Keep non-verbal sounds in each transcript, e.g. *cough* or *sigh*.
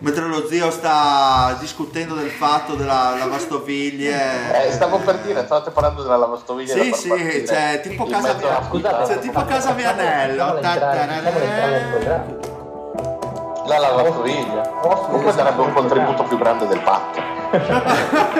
Mentre lo zio sta discutendo del fatto della lavastoviglie. Eh, stavo per dire, stavate parlando della lavastoviglie. Sì, sì, partire cioè, tipo in casa mia- puntata. cioè, tipo casa Vianello. La lavastoviglie. Comunque sarebbe un contributo più grande del patto. *laughs* *laughs*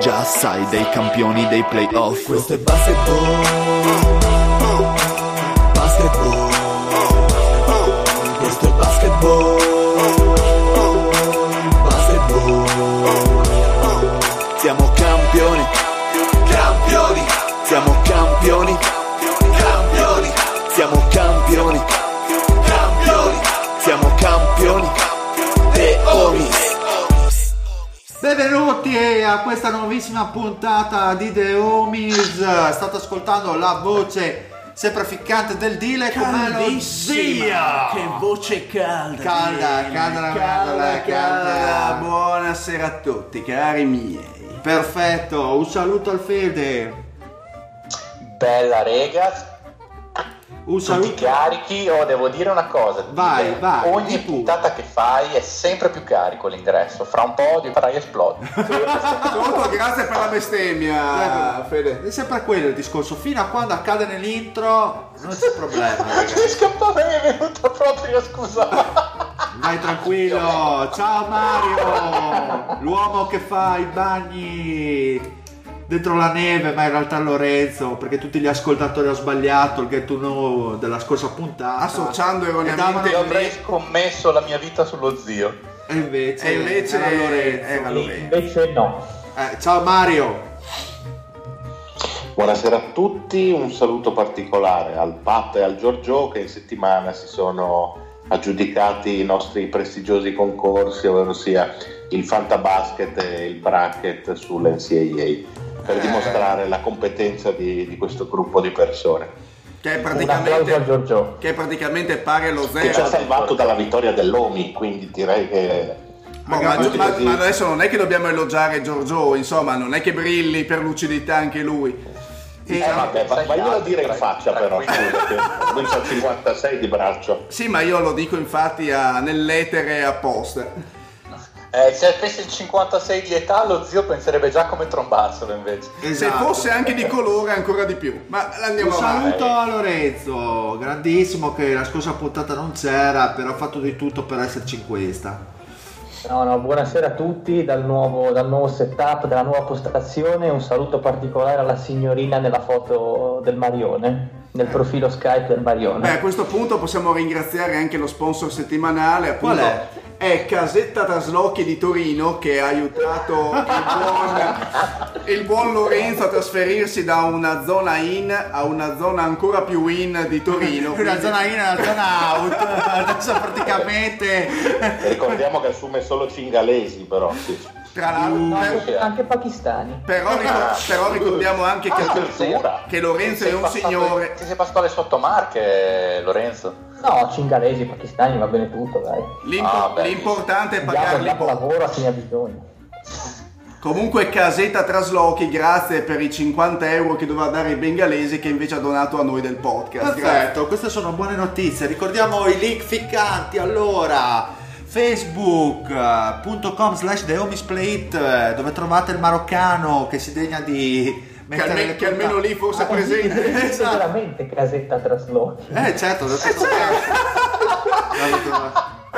Già sai dei campioni dei playoff. Questo è basketball. Basketball Questo è basketball Benvenuti a questa nuovissima puntata di The Homies. State ascoltando la voce sempre ficcante del Dile come lo zia. Che voce calda! Calda, Dile, calda calda, mandorla, calda. calda. Buonasera a tutti, cari miei. Perfetto, un saluto al Fede. Bella rega, Un tutti saluto. carichi. Oh, devo dire una cosa. Vai, Dire, vai, Ogni puntata che fai è sempre più carico l'ingresso. Fra un po' di farai esplodi. *laughs* Soprattutto grazie per la bestemmia, Fede. È sempre quello il discorso, fino a quando accade nell'intro non c'è problema. Mi scappava mi è venuta proprio, scusa. *laughs* Vai tranquillo, ciao Mario, *laughs* l'uomo che fa i bagni dentro la neve, ma in realtà Lorenzo, perché tutti gli ascoltatori hanno sbagliato il get to know della scorsa puntata. Associando E erroneamente Io avrei scommesso la mia vita sullo zio. E invece, E invece era Lorenzo. era Lorenzo. Invece no. Eh, ciao Mario. Buonasera a tutti, un saluto particolare al Pat e al Giorgio che in settimana si sono aggiudicati i nostri prestigiosi concorsi, ovvero sia il Fantabasket e il Bracket sull'NCAA, per dimostrare la competenza di, di questo gruppo di persone, Che è che è praticamente pari allo che ci ha zero. salvato dalla vittoria dell'Omi, quindi direi che... Ma, ma- ma- ma adesso non è che dobbiamo elogiare Giorgio, insomma, non è che brilli per lucidità anche lui. Eh, vabbè, ma, ma glielo dire in faccia però, scusa, c'ha 56 di braccio. Sì, ma io lo dico infatti a- nell'etere apposta. Eh, se avessi il 56 di età, lo zio penserebbe già come trombarselo invece. Se Esatto. fosse anche di colore ancora di più. Ma Un andiamo avanti. saluto a Lorenzo, grandissimo che la scorsa puntata non c'era, però ha fatto di tutto per esserci in questa. No, no, buonasera a tutti dal nuovo, dal nuovo setup, dalla nuova postazione. Un saluto particolare alla signorina nella foto del Marione, nel profilo Skype del Marione. Beh, a questo punto possiamo ringraziare anche lo sponsor settimanale, appunto. Qual è? È Casetta Traslochi di Torino che ha aiutato il buon, il buon Lorenzo a trasferirsi da una zona in a una zona ancora più in di Torino. Una quindi- zona in e una zona out, adesso praticamente... Ricordiamo che assume solo cingalesi però. Sì. Tra l'altro, No, per- anche, anche pakistani. però, ricor- però ricordiamo anche che, Addirittura. che Lorenzo è un passato- signore. Ti sei passato le sottomarche, Lorenzo. No, cingalesi, pakistani, va bene tutto, dai. L'impo- Ah, beh. l'importante è diamo poco. lavoro a chi ne ha bisogno. Comunque Casetta Traslochi, grazie per i 50 euro che doveva dare ai bengalesi che invece ha donato a noi del podcast. Grazie. Perfetto, queste sono buone notizie. Ricordiamo i link ficcanti allora. facebook.com slash thehomisplit dove trovate il maroccano che si degna di Che, le che almeno lì fosse Ah, presente. esiste Esatto. veramente casetta traslochi. Eh certo, *laughs* ho detto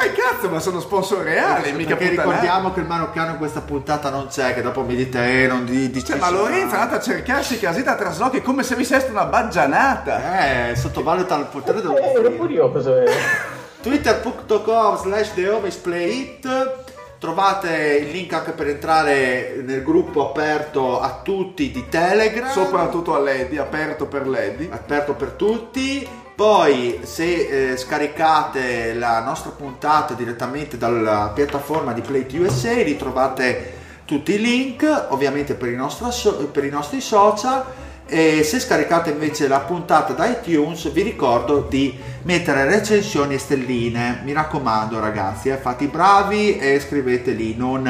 Eh cazzo, ma sono sponsor reali, mica perché ricordiamo che il maroccano in questa puntata non c'è, che dopo mi dite eh, non di, dici Cioè, ma Lorenzo è andato a cercarsi Casetta Traslochi come se avesse una baggianata. Eh, sottovaluta il potere dello Eh, ero curioso. eh. *laughs* twitter.com slash thehomisplayit trovate il link anche per entrare nel gruppo aperto a tutti di Telegram Soprattutto a Lady, aperto per Lady. aperto per tutti. Poi se eh, scaricate la nostra puntata direttamente dalla piattaforma di Plate USA ritrovate tutti i link, ovviamente per i, nostri per i nostri social. E se scaricate invece la puntata da iTunes vi ricordo di mettere recensioni e stelline. Mi raccomando ragazzi, eh, fate i bravi e scrivete lì, non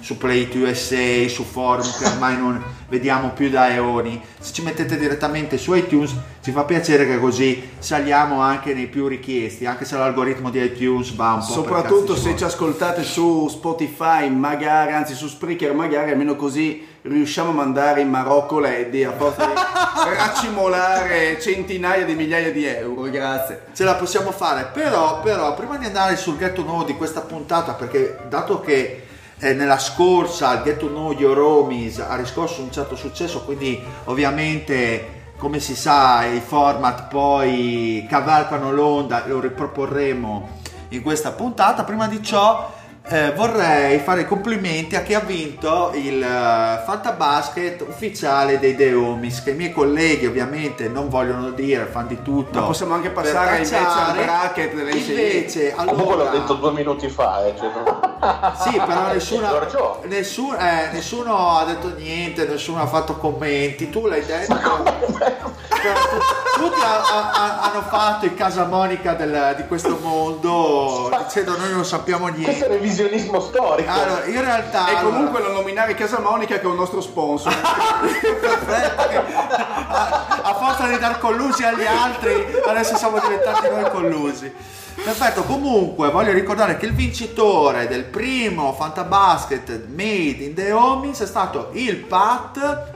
su Plate USA, su forum che ormai non vediamo più da eoni. Se ci mettete direttamente su iTunes ci fa piacere che così saliamo anche nei più richiesti, anche se l'algoritmo di iTunes va un po' Soprattutto se ci ascoltate su Spotify, magari, anzi su Spreaker, magari almeno così riusciamo a mandare in Marocco Lady a forza di *laughs* racimolare centinaia di migliaia di euro. Grazie. ce la possiamo fare però però prima di andare sul get to know di questa puntata perché dato che eh, nella scorsa il get to know your homies ha riscosso un certo successo quindi ovviamente come si sa i format poi cavalcano l'onda lo riproporremo in questa puntata prima di ciò eh, vorrei fare i complimenti a chi ha vinto il eh, Fantabasket ufficiale dei The Homies che i miei colleghi ovviamente non vogliono dire, fanno di tutto Ma possiamo anche passare invece al bracket delle invece Comunque l'ho allora detto due minuti fa, eh, cioè, *laughs* sì però nessuno, nessuno, eh, nessuno ha detto niente nessuno ha fatto commenti. Tu l'hai detto? Tu- tutti ha- ha- ha- hanno fatto il casamonica del- di questo mondo dicendo noi non sappiamo niente è revisionismo storico. allora in realtà E allora- comunque non nominare Casa Monica che è un nostro sponsor. *laughs* A, a forza di dar collusi agli altri adesso siamo diventati noi collusi perfetto comunque voglio ricordare che il vincitore del primo Fantabasket Made in the Homies è stato il Pat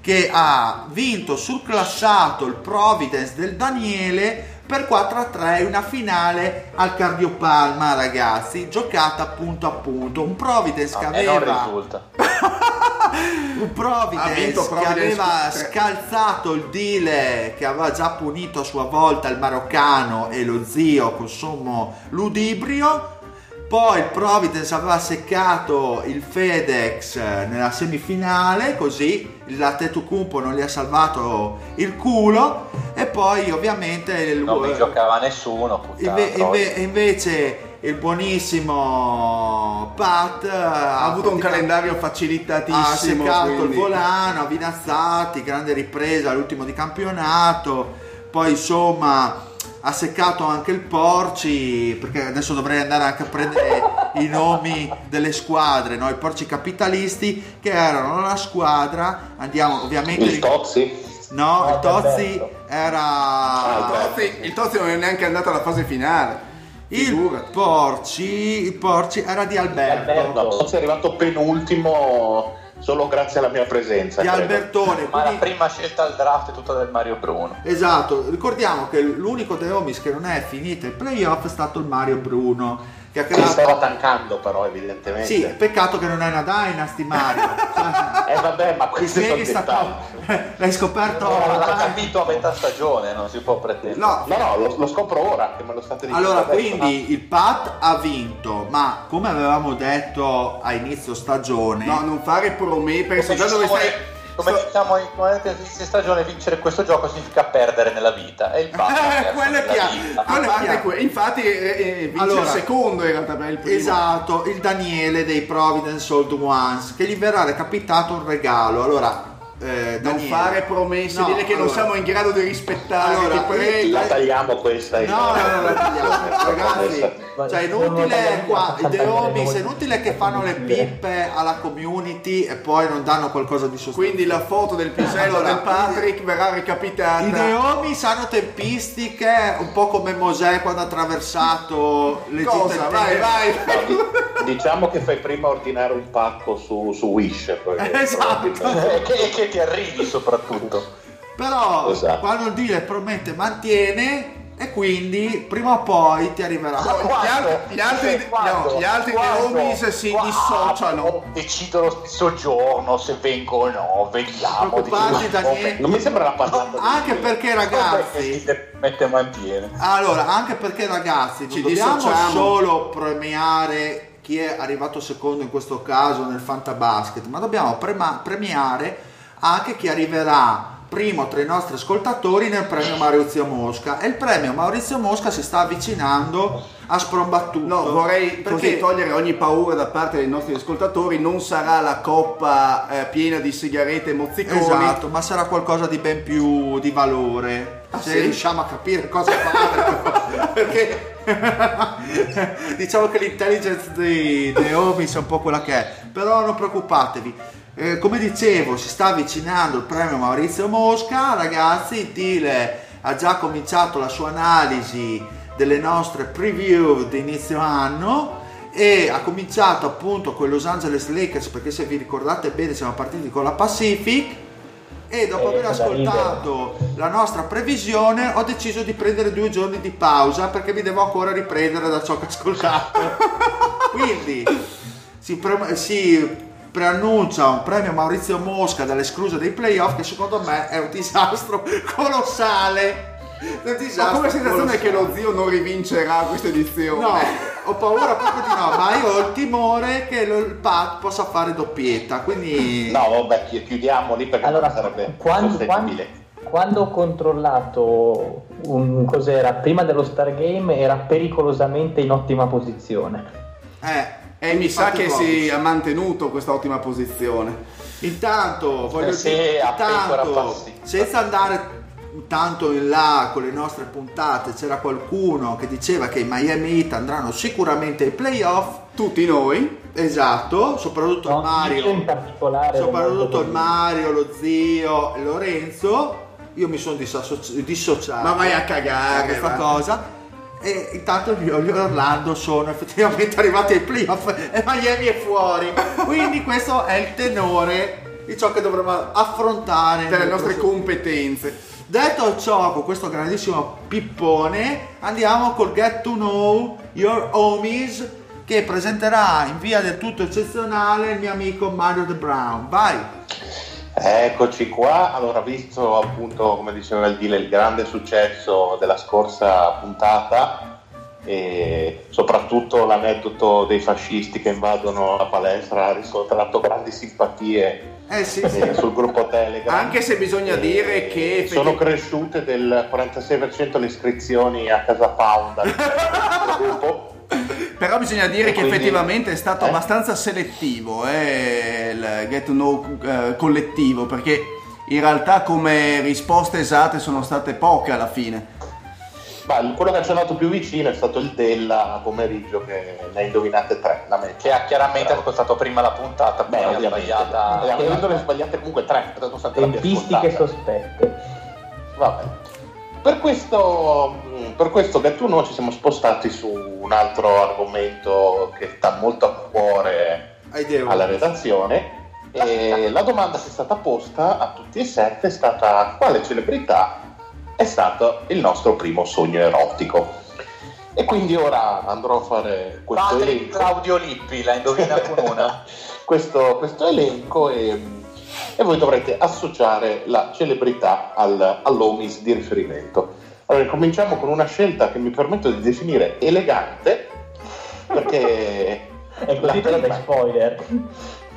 che ha vinto surclassato il Providence del Daniele per 4 a 3 una finale al Cardiopalma ragazzi giocata appunto appunto. Un Providence che aveva *laughs* un Providence, che aveva scalzato il deal che aveva già punito a sua volta il maroccano e lo zio con sommo ludibrio. Poi il Providence aveva seccato il FedEx eh, nella semifinale, così il Latetucumpo non gli ha salvato il culo. E poi ovviamente il, Non mi giocava nessuno, puttana. Inve- inve- invece il buonissimo Pat eh, Ha avuto un calendario facilitatissimo. ha seccato il quindi- volano, ha Vinazzati, grande ripresa all'ultimo di campionato, poi insomma ha seccato anche il Porci, perché adesso dovrei andare anche a prendere i nomi delle squadre, no? i Porci capitalisti che erano la squadra, andiamo ovviamente... Il Tozzi? No, Ah, il Tozzi era... Ah, Il Tozzi, il Tozzi non è neanche andato alla fase finale. Il. Porci, il Porci era di Alberto. Alberto. No, è arrivato penultimo solo grazie alla mia presenza. Di credo. Albertone. Ma la quindi- prima scelta al draft è tutta del Mario Bruno. Esatto, ricordiamo che l'unico De Homies che non è finito il playoff è stato il Mario Bruno, che ha Si creato... stava tankando però evidentemente. Sì, peccato che non è una Dynasty Mario. *laughs* Eh vabbè, ma questi sono spieghi sta. *laughs* L'hai scoperto L'ha ormai. capito a metà stagione, non si può pretendere. No, No, no, lo, lo scopro ora che me lo state dicendo. Allora, adesso. quindi il Pat ha vinto, ma come avevamo detto a inizio stagione, no, non fare promesse perché già dove stai. Come so- diciamo in inizio stagione vincere questo gioco significa perdere nella vita e il fatto Eh, quello è chiaro. vita. a quello è parte chiaro. que- infatti eh, eh, vince Allora, il secondo in realtà per il primo. Esatto, il Daniele dei Providence Old Ones, che gli verrà recapitato un regalo. Allora, eh, Non Daniele- fare promesse, No, dire che non allora- siamo in grado di rispettare, Allora, ti prego. La tagliamo questa. in- No, no, no, la tagliamo. *laughs* ragazzi, Ma cioè è se non la inutile tagliamo, qua, facciamo i The tagliare Homies, noi. è inutile che fanno le pippe alla community e poi non danno qualcosa di sostanziale. Quindi la foto del *laughs* pisello Allora, del Patrick verrà recapitata. I The Homies hanno tempistiche un po' come Mosè quando ha attraversato l'Egitto Cosa? Vai, *laughs* vai. Diciamo che fai prima ordinare un pacco su, su Wish. perché Esatto. *laughs* E che, che ti arrivi soprattutto. Però Esatto. quando il dealer promette mantiene, e quindi prima o poi ti arriverà. Gli altri, gli altri, no, gli altri Deomis si Quando dissociano. Decidono lo stesso giorno se vengono, vediamo. Preoccuparti, decidiamo. Daniele. Non mi sembra parlando di Anche perché ragazzi, Mette mantiene. allora, anche perché ragazzi, non Ci dobbiamo dissociamo. solo premiare chi è arrivato secondo in questo caso nel Fantabasket, ma dobbiamo prema- premiare anche chi arriverà primo tra i nostri ascoltatori nel premio Maurizio Mosca e il premio Maurizio Mosca si sta avvicinando a sprombattuto. No, vorrei perché togliere ogni paura da parte dei nostri ascoltatori. Non sarà la coppa eh, piena di sigarette e mozziconi. Esatto, ma sarà qualcosa di ben più di valore. Ah, se sì? riusciamo a capire cosa fare. *laughs* perché diciamo che l'intelligence dei, dei Omis è un po' quella che è. Però non preoccupatevi. Eh, come dicevo, si sta avvicinando il premio Maurizio Mosca. Ragazzi, il Tile ha già cominciato la sua analisi delle nostre preview di inizio anno e ha cominciato appunto con i Los Angeles Lakers perché se vi ricordate bene siamo partiti con la Pacific. E dopo Eh, aver ascoltato la nostra previsione ho deciso di prendere due giorni di pausa perché mi devo ancora riprendere da ciò che ho ascoltato. *laughs* Quindi si, pre- si preannuncia un premio Maurizio Mosca dall'escluso dei playoff che secondo me è un disastro *laughs* colossale un Ho disastro come sensazione che colossale. lo zio non rivincerà questa edizione. No, ho paura proprio di no, ma io ho il timore che lo- il Pat possa fare doppietta, quindi... No, vabbè, chi- chiudiamo lì perché Allora, sarebbe quando, quando, quando ho controllato un, cos'era prima dello Stargame era pericolosamente in ottima posizione. Eh, E mi sa che si è mantenuto questa ottima posizione. Intanto, voglio Eh sì, dire, intanto, senza andare tanto in là con le nostre puntate, c'era qualcuno che diceva che i Miami Heat andranno sicuramente ai playoff, Tutti noi. esatto, soprattutto No, il Mario. in particolare soprattutto il Mario, lo zio Lorenzo. Io mi sono disassoci- dissociato Ma vai a cagare. questa va. cosa. E intanto gli Orlando sono effettivamente *laughs* arrivati ai playoff e Miami è fuori. Quindi questo è il tenore di ciò che dovremo affrontare Delle nel nostre competenze. Detto ciò, con questo grandissimo pippone, andiamo col Get to Know Your Homies che presenterà in via del tutto eccezionale il mio amico Mario De Brown. Vai! Eccoci qua, allora visto appunto come diceva il Dile il grande successo della scorsa puntata e soprattutto l'aneddoto dei fascisti che invadono la palestra ha riscontrato grandi simpatie Eh sì, eh, sì. sul gruppo Telegram. Anche se bisogna E dire che sono cresciute del 46% le iscrizioni a Casa Pound al *laughs* gruppo. *laughs* Però bisogna dire E che quindi- effettivamente è stato Eh? abbastanza selettivo eh, il get to know eh, collettivo perché in realtà come risposte esatte sono state poche alla fine. Ma quello che ci è andato più vicino è stato il Della pomeriggio che ne ha indovinate tre. La. Che ha chiaramente Bravo. ascoltato prima la puntata, poi Beh, ha ovviamente. sbagliata. Ne sbagliate comunque tre, nonostante ascoltata. sospette. Vabbè. Per questo, per questo Gattuno ci siamo spostati su un altro argomento che sta molto a cuore alla redazione e la domanda che è stata posta a tutti e sette è stata quale celebrità è stato il nostro primo sogno erotico. E quindi ora andrò a fare questo Patrick elenco Claudio Lippi, la indovina con una. *laughs* questo, questo elenco e, e voi dovrete associare la celebrità al, all'homies di riferimento. Allora, cominciamo con una scelta che mi permetto di definire elegante, perché *laughs* la così prima, spoiler.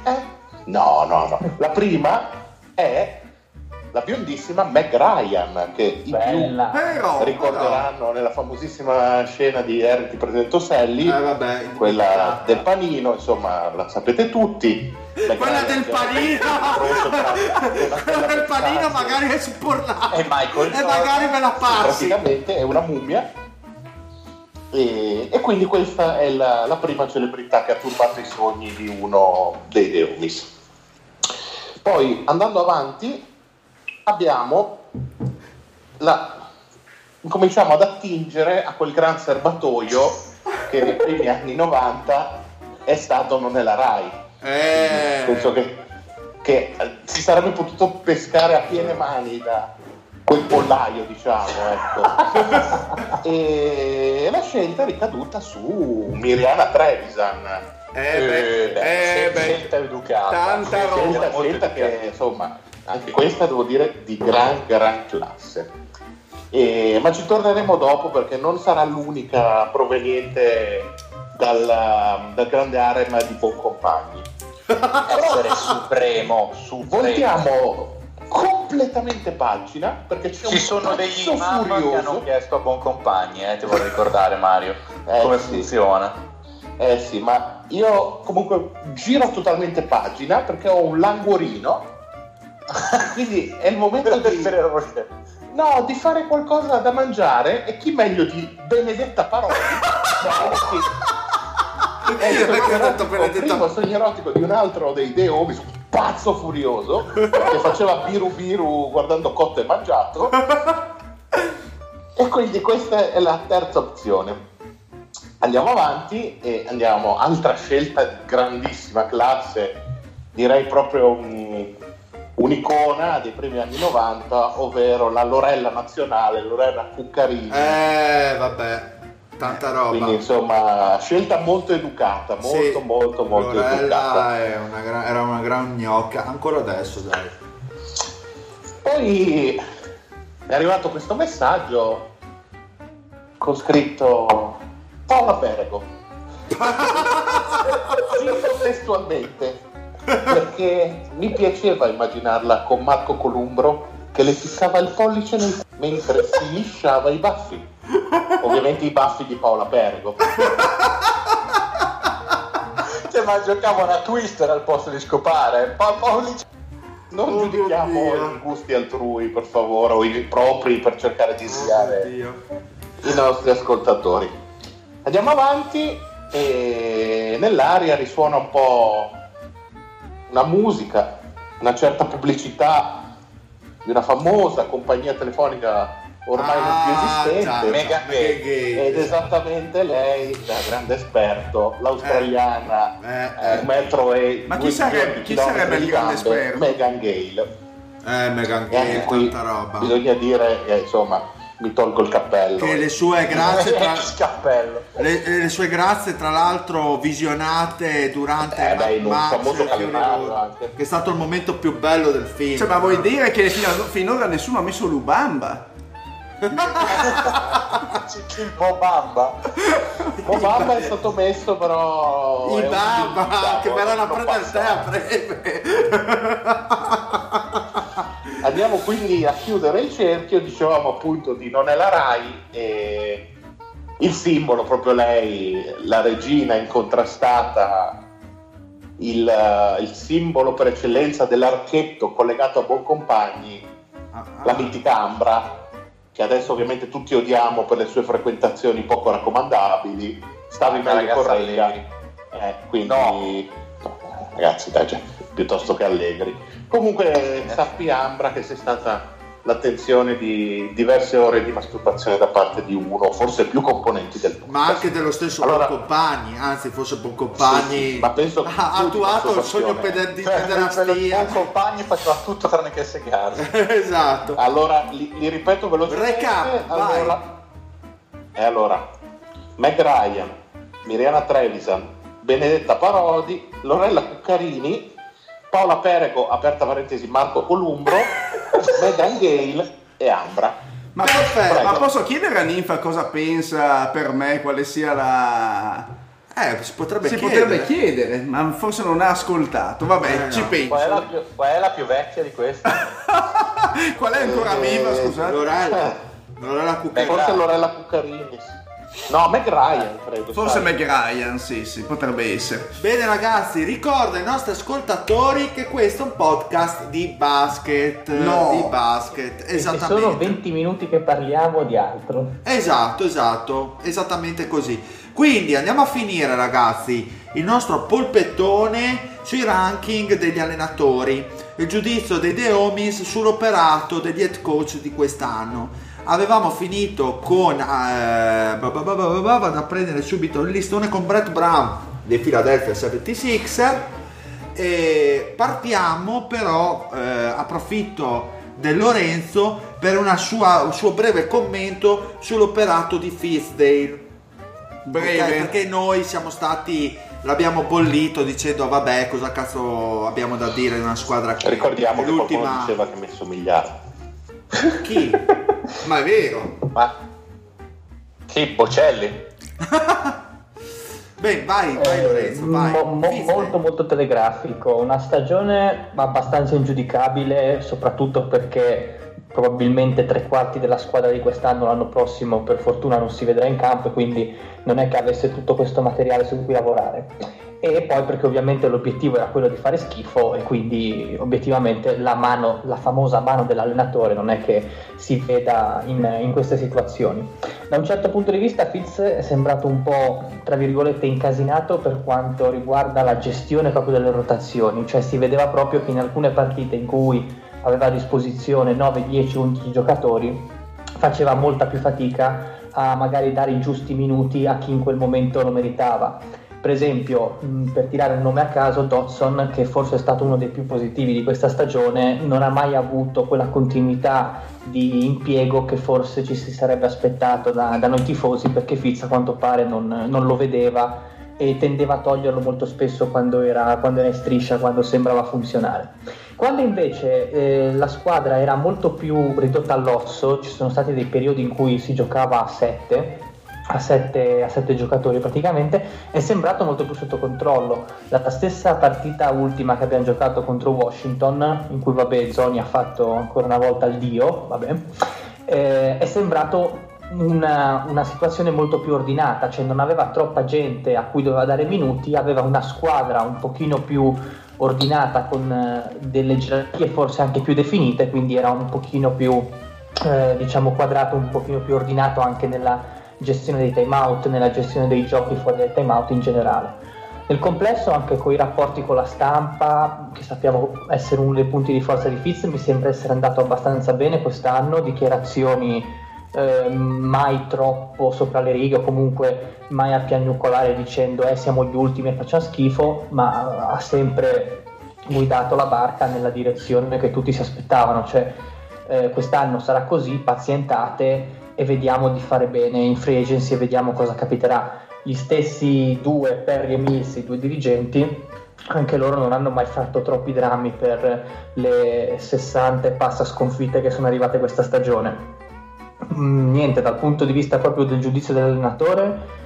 eh, no, no, no, la prima è la biondissima Meg Ryan, che i più Bella. Però ricorderanno nella famosissima scena di Harry ti presento Sally, Eh, vabbè, quella del panino, insomma, la sapete tutti. Meg Quella Ryan del panino! *laughs* *laughs* Quella del panino magari è supportata. E Michael E magari me la passi. praticamente è una mummia e, e quindi questa è la, la prima celebrità che ha turbato i sogni di uno dei Deomis. Poi andando avanti abbiamo la cominciamo ad attingere a quel gran serbatoio che nei primi anni 90 è stato non è la RAI. Eh. Penso che, che eh, si sarebbe potuto pescare a piene mani da quel pollaio, diciamo, ecco. *laughs* e la scelta è ricaduta su Miriana Trevisan. Eh beh, Eh, beh, eh beh. scelta educata. Tanta Scelta roba. Scelta, che insomma, anche questa devo dire di gran gran classe. E- ma ci torneremo dopo perché non sarà l'unica proveniente dal, dal grande harem di Boncompagni. Essere *laughs* supremo, supremo. Voltiamo completamente pagina perché c'è Ci un sono degli pezzo mamma che hanno furioso. chiesto a Boncompagni, eh, ti vorrei ricordare Mario, Eh, come sì. funziona. Eh sì, ma io comunque giro totalmente pagina perché ho un languorino. *laughs* Quindi è il momento di, no, di fare qualcosa da mangiare e chi meglio di Benedetta Parodi? *laughs* No. È il Perché sogno ha detto erotico, Benedetta- primo sogno erotico di un altro dei The Homies, un pazzo furioso che faceva biru biru guardando cotto e mangiato. E quindi questa è la terza opzione. Andiamo avanti e andiamo, altra scelta di grandissima classe, direi proprio un- un'icona dei primi anni 90, ovvero la Lorella nazionale, Lorella Cuccarini. Eh, vabbè, tanta roba. Quindi insomma, scelta molto educata, molto Sì, molto molto educata. Lorella è una gra- era una gran gnocca, ancora adesso dai. Poi è arrivato questo messaggio con scritto Paola Perego. *laughs* Cito testualmente perché mi piaceva immaginarla con Marco Columbro che le ficcava il pollice nel mentre si lisciava i baffi. Ovviamente i baffi di Paola Perego. Cioè, ma giocavano a Twister al posto di scopare. Pa- Paoli- Non Oh, giudichiamo i gusti altrui, per favore, o i propri per cercare di sviare Oddio. i nostri ascoltatori. Andiamo avanti e nell'aria risuona un po' una musica, una certa pubblicità di una famosa compagnia telefonica ormai non più Ah, esistente. Mega. Gay. Ed esattamente lei, da grande esperto, l'australiana, Eh, eh. un metro e Ma chi sarebbe- chi sarebbe il grande esperto? Megan Gale. Eh, Megan Gale, tanta roba. bisogna dire che insomma mi tolgo il cappello. Che le sue grazie tra... *laughs* Le, le sue grazie, tra l'altro, visionate durante Eh, beh, Max famoso calendario che è stato il momento più bello del film. Cioè, ma vuoi dire che fino a- finora nessuno ha messo Lubamba? Il Bobamba. Obama è stato messo però... I Bamba che verranno a prendere te a breve. Andiamo quindi a chiudere il cerchio, dicevamo appunto di Non è la Rai e il simbolo proprio lei, la regina incontrastata, il, il simbolo per eccellenza dell'archetto collegato a Boncompagni, Ah, la mitica Ambra, che adesso ovviamente tutti odiamo per le sue frequentazioni poco raccomandabili, stavi La meglio con Rega, eh, quindi no, ragazzi dai, cioè, piuttosto che Allegri. Comunque sappi Ambra che sei stata l'attenzione di diverse ore di masturbazione da parte di uno, forse più componenti del Ma anche dello stesso Allora- Boncompagni, anzi forse Boncompagni Sì, sì, ma penso che ha attuato il sogno Cioè, pederastia. un compagno faceva tutto tranne che segarsi. *laughs* esatto. Allora, li, li ripeto velocemente. Recap, allora, e allora, Meg Ryan, Miriana Trevisan, Benedetta Parodi, Lorella Cuccarini, Paola Perego, aperta parentesi, Marco Columbro, *laughs* Megan Gale e Ambra. Ma, Perfetto. ma posso chiedere a Ninfa cosa pensa per me, quale sia la... Eh, si potrebbe si chiedere. potrebbe chiedere, ma forse non ha ascoltato. Vabbè, Eh, ci no. penso. Qual è, la più, qual è la più vecchia di queste? *laughs* Qual è ancora Eh, viva, scusate? Lorella, Lorella Cuccarini. Meg Forse. Lorella Cuccarini. No, Meg Ryan, credo. Forse sai. Meg Ryan, sì, sì, potrebbe essere. Bene ragazzi, ricordo ai nostri ascoltatori che questo è un podcast di basket. No. Di basket, E ci sono esattamente. 20 minuti che parliamo di altro. Esatto, esatto, esattamente così. Quindi andiamo a finire ragazzi il nostro polpettone sui ranking degli allenatori, il giudizio dei The Homies sull'operato degli head coach di quest'anno. Avevamo finito con... eh, vado a prendere subito il listone con Brett Brown dei Philadelphia 76er e partiamo però, eh, approfitto del Lorenzo per una sua- un suo breve commento sull'operato di Fitzdale. Breve. Ok, perché noi siamo stati, l'abbiamo bollito dicendo vabbè cosa cazzo abbiamo da dire in una squadra che Ricordiamo che qualcuno l'ultima... diceva che mi somigliava. Chi? Ma è vero. Ma chi? Bocelli? *laughs* Beh, vai, vai Eh, Lorenzo, vai. mo- mo- molto molto telegrafico, una stagione abbastanza ingiudicabile, soprattutto perché probabilmente tre quarti della squadra di quest'anno l'anno prossimo per fortuna non si vedrà in campo e quindi non è che avesse tutto questo materiale su cui lavorare. E poi perché ovviamente l'obiettivo era quello di fare schifo e quindi obiettivamente la mano, la famosa mano dell'allenatore non è che si veda in, in queste situazioni. Da un certo punto di vista Fitz è sembrato un po' tra virgolette incasinato per quanto riguarda la gestione proprio delle rotazioni, cioè si vedeva proprio che in alcune partite in cui aveva a disposizione 9, 10, 11 giocatori faceva molta più fatica a magari dare i giusti minuti a chi in quel momento lo meritava. Per esempio, mh, per tirare un nome a caso, Dodson, che forse è stato uno dei più positivi di questa stagione, non ha mai avuto quella continuità di impiego che forse ci si sarebbe aspettato da, da noi tifosi, perché Fitz a quanto pare non, non lo vedeva e tendeva a toglierlo molto spesso quando era, quando era in striscia, quando sembrava funzionare. Quando invece eh, la squadra era molto più ridotta all'osso, ci sono stati dei periodi in cui si giocava a 7, a 7, a sette giocatori praticamente, è sembrato molto più sotto controllo. La stessa partita ultima che abbiamo giocato contro Washington, in cui vabbè Zoni ha fatto ancora una volta il dio, vabbè, eh, è sembrato una, una situazione molto più ordinata, cioè non aveva troppa gente a cui doveva dare minuti, aveva una squadra un pochino più ordinata con eh, delle gerarchie forse anche più definite, quindi era un pochino più eh, diciamo quadrato, un pochino più ordinato anche nella gestione dei time out, nella gestione dei giochi fuori dai time out in generale. Nel complesso anche con i rapporti con la stampa, che sappiamo essere uno dei punti di forza di Fitz, mi sembra essere andato abbastanza bene quest'anno, dichiarazioni eh, mai troppo sopra le righe o comunque mai a piagnucolare dicendo eh siamo gli ultimi e facciamo schifo, ma ha sempre guidato la barca nella direzione che tutti si aspettavano, cioè eh, quest'anno sarà così, pazientate e vediamo di fare bene in free agency e vediamo cosa capiterà. Gli stessi due, Perry e Mills, i due dirigenti, anche loro non hanno mai fatto troppi drammi per le 60 e passa sconfitte che sono arrivate questa stagione. Mm, niente, dal punto di vista proprio del giudizio dell'allenatore,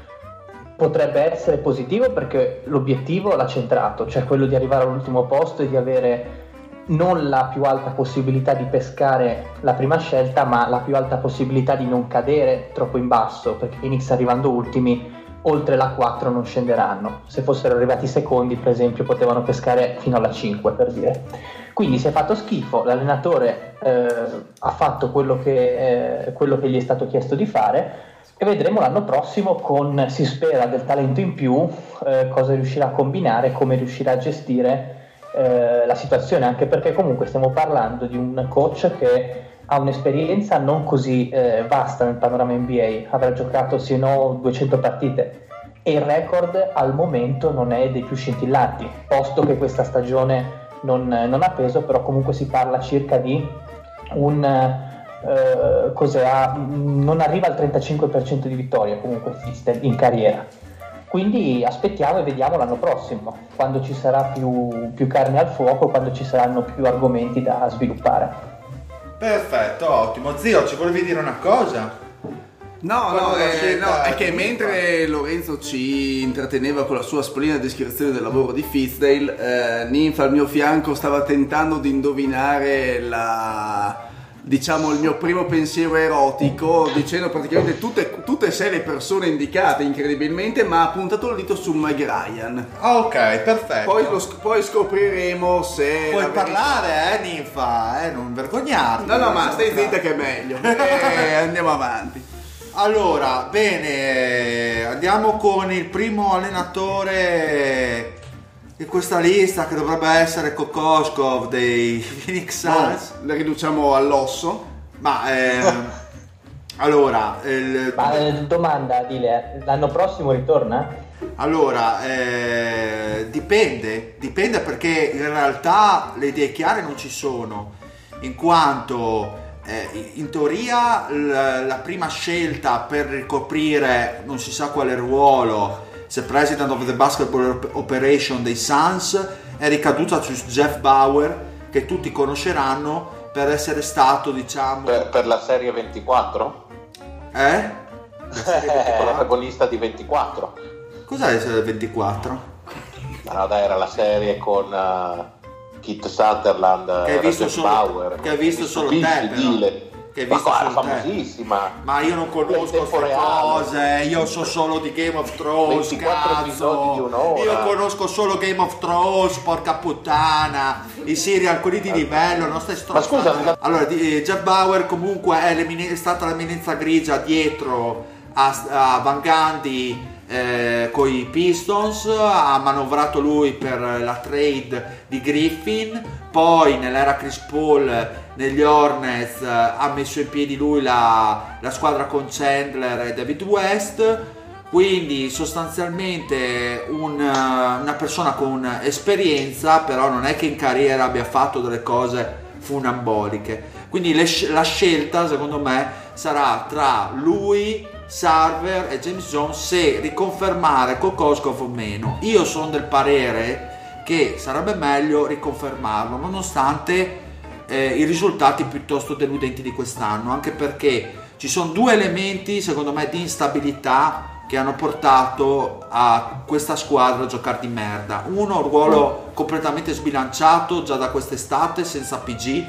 potrebbe essere positivo perché l'obiettivo l'ha centrato, cioè quello di arrivare all'ultimo posto e di avere non la più alta possibilità di pescare la prima scelta, ma la più alta possibilità di non cadere troppo in basso, perché Phoenix arrivando ultimi oltre la 4 non scenderanno. Se fossero arrivati secondi, per esempio, potevano pescare fino alla 5 per dire. Quindi si è fatto schifo, l'allenatore eh, ha fatto quello che, eh, quello che gli è stato chiesto di fare e vedremo l'anno prossimo con, si spera, del talento in più, eh, cosa riuscirà a combinare, come riuscirà a gestire eh, la situazione, anche perché comunque stiamo parlando di un coach che ha un'esperienza non così eh, vasta nel panorama NBA, avrà giocato se no 200 partite e il record al momento non è dei più scintillanti, posto che questa stagione non, non ha peso, però comunque si parla circa di un... eh, cos'è, non arriva al 35% di vittorie comunque in carriera. Quindi aspettiamo e vediamo l'anno prossimo, quando ci sarà più, più carne al fuoco, quando ci saranno più argomenti da sviluppare. Perfetto, ottimo. Zio, ci volevi dire una cosa? No, no, eh, no, è che mentre Lorenzo ci intratteneva con la sua splendida descrizione del lavoro di Fitzdale, eh, Ninfa al mio fianco stava tentando di indovinare la diciamo il mio primo pensiero erotico dicendo praticamente tutte, tutte e sei le persone indicate incredibilmente ma ha puntato il dito su Meg Ryan. Ah, ok, perfetto. poi, lo poi scopriremo se Puoi la verità- parlare, eh, Ninfa, eh, non vergognarti. no no ma stai zitta che è meglio. *laughs* Eh, andiamo avanti Allora, bene, andiamo con il primo allenatore di questa lista che dovrebbe essere Kokoskov dei Phoenix Suns. le riduciamo all'osso Ma ehm, allora, il- Ma eh, domanda, Dile, l'anno prossimo ritorna? allora eh, dipende, dipende perché in realtà le idee chiare non ci sono, in quanto eh, in teoria l- la prima scelta per ricoprire non si sa quale ruolo, se President of the Basketball Op- Operation dei Suns, è ricaduta su Jeff Bauer, che tutti conosceranno per essere stato, diciamo... Per, per la serie 24? Eh? La protagonista di 24. Cos'è il 24? No, dai, era la serie con uh, Kit Sutherland, Che hai visto solo- Bauer. che hai visto solo te. Dile. Che hai Ma visto qua solo era te. famosissima. Ma io non conosco queste cose, io so solo di Game of Thrones, 24 episodi di cazzo. un'ora. Io conosco solo Game of Thrones, porca puttana. I serial, quelli di livello, non stai Ma scusa, Allora, di- eh, Jeff Bauer comunque è, è stata l'eminenza grigia dietro a, a Van Gundy eh, con i Pistons, ha manovrato lui per la trade di Griffin, poi nell'era Chris Paul negli Hornets ha messo in piedi lui la, la squadra con Chandler e David West, quindi sostanzialmente un, eh, una persona con esperienza, però non è che in carriera abbia fatto delle cose funamboliche. Quindi le la scelta, secondo me, sarà tra lui, Sarver e James Jones se riconfermare Kokoskov o meno. Io sono del parere che sarebbe meglio riconfermarlo, nonostante eh, i risultati piuttosto deludenti di quest'anno, anche perché ci sono due elementi, secondo me, di instabilità che hanno portato a questa squadra a giocare di merda. Uno, un ruolo completamente sbilanciato già da quest'estate, senza PG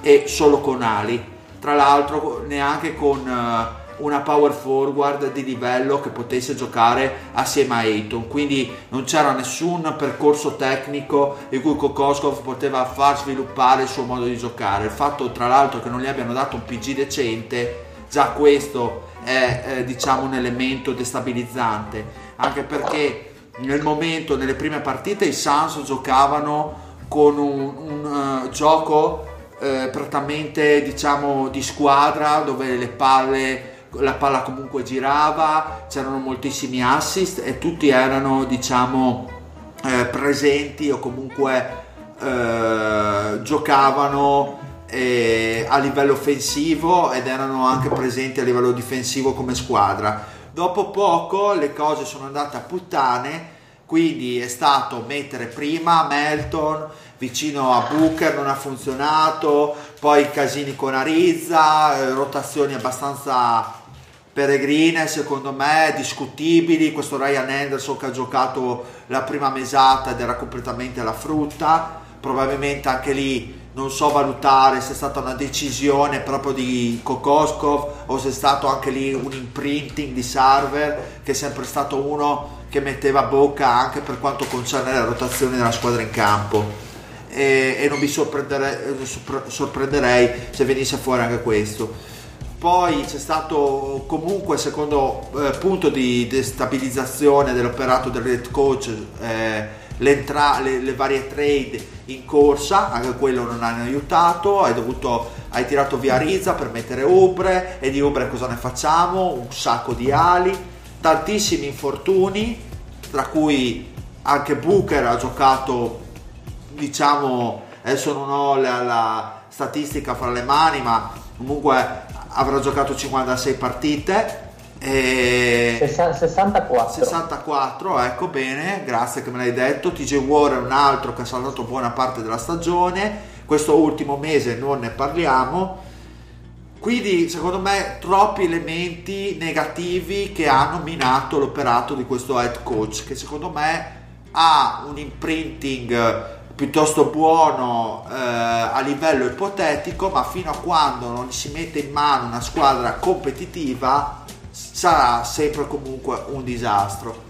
e solo con Ali. Tra l'altro, neanche con eh, una power forward di livello che potesse giocare assieme a Ayton. Quindi non c'era nessun percorso tecnico in cui Kokoskov poteva far sviluppare il suo modo di giocare. Il fatto, tra l'altro, che non gli abbiano dato un PG decente, già questo è eh, diciamo un elemento destabilizzante. Anche perché nel momento, nelle prime partite, i Suns giocavano con un, un, eh, gioco eh, prettamente diciamo di squadra dove le palle la palla comunque girava c'erano moltissimi assist e tutti erano diciamo eh, presenti o comunque eh, giocavano eh, a livello offensivo ed erano anche presenti a livello difensivo come squadra. Dopo poco le cose sono andate a puttane quindi è stato mettere prima Melton vicino a Booker non ha funzionato poi casini con Arizza eh, rotazioni abbastanza peregrine secondo me discutibili. Questo Ryan Anderson che ha giocato la prima mesata ed era completamente alla frutta. Probabilmente anche lì non so valutare se è stata una decisione proprio di Kokoskov o se è stato anche lì un imprinting di Sarver che è sempre stato uno che metteva bocca anche per quanto concerne la rotazione della squadra in campo. E, e non mi sorprenderei, sorprenderei se venisse fuori anche questo poi c'è stato comunque secondo eh, punto di destabilizzazione dell'operato del head coach eh, le, le, le, varie trade in corsa anche quello non hanno aiutato hai dovuto hai tirato via Rizza per mettere Ubre e di Ubre cosa ne facciamo? Un sacco di ali tantissimi infortuni tra cui anche Booker ha giocato diciamo adesso non ho la, la statistica fra le mani ma comunque avrà giocato 56 partite. E 64 64 ecco bene grazie che me l'hai detto. TJ War è un altro che ha saltato buona parte della stagione. Questo ultimo mese non ne parliamo. Quindi secondo me troppi elementi negativi che hanno minato l'operato di questo head coach che secondo me ha un imprinting piuttosto buono eh, a livello ipotetico, ma fino a quando non si mette in mano una squadra competitiva sarà sempre comunque un disastro.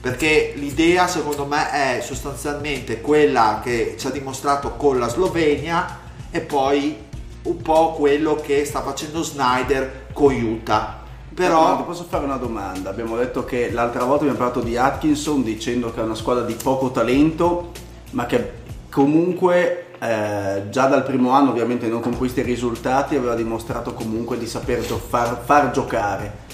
Perché l'idea secondo me è sostanzialmente quella che ci ha dimostrato con la Slovenia e poi un po' quello che sta facendo Snyder con Utah. Però ti posso fare una domanda. Abbiamo detto che l'altra volta abbiamo parlato di Atkinson dicendo che è una squadra di poco talento, ma che comunque eh, già dal primo anno ovviamente non con questi risultati aveva dimostrato comunque di saper far, far, giocare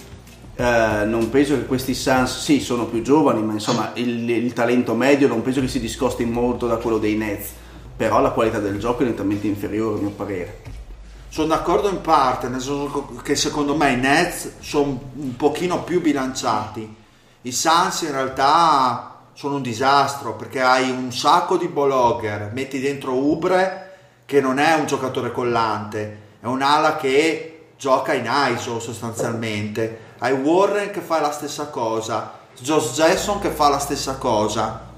eh, non penso che questi Suns sì sono più giovani ma insomma il, il, talento medio non penso che si discosti molto da quello dei Nets però la qualità del gioco è nettamente inferiore a mio parere sono d'accordo in parte, nel senso che secondo me i Nets sono un pochino più bilanciati. I Suns in realtà sono un disastro perché hai un sacco di blogger, metti dentro Ubre che non è un giocatore collante, è un'ala che gioca in ISO sostanzialmente. Hai Warren che fa la stessa cosa, Josh Jackson che fa la stessa cosa.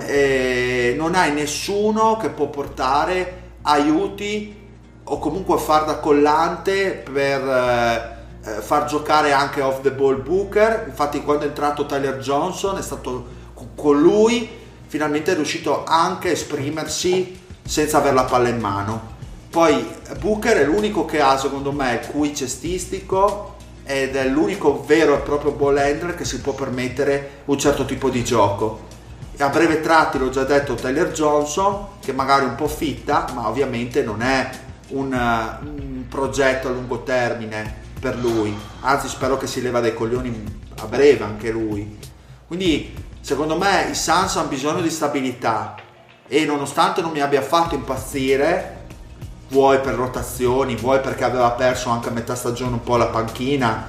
E non hai nessuno che può portare aiuti o comunque far da collante per eh, far giocare anche off the ball Booker. Infatti, quando è entrato Tyler Johnson è stato con lui finalmente è riuscito anche a esprimersi senza avere la palla in mano. Poi Booker è l'unico che ha, secondo me, il cui cestistico ed è l'unico vero e proprio ball handler che si può permettere un certo tipo di gioco. E a breve tratti l'ho già detto Tyler Johnson, che magari è un po' fitta, ma ovviamente non è un, un progetto a lungo termine per lui. Anzi, spero che si leva dai coglioni a breve anche lui. Quindi, secondo me, i Suns hanno bisogno di stabilità e nonostante non mi abbia fatto impazzire vuoi per rotazioni, vuoi perché aveva perso anche a metà stagione un po' la panchina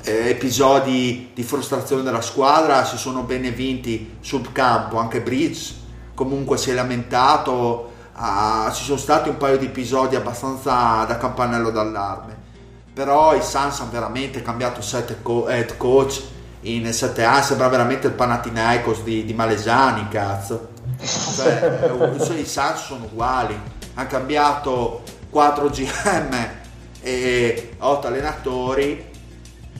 eh, episodi di frustrazione della squadra si sono bene vinti sul campo anche Bridge comunque si è lamentato ah, ci sono stati un paio di episodi abbastanza da campanello d'allarme però i Suns hanno veramente cambiato set co- head coach in sette anni sembra veramente il Panathinaikos di, di Malesani cazzo cioè, *laughs* i Suns sono uguali, hanno cambiato 4 GM e 8 allenatori,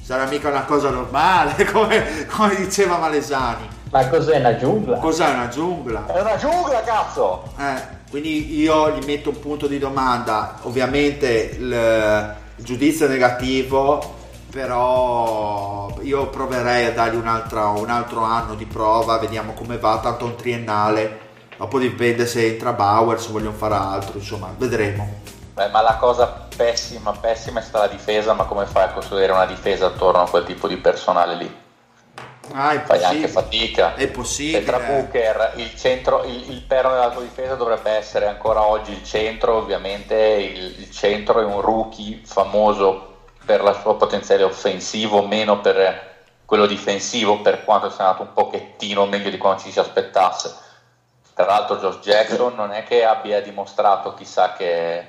sarà mica una cosa normale, *laughs* come, come diceva Malesani. Ma cos'è una giungla? Cos'è una giungla? È una giungla, cazzo! Eh, quindi io gli metto un punto di domanda, ovviamente il, il giudizio negativo, però io proverei a dargli un altro, un altro anno di prova, vediamo come va, tanto un triennale, dopo dipende se entra Bauer, se vogliono fare altro, insomma, vedremo. Beh, ma la cosa pessima, pessima è stata la difesa, ma come fai a costruire una difesa attorno a quel tipo di personale lì? Ah, Fai anche fatica. È possibile. E tra Booker, il, centro, il, il perno della tua difesa dovrebbe essere ancora oggi il centro, ovviamente il, il centro è un rookie famoso per il suo potenziale offensivo, meno per quello difensivo, per quanto sia andato un pochettino meglio di quanto ci si aspettasse. Tra l'altro Josh Jackson non è che abbia dimostrato chissà che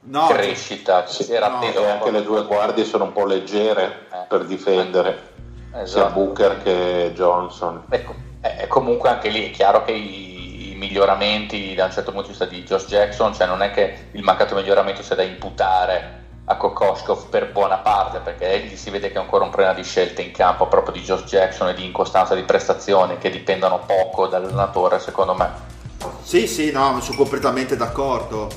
no, crescita, ci si era no, atteso. anche le due guardie sono un po' leggere eh. per difendere, esatto. sia Booker che Johnson. Ecco, eh, comunque anche lì è chiaro che i, i miglioramenti da un certo punto di vista di Josh Jackson, cioè non è che il mancato miglioramento sia da imputare a Kokoskov per buona parte perché egli si vede che è ancora un problema di scelte in campo proprio di Josh Jackson e di incostanza di prestazioni che dipendono poco dall'allenatore secondo me. Sì sì no sono completamente d'accordo.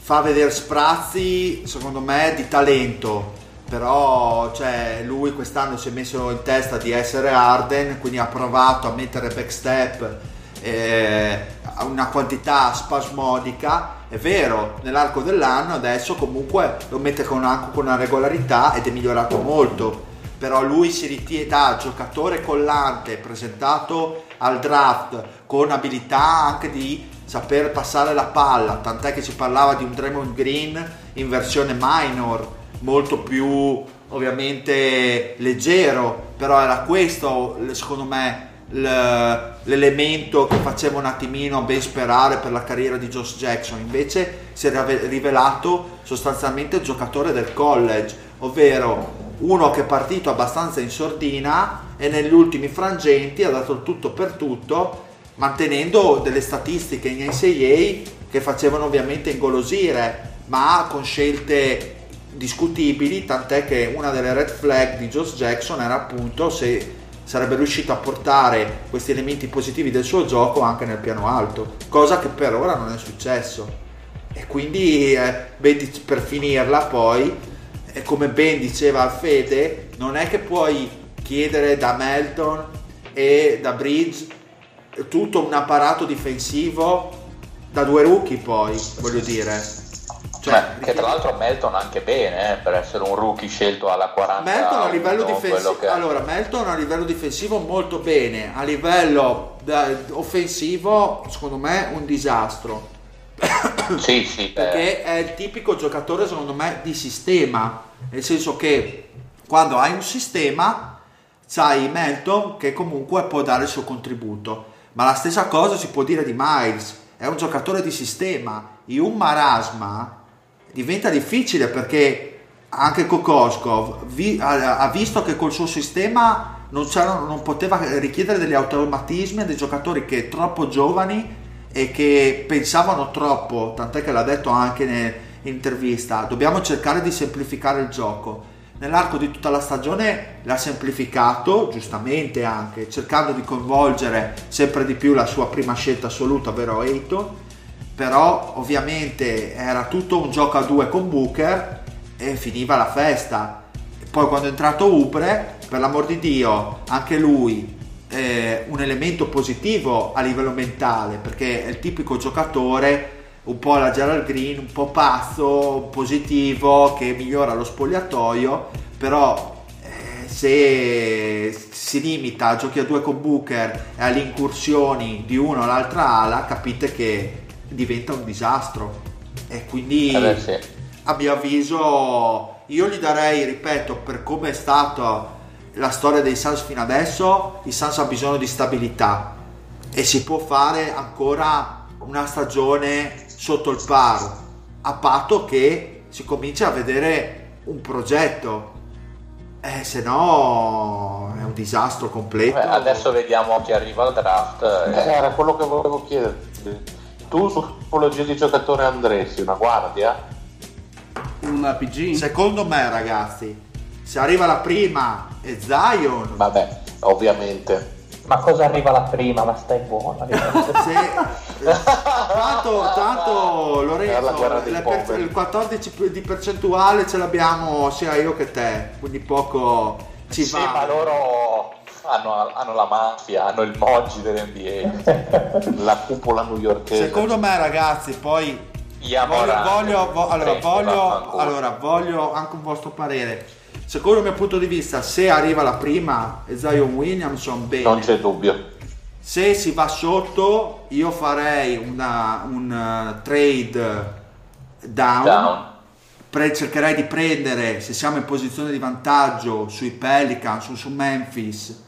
Fa vedere sprazzi secondo me di talento. Però cioè, lui quest'anno si è messo in testa di essere Arden quindi ha provato a mettere backstep eh, una quantità spasmodica è vero, nell'arco dell'anno adesso comunque lo mette con, anche con una regolarità ed è migliorato molto. Però lui si ritiene da giocatore collante, presentato al draft con abilità anche di saper passare la palla, tant'è che si parlava di un Draymond Green in versione minor, molto più ovviamente leggero, però era questo secondo me l'elemento che faceva un attimino ben sperare per la carriera di Josh Jackson. Invece si è rivelato sostanzialmente il giocatore del college ovvero uno che è partito abbastanza in sordina e negli ultimi frangenti ha dato tutto per tutto mantenendo delle statistiche in NCAA che facevano ovviamente ingolosire ma con scelte discutibili tant'è che una delle red flag di Josh Jackson era appunto se sarebbe riuscito a portare questi elementi positivi del suo gioco anche nel piano alto, cosa che per ora non è successo. E quindi eh, per finirla poi, eh, come ben diceva Alfede, non è che puoi chiedere da Melton e da Bridge tutto un apparato difensivo da due rookie poi, voglio dire cioè, Beh, che tra l'altro Melton anche bene eh, per essere un rookie scelto alla 40 Melton a livello difensivo allora Melton a livello difensivo molto bene a livello da, offensivo secondo me un disastro. *coughs* Sì, sì. perché eh, è il tipico giocatore secondo me di sistema, nel senso che quando hai un sistema c'hai Melton che comunque può dare il suo contributo, ma la stessa cosa si può dire di Miles, è un giocatore di sistema, in un marasma diventa difficile perché anche Kokoskov vi- ha, ha visto che col suo sistema non, non poteva richiedere degli automatismi a dei giocatori che troppo giovani e che pensavano troppo, tant'è che l'ha detto anche nell'intervista, dobbiamo cercare di semplificare il gioco. Nell'arco di tutta la stagione l'ha semplificato, giustamente anche, cercando di coinvolgere sempre di più la sua prima scelta assoluta, ovvero Eiton, però ovviamente era tutto un gioco a due con Booker e finiva la festa. Poi quando è entrato Ubre, per l'amor di Dio, anche lui eh, un elemento positivo a livello mentale, perché è il tipico giocatore un po' alla Gerald Green, un po' pazzo, positivo, che migliora lo spogliatoio, però eh, se si limita a giochi a due con Booker e alle incursioni di una o l'altra ala, capite che diventa un disastro. E quindi eh beh, sì. a mio avviso io gli darei, ripeto, per come è stata la storia dei Suns fino adesso, i Suns ha bisogno di stabilità e si può fare ancora una stagione sotto il paro, a patto che si comincia a vedere un progetto. Eh, se no è un disastro completo. Beh, adesso vediamo chi arriva al draft. Eh, eh, Era quello che volevo chiederti. Tu su tipologia di giocatore andresti una guardia? Una PG? Secondo me, ragazzi, se arriva la prima e Zion, Vabbè, ovviamente. Ma cosa arriva la prima? Ma stai buona. *laughs* se, tanto, tanto la Lorenzo, le per- il 14 di percentuale ce l'abbiamo sia io che te, quindi poco ci sì, va. ma loro hanno, hanno la mafia, hanno il Moggi dell'NBA. *laughs* La cupola newyorkese. Secondo me, ragazzi, poi voglio, Yamorant, voglio, vo- allora, voglio, allora, voglio anche un vostro parere. Secondo il mio punto di vista, se arriva la prima e Zion Williamson, bene. Non c'è dubbio. Se si va sotto, io farei una- un eh, trade down. Down. Pre- cercherei di prendere, se siamo in posizione di vantaggio, sui Pelicans o su Memphis,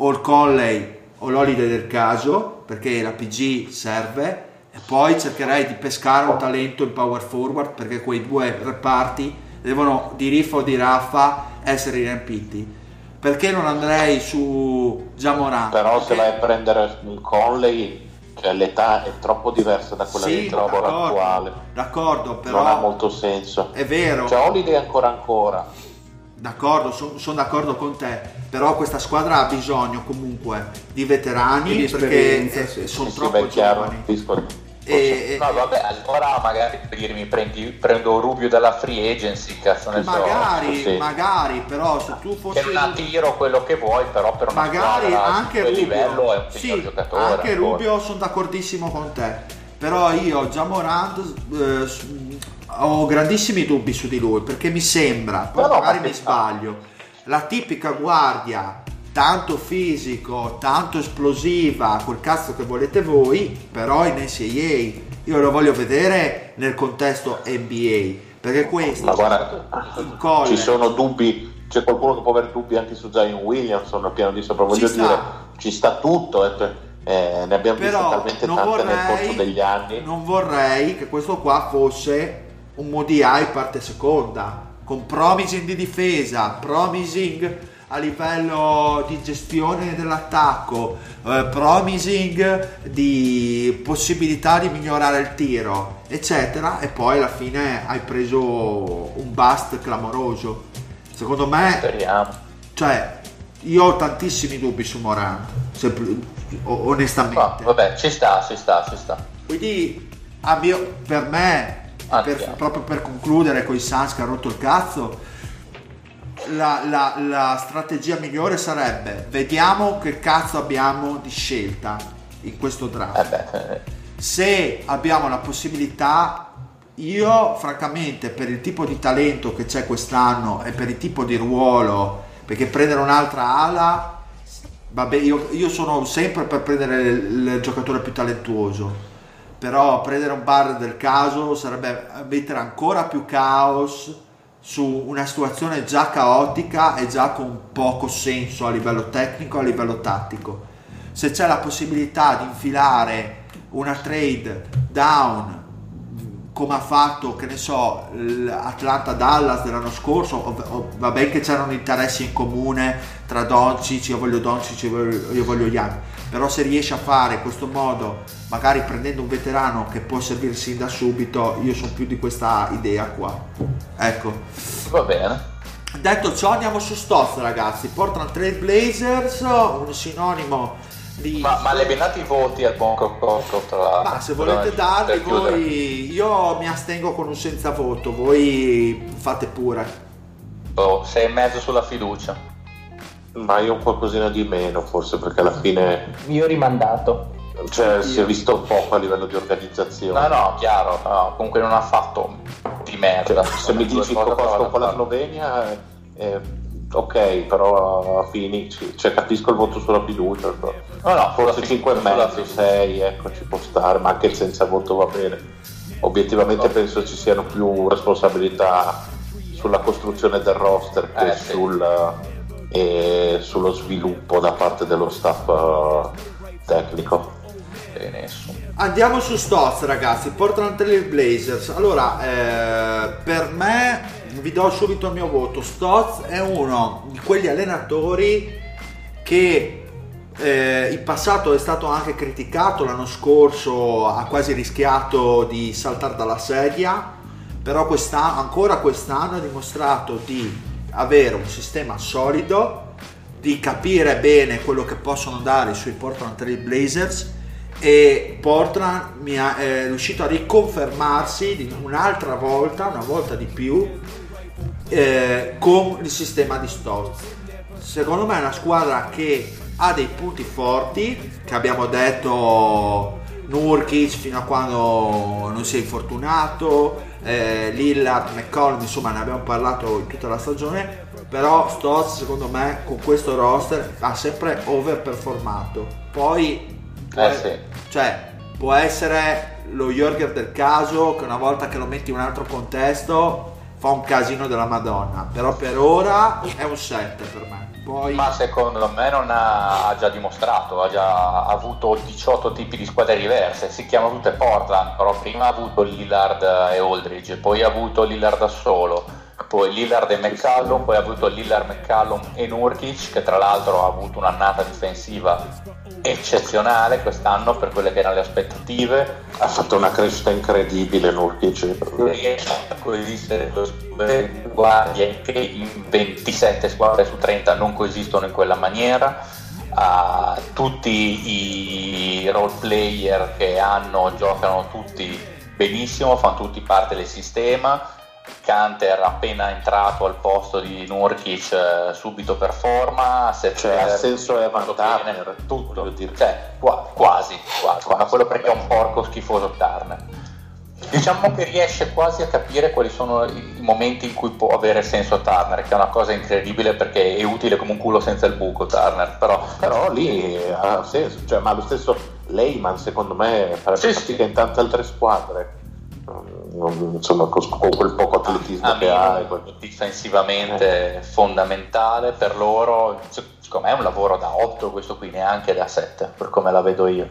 o il Conley o l'Holiday del caso, perché la PG serve. E poi cercherei di pescare un talento in power forward, perché quei due reparti devono di riffa o di raffa essere riempiti. Perché non andrei su Jamorant? Però se vai a prendere un Conley, cioè l'età è troppo diversa da quella Sì, trovo d'accordo, attuale. D'accordo, però Non ha molto senso. è vero. Cioè Holiday ancora ancora. D'accordo, sono d'accordo con te, però questa squadra ha bisogno comunque di veterani di perché esperienza, sì. sono Sì, sì, troppo chiaro, giovani. E, No, vabbè, allora magari per dirmi prendi, prendo Rubio dalla free agency, cazzo ne so. magari, sì. magari, però se tu fossi Che ha tiro quello che vuoi, però per una magari anche Rubio, livello è un sì, giocatore. anche ancora. Rubio sono d'accordissimo con te, però io già Morant eh, ho grandissimi dubbi su di lui perché mi sembra, poi No, no, magari ma mi sbaglio, la tipica guardia tanto fisico, tanto esplosiva, quel cazzo che volete voi, però in NCAA io lo voglio vedere nel contesto NBA perché questo Ma guarda, ci sono dubbi, c'è qualcuno che può avere dubbi anche su Zion Williamson al piano di sopra. Voglio Ci sta. dire, ci sta tutto, eh, eh, ne abbiamo viste però talmente non tante nel corso vorrei, degli anni. non vorrei che questo qua fosse un MODI parte seconda con promising di difesa promising a livello di gestione dell'attacco eh, promising di possibilità di migliorare il tiro eccetera e poi alla fine hai preso un bust clamoroso secondo me Speriamo. cioè io ho tantissimi dubbi su Morant o- onestamente No, vabbè, ci sta, ci sta, ci sta. quindi mio- per me, Ah, per- proprio per concludere con i Suns che ha rotto il cazzo, la, la- la strategia migliore sarebbe vediamo che cazzo abbiamo di scelta in questo draft. Eh beh, eh, Se abbiamo la possibilità, io francamente per il tipo di talento che c'è quest'anno e per il tipo di ruolo, perché prendere un'altra ala, vabbè, io, io sono sempre per prendere il, il giocatore più talentuoso, però prendere un bar del caso sarebbe mettere ancora più caos su una situazione già caotica e già con poco senso a livello tecnico, a livello tattico. Se c'è la possibilità di infilare una trade down come ha fatto, che ne so, l'Atlanta-Dallas dell'anno scorso, va bene che c'erano interessi in comune tra Doncic, io voglio Doncic, io io voglio Young, però se riesce a fare in questo modo, magari prendendo un veterano che può servirsi da subito, io sono più di questa idea qua. Ecco. Va bene. Detto ciò andiamo su Stoz ragazzi, Portland Trail Blazers, un sinonimo di... Ma, ma le ben dati i voti al buon Cocco tra Ma se volete darli voi, io mi astengo con un senza voto, voi fate pure. Oh, sei e mezzo sulla fiducia. Ma io un qualcosina di meno forse perché alla fine... Io ho rimandato. Cioè si è visto poco a livello di organizzazione. No, no, chiaro, no, comunque non ha fatto di merda. Cioè, se mi dici Cocco con la Slovenia... Eh, ok, però a Phoenix, cioè capisco il voto sulla fiducia, no, no, forse 5 e mezzo, 6, ecco, ci può stare, ma anche senza voto va bene. Obiettivamente no. penso ci siano più responsabilità sulla costruzione del roster che eh, sul, eh, sullo sviluppo da parte dello staff uh, tecnico. Andiamo su Stoz ragazzi, Portland Trail Blazers. Allora, eh, per me vi do subito il mio voto. Stotz è uno di quegli allenatori che eh, in passato è stato anche criticato, l'anno scorso ha quasi rischiato di saltare dalla sedia, però quest'anno, ancora quest'anno ha dimostrato di avere un sistema solido, di capire bene quello che possono dare sui Portland Trail Blazers e Portland mi ha, è riuscito a riconfermarsi un'altra volta, una volta di più, eh, con il sistema di Stolz. Secondo me è una squadra che ha dei punti forti, che abbiamo detto Nurkic fino a quando non si è infortunato, eh, Lillard, McCollum, insomma ne abbiamo parlato in tutta la stagione, però Stolz secondo me con questo roster ha sempre overperformato. Poi eh sì. Cioè, può essere lo Jorger del caso che una volta che lo metti in un altro contesto fa un casino della Madonna. Però per ora è un 7 per me. Poi... Ma secondo me non ha, ha già dimostrato, ha già avuto 18 tipi di squadre diverse, si chiamano tutte Portland, però prima ha avuto Lillard e Aldridge, poi ha avuto Lillard da solo poi Lillard e McCallum, poi ha avuto Lillard, McCallum e Nurkic che tra l'altro ha avuto un'annata difensiva eccezionale quest'anno per quelle che erano le aspettative. Ha fatto una crescita incredibile Nurkic. Coesistere due guardie che in 27 squadre su 30 non coesistono in quella maniera. Uh, tutti i role player che hanno giocano tutti benissimo, fanno tutti parte del sistema Canter appena entrato al posto di Nurkic eh, subito performa se cioè ha senso è Turner tutto. cioè, qua, quasi, quasi, quasi ma quello perché è un porco schifoso Turner. Diciamo che riesce quasi a capire quali sono i momenti in cui può avere senso Turner che è una cosa incredibile perché è utile come un culo senza il buco Turner però, però lì ha senso cioè, ma lo stesso Lehman secondo me farebbe sì, fatica sì. in tante altre squadre insomma, con, quel poco atletismo a che ha. Difensivamente eh. fondamentale per loro, secondo me è un lavoro da 8 questo qui, neanche da 7, per come la vedo io.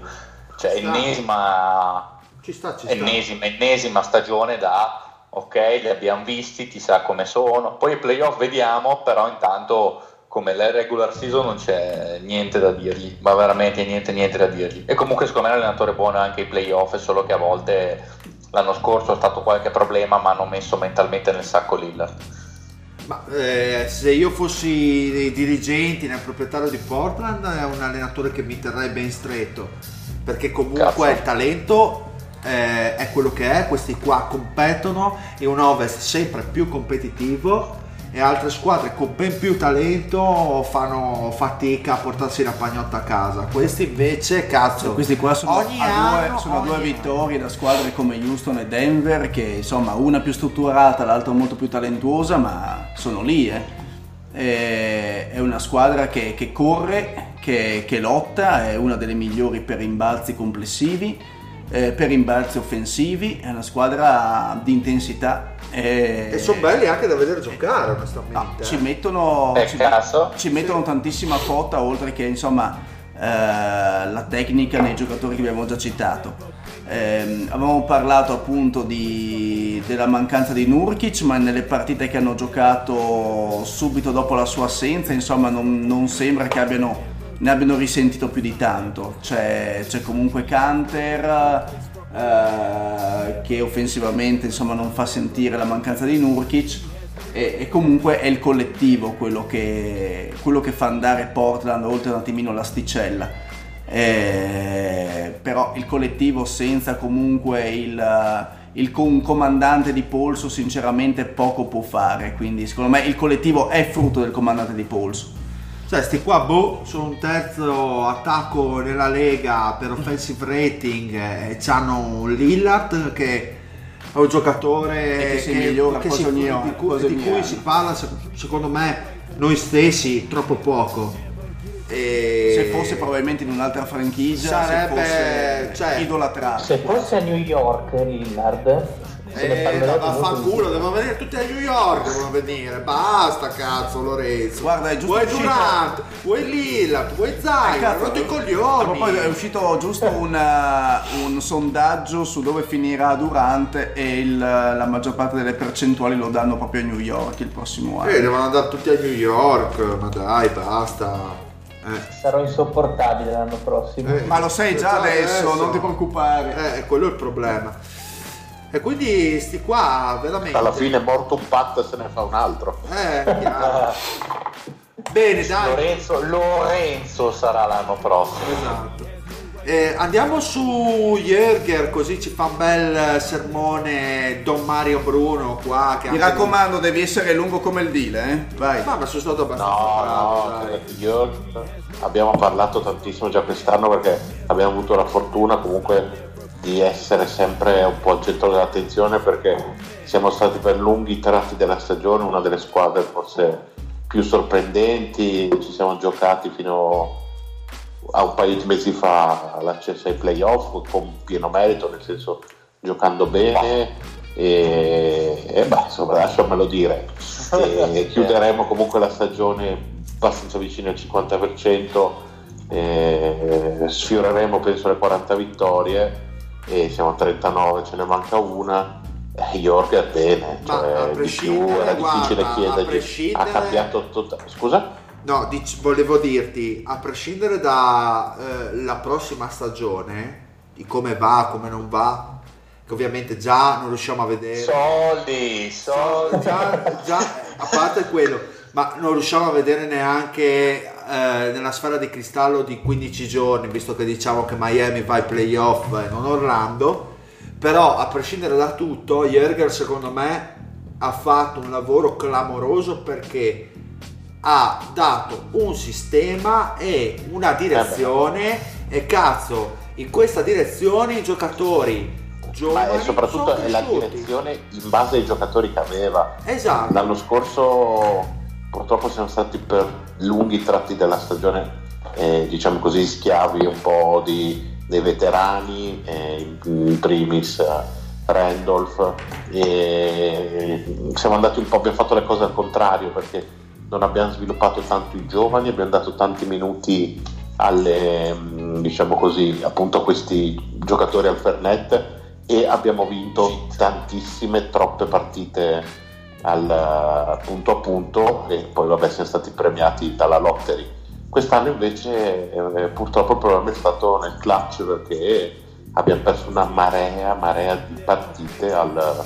Cioè, ennesima, ci sta, ci sta. ennesima, ennesima stagione da ok, li abbiamo visti, chissà come sono. Poi i playoff vediamo, però intanto come la regular season non c'è niente da dirgli, ma veramente niente, niente da dirgli. E comunque secondo me è un allenatore buono anche ai playoff, solo che a volte l'anno scorso è stato qualche problema, ma hanno messo mentalmente nel sacco Lillard. Ma, eh, se io fossi nei dirigenti, nel proprietario di Portland, è un allenatore che mi terrei ben stretto, perché comunque Cazzo. il talento eh, è quello che è, questi qua competono in un Ovest sempre più competitivo e altre squadre con ben più talento fanno fatica a portarsi la pagnotta a casa. Questi invece, cazzo, questi qua sono ogni a anno, due, sono due vittorie da squadre come Houston e Denver, che insomma una più strutturata, l'altra molto più talentuosa, ma sono lì. Eh. È una squadra che, che corre, che, che lotta, è una delle migliori per rimbalzi complessivi eh, per rimbalzi offensivi, è una squadra di intensità. E, E sono belli anche da vedere giocare, onestamente. No, ci mettono, Eh, ci, ci mettono tantissima fotta, oltre che insomma eh, la tecnica nei giocatori che abbiamo già citato. Ehm, avevamo parlato appunto di- della mancanza di Nurkic, ma nelle partite che hanno giocato subito dopo la sua assenza, insomma, non, non sembra che abbiano, ne abbiano risentito più di tanto. C'è, c'è comunque Canter eh, che offensivamente insomma, non fa sentire la mancanza di Nurkic e, e comunque è il collettivo quello che, quello che fa andare Portland oltre un attimino l'asticella. Eh, però il collettivo senza comunque il, il comandante di polso sinceramente poco può fare quindi secondo me il collettivo è frutto del comandante di polso Cioè, sti qua, boh, sono un terzo attacco nella Lega per offensive rating e hanno un Lillard che è un giocatore E che si migliora che quasi si- ogni- di cui, di cui anno. si parla, se- secondo me, noi stessi troppo poco. E... se fosse probabilmente in un'altra franchigia Sarebbe- se fosse cioè- idolatrato Se fosse a New York Lillard, Eh, parlerebbe ma fa molto di culo, più. devono venire tutti a New York, devono venire, basta cazzo Lorenzo. Guarda, è giusto vuoi uscito- Durant, vuoi Lillard, vuoi Eh, Zion, cazzo, rotto i coglioni. proposito, è uscito giusto un, eh, un sondaggio su dove finirà Durant e il- la maggior parte delle percentuali lo danno proprio a New York il prossimo anno. Eh, devono andare tutti a New York, ma dai, basta. Eh. Sarò insopportabile l'anno prossimo. Eh. Ma lo sai già Già adesso, adesso. non ti preoccupare. Eh, quello è il problema. E quindi sti qua veramente. Alla fine morto un patto e se ne fa un altro. Eh, chiaro. *laughs* Bene, dai. Lorenzo, Lorenzo sarà l'anno prossimo. Esatto. Eh, andiamo su Jürger così ci fa un bel sermone Don Mario Bruno qua. Che Mi raccomando, devi essere lungo come il dile, eh? Vai. Ma, ma sono stato abbastanza No, bravo, no, io abbiamo parlato tantissimo già quest'anno perché abbiamo avuto la fortuna comunque di essere sempre un po' al centro dell'attenzione perché siamo stati per lunghi tratti della stagione una delle squadre forse più sorprendenti, ci siamo giocati fino a un paio di mesi fa l'accesso ai playoff con pieno merito, nel senso giocando bene e, e beh, insomma lasciamelo dire. E *laughs* chiuderemo comunque la stagione abbastanza vicino al 50%, e sfioreremo penso le 40 vittorie e siamo a 39, ce ne manca una. Eh, Jorger bene, Ma a cioè, di più era difficile guarda, chiedergli. Ha cambiato tutta- Scusa? No, dic- volevo dirti, a prescindere dalla prossima stagione, di come va, come non va, che ovviamente già non riusciamo a vedere. Soldi, soldi. già, già, a parte quello, ma non riusciamo a vedere neanche eh, nella sfera di cristallo di 15 giorni, visto che diciamo che Miami va ai playoff e non Orlando. Però, a prescindere da tutto, Jürger secondo me ha fatto un lavoro clamoroso perché ha dato un sistema e una direzione e cazzo, in questa direzione i giocatori Ma è soprattutto è la direzione in base ai giocatori che aveva. Esatto. L'anno scorso purtroppo siamo stati per lunghi tratti della stagione, eh, diciamo così, schiavi un po' di- dei veterani, eh, in, primis eh, Randolph, e siamo andati un po', abbiamo fatto le cose al contrario perché non abbiamo sviluppato tanto i giovani, abbiamo dato tanti minuti alle, mm, diciamo così, appunto a questi giocatori al Fernet e abbiamo vinto tantissime, troppe partite al eh, punto a punto e poi vabbè siamo stati premiati dalla lottery. Quest'anno invece eh, purtroppo il problema è stato nel clutch perché abbiamo perso una marea, marea di partite al,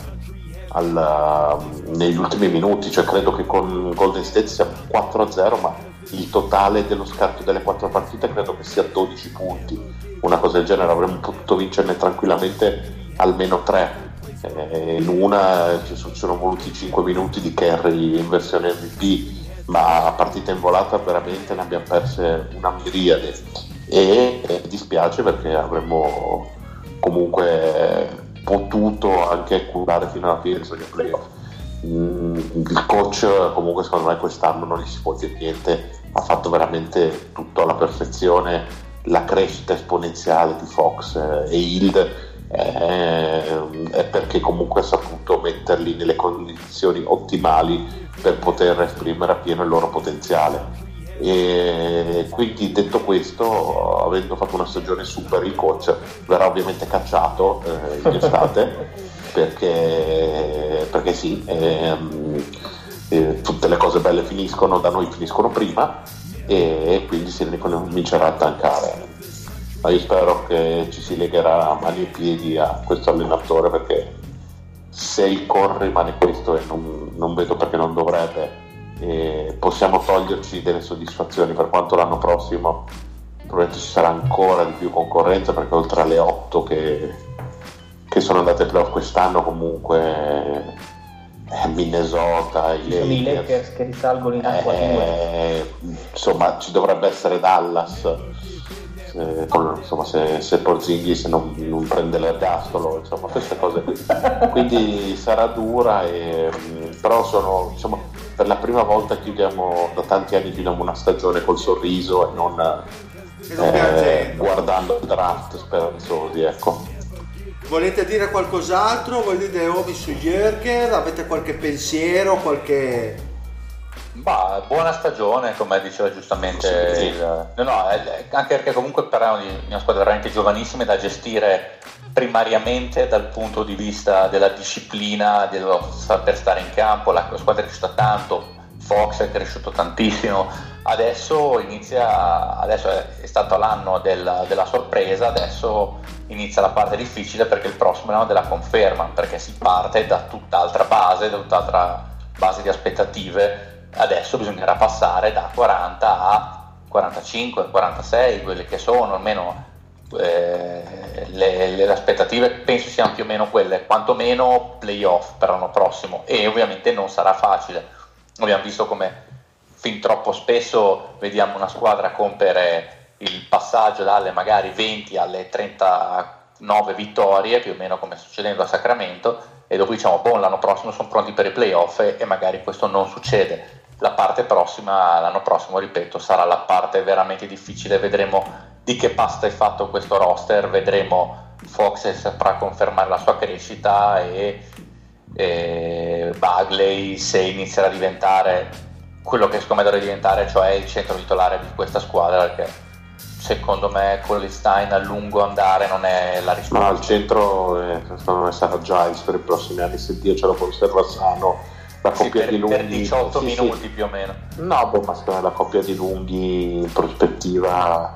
al, negli ultimi minuti, cioè credo che con Golden State siamo 4-0 ma il totale dello scarto delle quattro partite credo che sia 12 punti, una cosa del genere avremmo potuto vincerne tranquillamente almeno 3 eh, in una ci sono, voluti 5 minuti di carry in versione MVP ma a partita in volata veramente ne abbiamo perse una miriade. E eh, dispiace perché avremmo comunque potuto anche curare fino alla fine dei playoff Mm, il coach comunque secondo me quest'anno non gli si può dire niente ha fatto veramente tutto alla perfezione la crescita esponenziale di Fox eh, e Hild eh, è perché comunque ha saputo metterli nelle condizioni ottimali per poter esprimere appieno il loro potenziale. E quindi detto questo, avendo fatto una stagione super, il coach verrà ovviamente cacciato eh, in estate *laughs* perché, perché sì, ehm, eh, tutte le cose belle finiscono, da noi finiscono prima e quindi si comincerà a tankare. Ma io spero che ci si legherà a mani e piedi a questo allenatore perché se il core rimane questo e non, non vedo perché non dovrebbe, possiamo toglierci delle soddisfazioni per quanto l'anno prossimo. Probabilmente ci sarà ancora di più concorrenza perché oltre alle 8 che, che sono andate playoff quest'anno comunque eh, Minnesota, i Lakers, i Lakers. Che risalgono in acqua eh, insomma ci dovrebbe essere Dallas eh, con, insomma, se, se Porzinghi non, non prende l'ergastolo, insomma, queste cose qui. Quindi sarà dura, e, mm, però sono, insomma, per la prima volta chiudiamo, da tanti anni chiudiamo una stagione col sorriso e non, eh, guardando il draft speranzosi, ecco. Volete dire qualcos'altro? Volete dire Omi su Jürger? Avete qualche pensiero? Qualche Bah, buona stagione, come diceva giustamente sì, il, no, no, anche perché comunque parliamo di una squadra veramente giovanissima da gestire primariamente dal punto di vista della disciplina, dello saper stare in campo, la, la squadra è cresciuta tanto, Fox è cresciuto tantissimo, adesso inizia, adesso è, stato l'anno della, della sorpresa, adesso inizia la parte difficile perché il prossimo è l'anno della conferma, perché si parte da tutt'altra base, da tutt'altra base di aspettative adesso bisognerà passare da 40 a 45, 46, quelle che sono almeno eh, le, le, aspettative. Penso siano più o meno quelle, quantomeno playoff per l'anno prossimo. E ovviamente non sarà facile. Abbiamo visto come fin troppo spesso vediamo una squadra compiere il passaggio dalle magari 20 alle 39 vittorie, più o meno come succedendo a Sacramento, e dopo diciamo, boh, l'anno prossimo sono pronti per i playoff e, e magari questo non succede la parte prossima, l'anno prossimo, ripeto, sarà la parte veramente difficile, vedremo di che pasta è fatto questo roster, vedremo Fox se saprà confermare la sua crescita e, e Bagley se inizierà a diventare quello che secondo me dovrebbe diventare, cioè il centro titolare di questa squadra, perché secondo me con Stein a lungo andare non è la risposta. Ma al centro eh, secondo me sarà Giles per i prossimi anni, se Dio ce lo conserva sano la coppia sì, per, di lunghi. per 18 sì, minuti sì. più o meno. No boh, ma secondo me la coppia di lunghi in prospettiva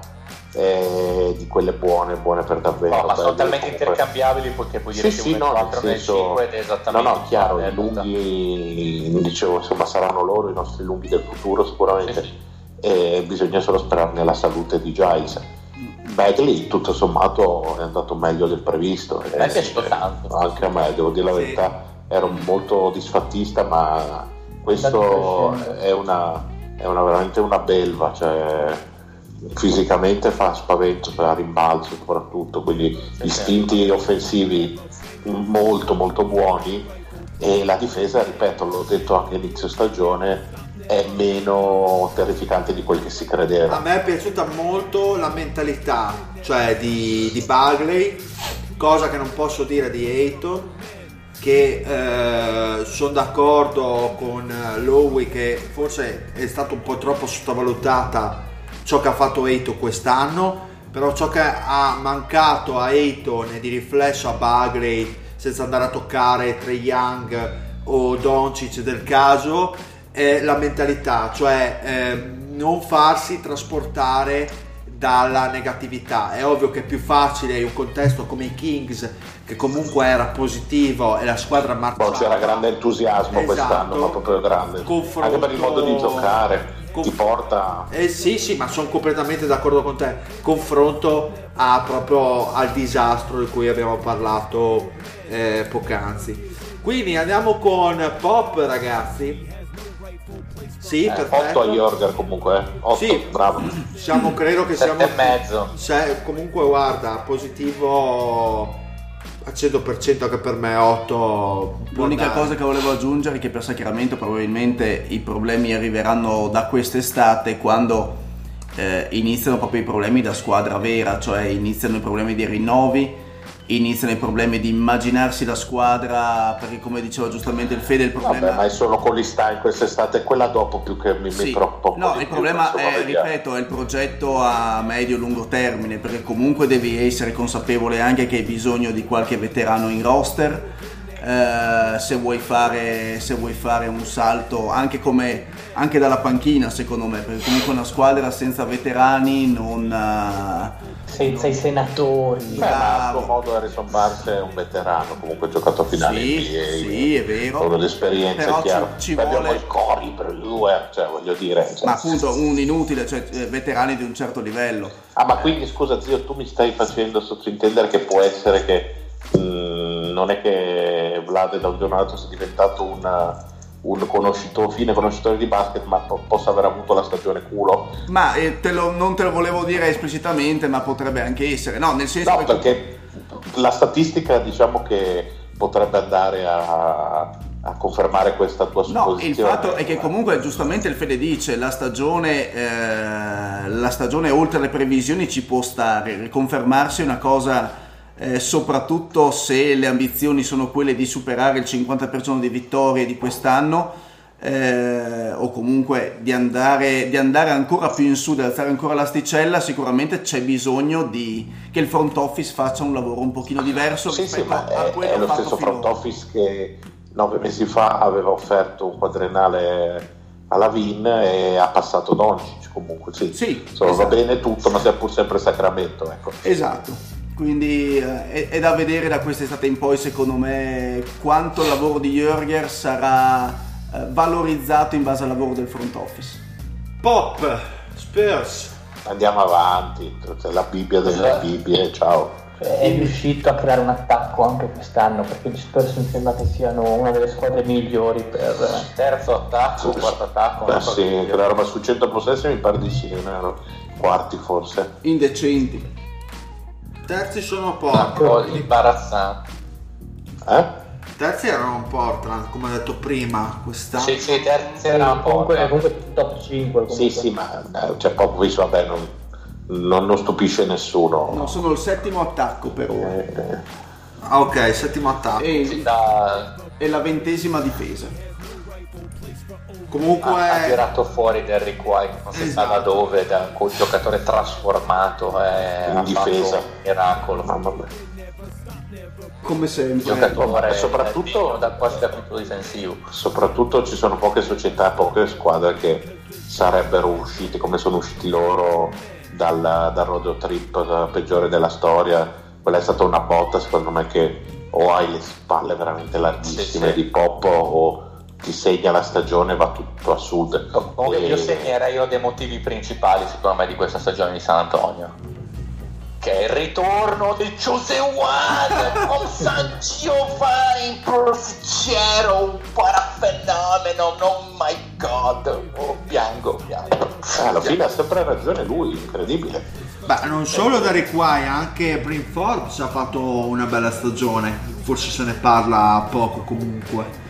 è di quelle buone buone per davvero. No, ma sono talmente intercambiabili perché puoi dire sì, che sì, no, 4 nel 5 ed è esattamente no no chiaro i lunghi dicevo insomma saranno loro i nostri lunghi del futuro sicuramente. E bisogna solo sperare nella salute di Giles. Bagley tutto sommato è andato meglio del previsto. Mi è piaciuto tanto. anche a me devo dire la verità ero molto disfattista, ma questo è una, è una veramente una belva, cioè, fisicamente fa spavento, fa rimbalzo soprattutto, quindi istinti offensivi molto molto buoni e la difesa, ripeto, l'ho detto anche inizio stagione, è meno terrificante di quel che si credeva. A me è piaciuta molto la mentalità, cioè di, di Bagley, cosa che non posso dire di Eiton che eh, sono d'accordo con eh, Lowy che forse è stato un po' troppo sottovalutata ciò che ha fatto Eito quest'anno, però ciò che ha mancato a Eiton e di riflesso a Bagley senza andare a toccare Trey Young o Doncic del caso è la mentalità, cioè eh, non farsi trasportare dalla negatività. È ovvio che è più facile in un contesto come i Kings che comunque era positivo e la squadra marciava. Poi c'era grande entusiasmo esatto. quest'anno, ma proprio grande. Confronto... Anche per il modo di giocare. Conf... Ti porta. Eh sì, sì, ma sono completamente d'accordo con te. Confronto a, proprio al disastro di cui abbiamo parlato eh, poc'anzi. Quindi andiamo con Pop, ragazzi. Sì, eh, perfetto. 8 a Jorger comunque, 8, eh. sì, bravo. Siamo, credo che siamo... e mezzo. Se, comunque guarda, positivo al 100% anche per me 8 l'unica cosa che volevo aggiungere è che per Sacramento probabilmente i problemi arriveranno da quest'estate quando eh, iniziano proprio i problemi da squadra vera cioè iniziano i problemi dei rinnovi iniziano i problemi di immaginarsi la squadra, perché come diceva giustamente il Fede, il problema... Vabbè, ma è solo con l'Istain quest'estate, quella dopo più che mi, Sì. mi preoccupa. No, il più, problema insomma, è, vediamo. ripeto, è il progetto a medio-lungo termine, perché comunque devi essere consapevole anche che hai bisogno di qualche veterano in roster. Eh, se, vuoi fare, se vuoi fare un salto anche, come, anche dalla panchina secondo me perché comunque una squadra senza veterani non eh, senza i senatori. Beh, ma a suo modo Harrison Barnes è un veterano, comunque ha giocato a finale Sì, NBA. sì, è vero. Solo l'esperienza, Però chiaro. ci- ci abbiamo vuole- il Cori per lui, cioè voglio dire. cioè- ma appunto un inutile cioè eh, veterani di un certo livello Ah, ma quindi scusa zio, tu mi stai facendo sottintendere che può essere che mh, non è che Vlad da un giorno all'altro sia diventato una- un conoscitore, fine conoscitore di basket, ma po- possa aver avuto la stagione culo? ma eh, te lo- non te lo volevo dire esplicitamente ma potrebbe anche essere no nel senso No, che perché la statistica diciamo che potrebbe andare a, a confermare questa tua No, supposizione. il fatto è che comunque giustamente il Fede dice la stagione, eh, la stagione oltre le previsioni ci può stare, confermarsi è una cosa eh, soprattutto se le ambizioni sono quelle di superare il 50% di vittorie di quest'anno eh, o comunque di andare, di andare ancora più in su, di alzare ancora l'asticella, sicuramente c'è bisogno di, che il front office faccia un lavoro un pochino diverso Sì, sì, rispetto ma a è, quello è lo stesso finora. front office che nove mesi fa aveva offerto un quadrenale alla Vin e ha passato Doncic comunque, sì. Sì, Insomma, va esatto. bene tutto, ma sia pur sempre Sacramento, ecco. Esatto, quindi eh, è, è da vedere da quest'estate in poi secondo me quanto il lavoro di Jörger sarà eh, valorizzato in base al lavoro del front office. Pop, Spurs. Andiamo avanti, la Bibbia delle Bibbie, ciao. Cioè, è riuscito a creare un attacco anche quest'anno perché gli Spurs mi sembra che siano una delle squadre migliori per Terzo attacco, quarto attacco. Beh sì, quella roba su 100 possessi mi pare di sì, non erano quarti forse. Indecenti. Terzi sono Un Portland. po' imbarazzante. Eh? Terzi erano Portland, come ho detto prima, quest'anno. Sì, sì, terzi era un po'. comunque, comunque top 5 Sì, sì, ma eh, c'è Popovic, vabbè, non, non, non stupisce nessuno. No, sono il settimo attacco per ora Eh, Ah, ok, settimo attacco. e, Da, e la ventesima difesa. Comunque, ha, ha tirato fuori Derrick White, non si sa Esatto. da dove, da un giocatore trasformato. eh, In difesa. miracolo. mamma mia. Come sempre. giocatore soprattutto- digno da quasi da titolo difensivo. Soprattutto ci sono poche società, poche squadre che sarebbero uscite come sono usciti loro dal, dal road trip eh, peggiore della storia. Quella è stata una botta, secondo me, che o hai le spalle veramente larghissime Sì, sì. di Poppo o ti segna la stagione va tutto a sud. Comunque E- io segnerei uno dei motivi principali secondo me di questa stagione di San Antonio. Che è il ritorno di Jose Juan *laughs* con San Giovanni Proficiero, un parafenomeno, oh my god, oh, piango, piango. Eh, alla fine ha sempre ragione lui, incredibile. beh, non solo da Requai, anche Brin Forbes ha fatto una bella stagione. Forse se ne parla poco comunque.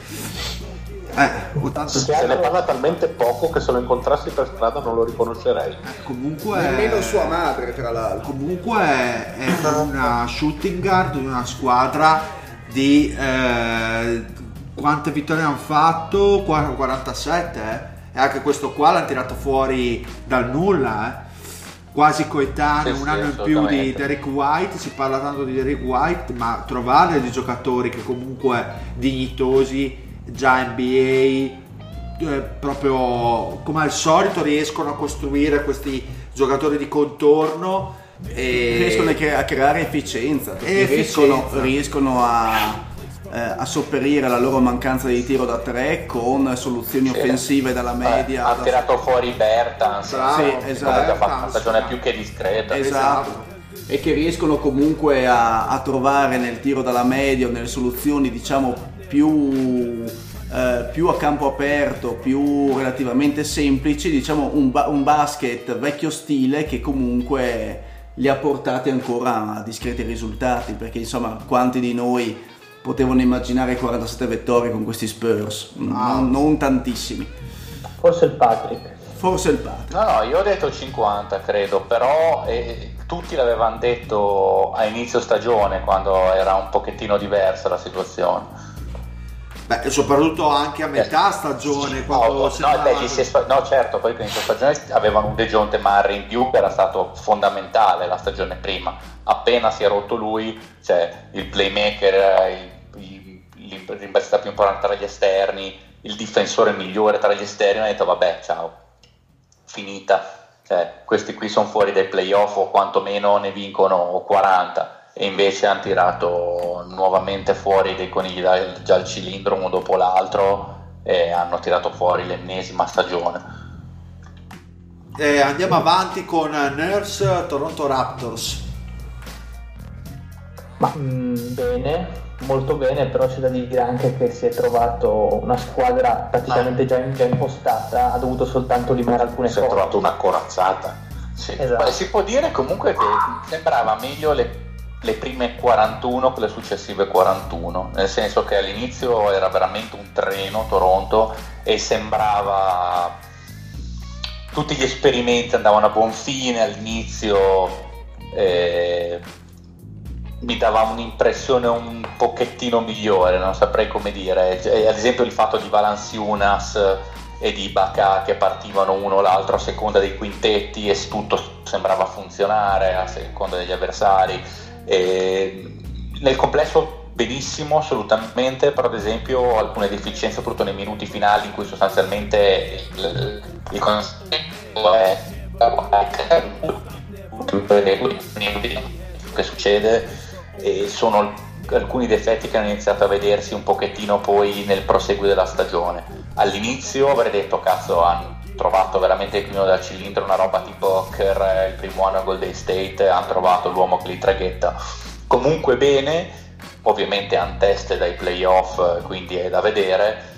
Eh, o tanto- Se ne parla talmente poco che se lo incontrassi per strada non lo riconoscerei. eh, comunque Nemmeno sua madre, tra l'altro. comunque è una shooting guard di una squadra di eh, quante vittorie hanno fatto? Qua- 47 eh? e anche questo qua l'ha tirato fuori dal nulla eh? quasi coetaneo Sì, un sì, anno in più di. Derek White si parla tanto di Derek White ma trovare dei giocatori che comunque dignitosi già NBA eh, proprio come al solito riescono a costruire questi giocatori di contorno e riescono a cre- a creare efficienza, riescono, riescono a, eh, a sopperire la loro mancanza di tiro da tre con soluzioni offensive dalla media. ha da- tirato fuori Bertans, Bravo, Sì, esatto. ha fatto una stagione più che discreta. Esatto. E che riescono comunque a, a trovare nel tiro dalla media o nelle soluzioni diciamo più, eh, più a campo aperto, più relativamente semplici, diciamo un, ba- un basket vecchio stile che comunque li ha portati ancora a discreti risultati, perché insomma quanti di noi potevano immaginare 47 vittorie con questi Spurs? Non, non tantissimi. Forse il Patrick. Forse il padre. No, no, io ho detto 50 credo, però eh, tutti l'avevano detto a inizio stagione quando era un pochettino diversa la situazione. Beh, soprattutto anche a metà stagione. Sì, quando no, sembrava- no, beh, spa- no, certo, poi inizio stagione avevano un Dejonte Murray in più che era stato fondamentale la stagione prima. Appena si è rotto lui, cioè il playmaker, il, il, più importante tra gli esterni, il difensore migliore tra gli esterni, ha detto vabbè, ciao, finita. Cioè, questi qui sono fuori dai playoff o quantomeno ne vincono 40 e invece hanno tirato nuovamente fuori dei conigli da- già al cilindro uno dopo l'altro e hanno tirato fuori l'ennesima stagione. Eh, andiamo avanti con Nurse Toronto Raptors. Ma mm, bene, molto bene, però c'è da dire anche che si è trovato una squadra praticamente già, già impostata, ha dovuto soltanto limare alcune Si è cose. trovato una corazzata. Sì. Esatto. Si può dire comunque che sembrava meglio le, le prime 41 che le successive 41, nel senso che all'inizio era veramente un treno Toronto e sembrava tutti gli esperimenti andavano a buon fine all'inizio eh, mi dava un'impressione un pochettino migliore, non saprei come dire. Ad esempio il fatto di Valanciunas e di Ibaka che partivano uno o l'altro a seconda dei quintetti e tutto sembrava funzionare a seconda degli avversari. E nel complesso benissimo assolutamente, però ad esempio alcune deficienze soprattutto nei minuti finali in cui sostanzialmente il, il consenso è che succede e sono alcuni difetti che hanno iniziato a vedersi un pochettino poi nel proseguo della stagione. All'inizio avrei detto cazzo hanno trovato veramente il primo dal cilindro una roba tipo Kerr il primo anno a Golden State hanno trovato l'uomo che li traghetta comunque bene ovviamente hanno teste dai playoff quindi è da vedere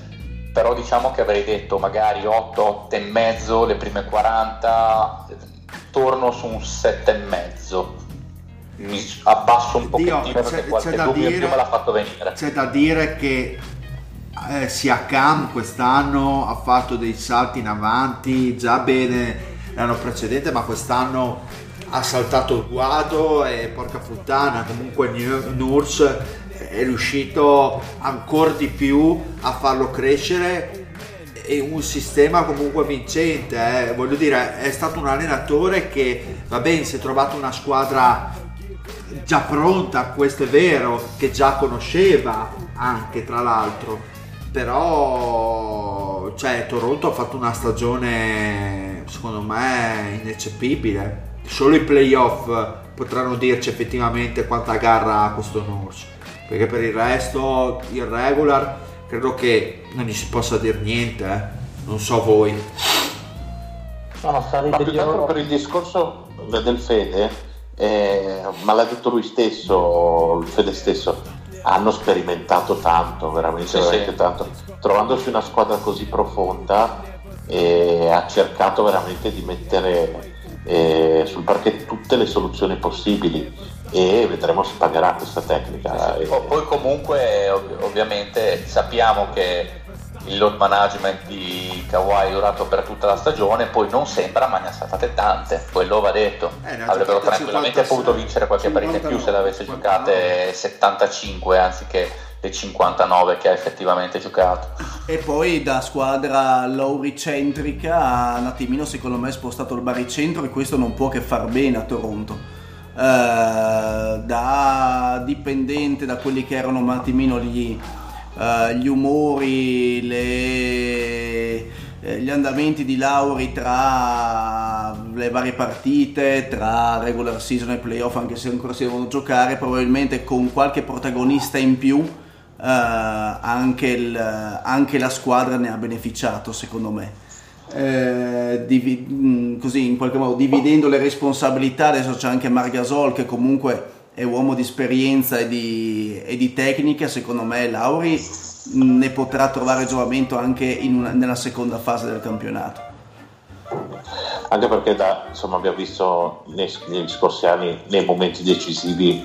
però diciamo che avrei detto magari 8, 8 e mezzo le prime 40 torno su un 7 e mezzo. Mi abbasso un Dio, pochettino c'è- perché qualche c'è dubbio dire- più me l'ha fatto venire. C'è da dire che eh, Siakam quest'anno ha fatto dei salti in avanti, già bene l'anno precedente, ma quest'anno ha saltato il guado e porca puttana, comunque Nurse è riuscito ancora di più a farlo crescere e un sistema comunque vincente, eh. voglio dire, è stato un allenatore che va bene, si è trovato una squadra già pronta, questo è vero, che già conosceva anche tra l'altro, però cioè, Toronto ha fatto una stagione secondo me ineccepibile. Solo i playoff potranno dirci effettivamente quanta garra ha questo Nurse, perché per il resto il regular credo che non gli si possa dire niente, eh. non so voi. No, no, stare Ma più che altro per il discorso del Fede, eh, ma l'ha detto lui stesso, il Fede stesso, hanno sperimentato tanto, veramente, Sì, veramente sì. tanto, trovandosi una squadra così profonda e ha cercato veramente di mettere eh, sul parquet tutte le soluzioni possibili e vedremo se pagherà questa tecnica. E- Po- Poi comunque ov- ovviamente sappiamo che il load management di Kawhi è durato per tutta la stagione, poi non sembra, ma ne ha saltate tante, quello va detto. Eh, Avrebbero tranquillamente 56, potuto vincere qualche parità in più se le avesse 59. giocate 75 anziché le 59 che ha effettivamente giocato. E poi da squadra Lowry-centrica ha un attimino secondo me spostato il baricentro e questo non può che far bene a Toronto. Eh, da dipendente da quelli che erano un attimino gli, eh, gli umori, le- eh, gli andamenti di Lauri tra le varie partite, tra regular season e playoff, anche se ancora si devono giocare, probabilmente con qualche protagonista in più eh, anche, il- anche la squadra ne ha beneficiato secondo me. Eh, divi- mh, così in qualche modo dividendo le responsabilità adesso c'è anche Margasol che comunque è uomo di esperienza e di, e di tecnica secondo me Lauri ne potrà trovare giovamento anche una- nella seconda fase del campionato. Anche perché da, insomma, abbiamo visto nei- negli scorsi anni, nei momenti decisivi,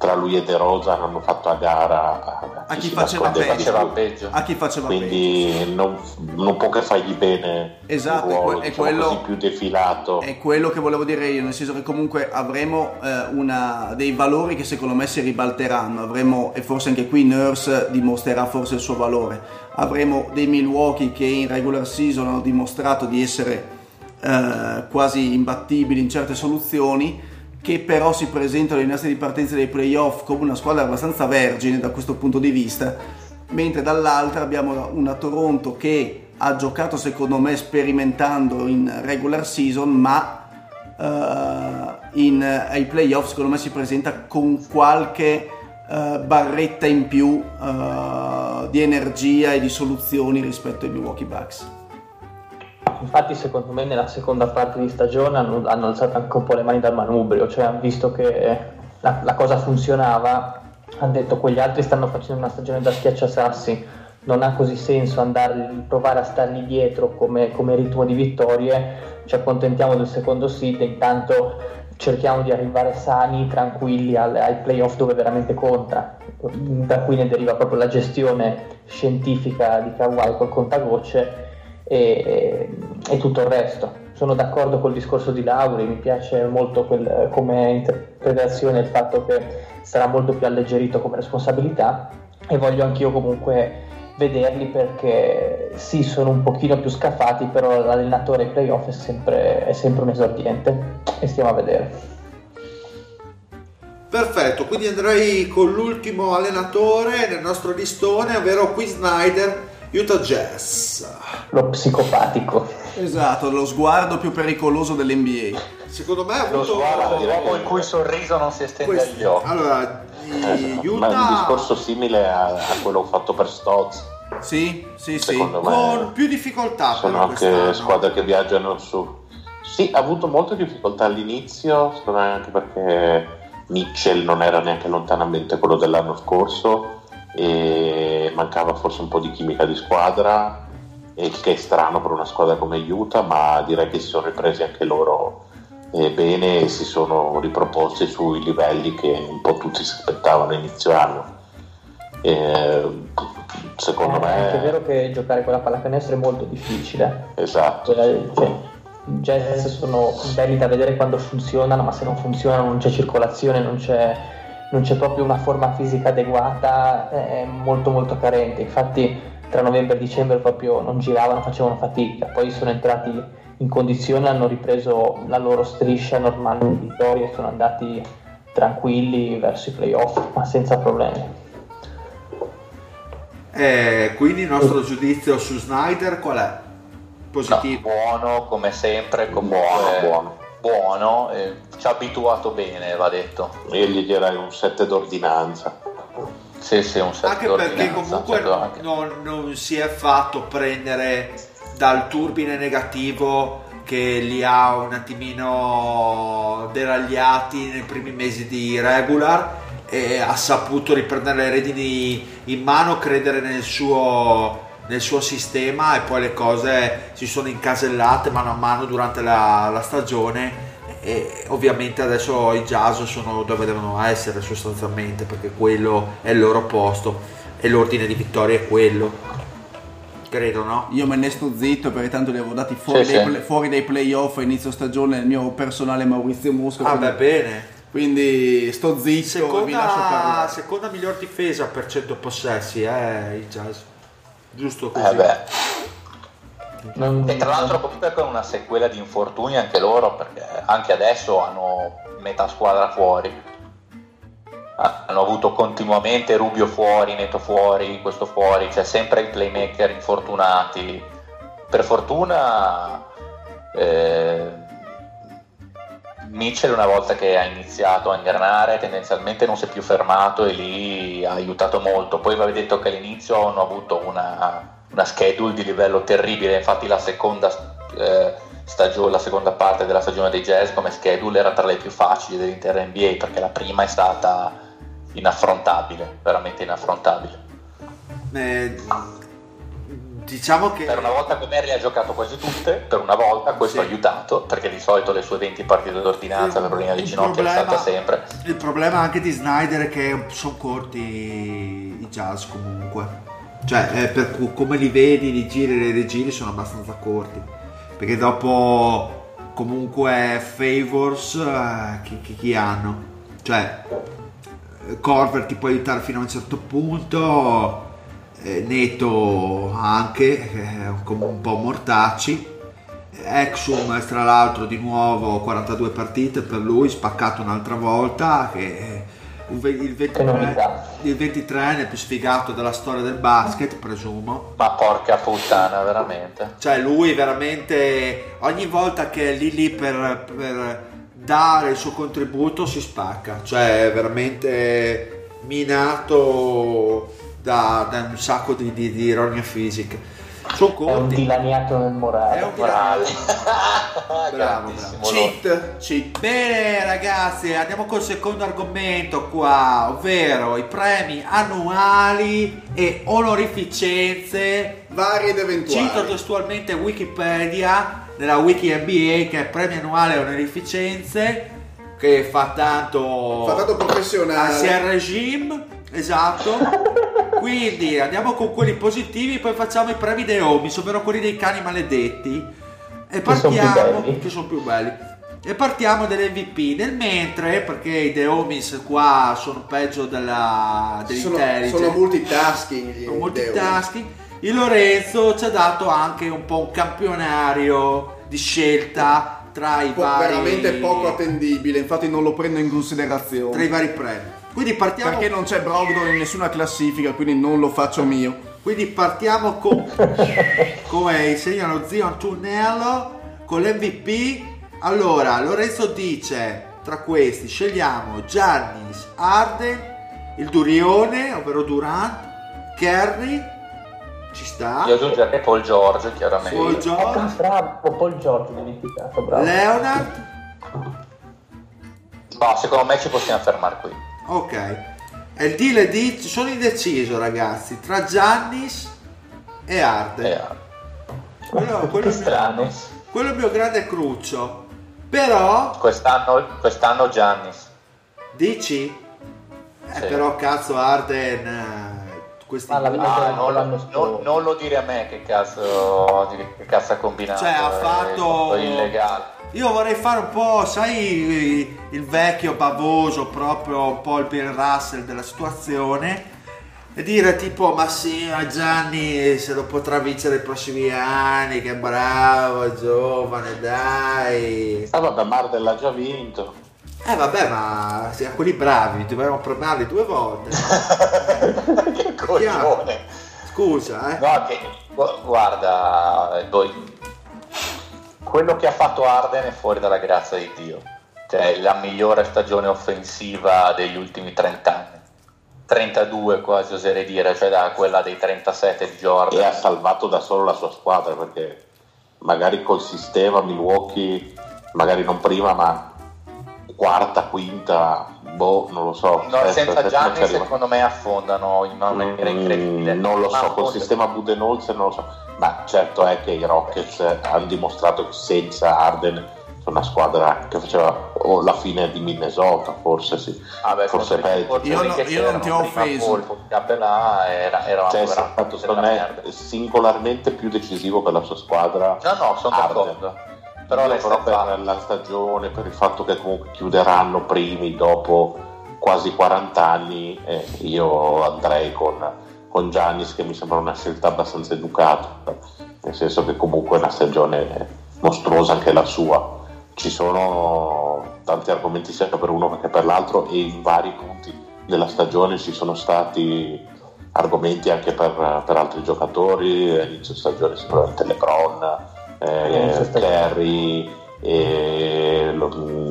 tra lui e De Rosa hanno fatto a gara a, a chi, si faceva di faceva peggio. a chi faceva quindi peggio. non, non può che fargli bene Esatto, il ruolo è que- diciamo quello- così più defilato. È quello che volevo dire io, nel senso che comunque avremo eh, una- dei valori che secondo me si ribalteranno, avremo, e forse anche qui Nurse dimostrerà forse il suo valore, avremo dei Milwaukee che in regular season hanno dimostrato di essere eh, quasi imbattibili in certe soluzioni, che però si presentano ai nastri di partenza dei playoff come una squadra abbastanza vergine da questo punto di vista, mentre dall'altra abbiamo una Toronto che ha giocato secondo me sperimentando in regular season ma eh, in, ai playoff secondo me si presenta con qualche eh, barretta in più eh, di energia e di soluzioni rispetto ai Milwaukee Bucks Infatti, secondo me, nella seconda parte di stagione hanno, hanno alzato anche un po' le mani dal manubrio, cioè hanno visto che la, la cosa funzionava, hanno detto quegli altri stanno facendo una stagione da schiacciasassi, non ha così senso andare, provare a stargli dietro come, come ritmo di vittorie, ci accontentiamo del secondo seed intanto cerchiamo di arrivare sani, tranquilli al- ai playoff dove veramente conta. Da qui ne deriva proprio la gestione scientifica di Kawhi col contagocce e, e tutto il resto. Sono d'accordo col discorso di Lauri, mi piace molto quel- come interpretazione il fatto che sarà molto più alleggerito come responsabilità e voglio anch'io comunque vederli perché sì sono un pochino più scaffati però l'allenatore ai playoff è sempre, è sempre un esordiente e stiamo a vedere Perfetto, quindi andrei con l'ultimo allenatore nel nostro listone, ovvero Qui Snyder, Utah Jazz. lo psicopatico esatto lo sguardo più pericoloso dell'NBA Secondo me ha Lo avuto sguardo di uomo il cui sorriso non si estende questo- agli occhi. Allora, i Eh, ma è un Utah discorso simile a, a quello fatto per Stotz sì sì sì secondo me con più difficoltà sono anche quest'anno. squadre che viaggiano su sì ha avuto molte difficoltà all'inizio secondo me anche perché Mitchell non era neanche lontanamente quello dell'anno scorso e mancava forse un po' di chimica di squadra e che è strano per una squadra come Utah ma direi che si sono ripresi anche loro eh, bene e si sono riproposti sui livelli che un po' tutti si aspettavano inizio anno. Eh, secondo è anche me vero che giocare con la pallacanestro è molto difficile. Esatto. Cioè, cioè, i jazz sono belli da vedere quando funzionano, ma se non funzionano non c'è circolazione, non c'è, non c'è proprio una forma fisica adeguata, è molto molto carente. Infatti tra novembre e dicembre proprio non giravano, facevano fatica, poi sono entrati in condizione, hanno ripreso la loro striscia normale di vittorie e sono andati tranquilli verso i playoff, ma senza problemi. Eh, quindi il nostro giudizio su Snyder qual è? No, Positivo. buono come sempre, comunque Buono, buono. Buono, eh, ci ha abituato bene, va detto. Io gli direi un 7 d'ordinanza. Sì, sì, un set Anche perché d'ordinanza, comunque certo, anche. non, non si è fatto prendere dal turbine negativo che li ha un attimino deragliati nei primi mesi di regular e ha saputo riprendere le redini in mano, credere nel suo, nel suo sistema e poi le cose si sono incasellate mano a mano durante la, la stagione e ovviamente adesso i jazz sono dove devono essere sostanzialmente perché quello è il loro posto e l'ordine di vittoria è quello credo no? Io me ne sto zitto perché tanto li avevo dati fuori, Sì, dai, sì. play- fuori dai playoff a inizio stagione il mio personale Maurizio Mosco. ah quindi, beh bene quindi sto zitto e vi lascio seconda, parlare. seconda miglior difesa per 100 possessi eh, i jazz giusto così Eh beh. Non- E tra l'altro comunque con una sequela di infortuni anche loro, perché anche adesso hanno metà squadra fuori. Hanno avuto continuamente Rubio fuori, Neto fuori, questo fuori, c'è sempre i playmaker infortunati. Per fortuna eh, Mitchell una volta che ha iniziato a ingranare tendenzialmente non si è più fermato e lì ha aiutato molto. Poi va detto che all'inizio hanno avuto una, una schedule di livello terribile, infatti la seconda, eh, stagione, la seconda parte della stagione dei Jazz come schedule era tra le più facili dell'intera NBA perché la prima è stata inaffrontabile, veramente inaffrontabile. Eh, diciamo che Per una volta Gomer le ha giocato quasi tutte, per una volta questo Sì. ha aiutato, perché di solito le sue 20 partite d'ordinanza Il- per problema di ginocchio le problema- salta sempre. Il problema anche di Snyder è che sono corti i jazz comunque. Cioè, eh, per come li vedi, li giri e rigiri sono abbastanza corti. Perché dopo comunque Favors eh, chi, chi- chi hanno? Cioè, eh, Corver ti può aiutare fino a un certo punto, eh, Neto anche, eh, come un po' mortacci. Exum tra l'altro di nuovo 42 partite per lui, spaccato un'altra volta, che è ve- il, Che novità. 23, il 23 più sfigato della storia del basket, presumo. Ma porca puttana, veramente. Cioè lui veramente ogni volta che è lì lì per, per dare il suo contributo si spacca, cioè è veramente minato da, da un sacco di, di, di ironia fisica. Sono È un corti. dilaniato nel morale. È un Morale. *laughs* Bravo, loro. Cheat, cheat. Bene ragazzi, andiamo col secondo argomento qua, ovvero i premi annuali e onorificenze. Vari ed eventuali. Cito testualmente Wikipedia, nella wiki NBA che è premi annuali e onorificenze, che fa tanto... Fa tanto professionale. Ancien regime, esatto. *laughs* Quindi andiamo con quelli positivi, poi facciamo i premi dei homies, ovvero quelli dei cani maledetti. E Che son più partiamo, belli. che sono più belli. E partiamo dall'MVP. Nel mentre, perché i The Homies qua sono peggio della, sono, dell'intelligence, sono multitasking. gli sono multitasking. Il Lorenzo ci ha dato anche un po' un campionario di scelta tra i Po- vari veramente poco attendibile, infatti non lo prendo in tra i considerazione. vari premi. Quindi partiamo Perché non c'è Brogdon in nessuna classifica, quindi non lo faccio mio. Quindi partiamo con, come insegna lo zio Antonello, con l'MVP. Allora, Lorenzo dice, tra questi scegliamo Giannis, Arden, il Durione, ovvero Durant, Kerry, ci sta, Io aggiungerei Paul George, chiaramente. Paul Ah, George, bravo, Paul George dimenticato, bravo. Leonard, No, secondo me ci possiamo fermare qui. Ok. E il deal è di... sono indeciso ragazzi, tra Giannis e Arden. Eh, *laughs* Quello, quello, strano. quello è il mio grande cruccio. Però quest'anno, quest'anno Giannis. Dici? Eh, Sì. però cazzo Arden eh, questi Ah, Ah, non, scorso. non- non lo dire a me che cazzo, che cazzo ha combinato. Cioè, ha è fatto- illegale. Io vorrei fare un po' sai il vecchio bavoso proprio un po' il Bill Russell della situazione e dire tipo ma sì ma Gianni se lo potrà vincere i prossimi anni che bravo giovane dai Ah vabbè, Mardel l'ha già vinto. eh vabbè ma a quelli bravi dovremmo premiarli due volte *laughs* che coglione. scusa eh No, che, gu- guarda, poi, quello che ha fatto Arden è fuori dalla grazia di Dio. Cioè, la migliore stagione offensiva degli ultimi 30 anni. 32 quasi oserei dire, cioè da quella dei 37 di E Jordan. ha salvato da solo la sua squadra perché magari col sistema Milwaukee, magari non prima, ma quarta, quinta, boh, non lo so. No, sesta, senza Gianni secondo me affondano in una maniera incredibile. Mm, non lo Ma so, col sistema Budenholzer non lo so. Ma certo è che i Rockets hanno dimostrato che senza Arden sono una squadra che faceva o la fine di Minnesota, forse sì. Ah, beh, forse peggio. Io no- che io non ti ho offeso. Era, eravamo Cioè, veramente stato secondo me merda. singolarmente più decisivo per la sua squadra. No, no, sono Arden. d'accordo. Però però il per la stagione, per il fatto che comunque chiuderanno primi dopo quasi 40 anni, eh, io andrei con, con Giannis che mi sembra una scelta abbastanza educata, nel senso che comunque è una stagione mostruosa anche la sua. Ci sono tanti argomenti sia per uno che per l'altro e in vari punti della stagione ci sono stati argomenti anche per, per altri giocatori, all'inizio stagione sicuramente LeBron, eh, Inizio stagione. Kerry e lo,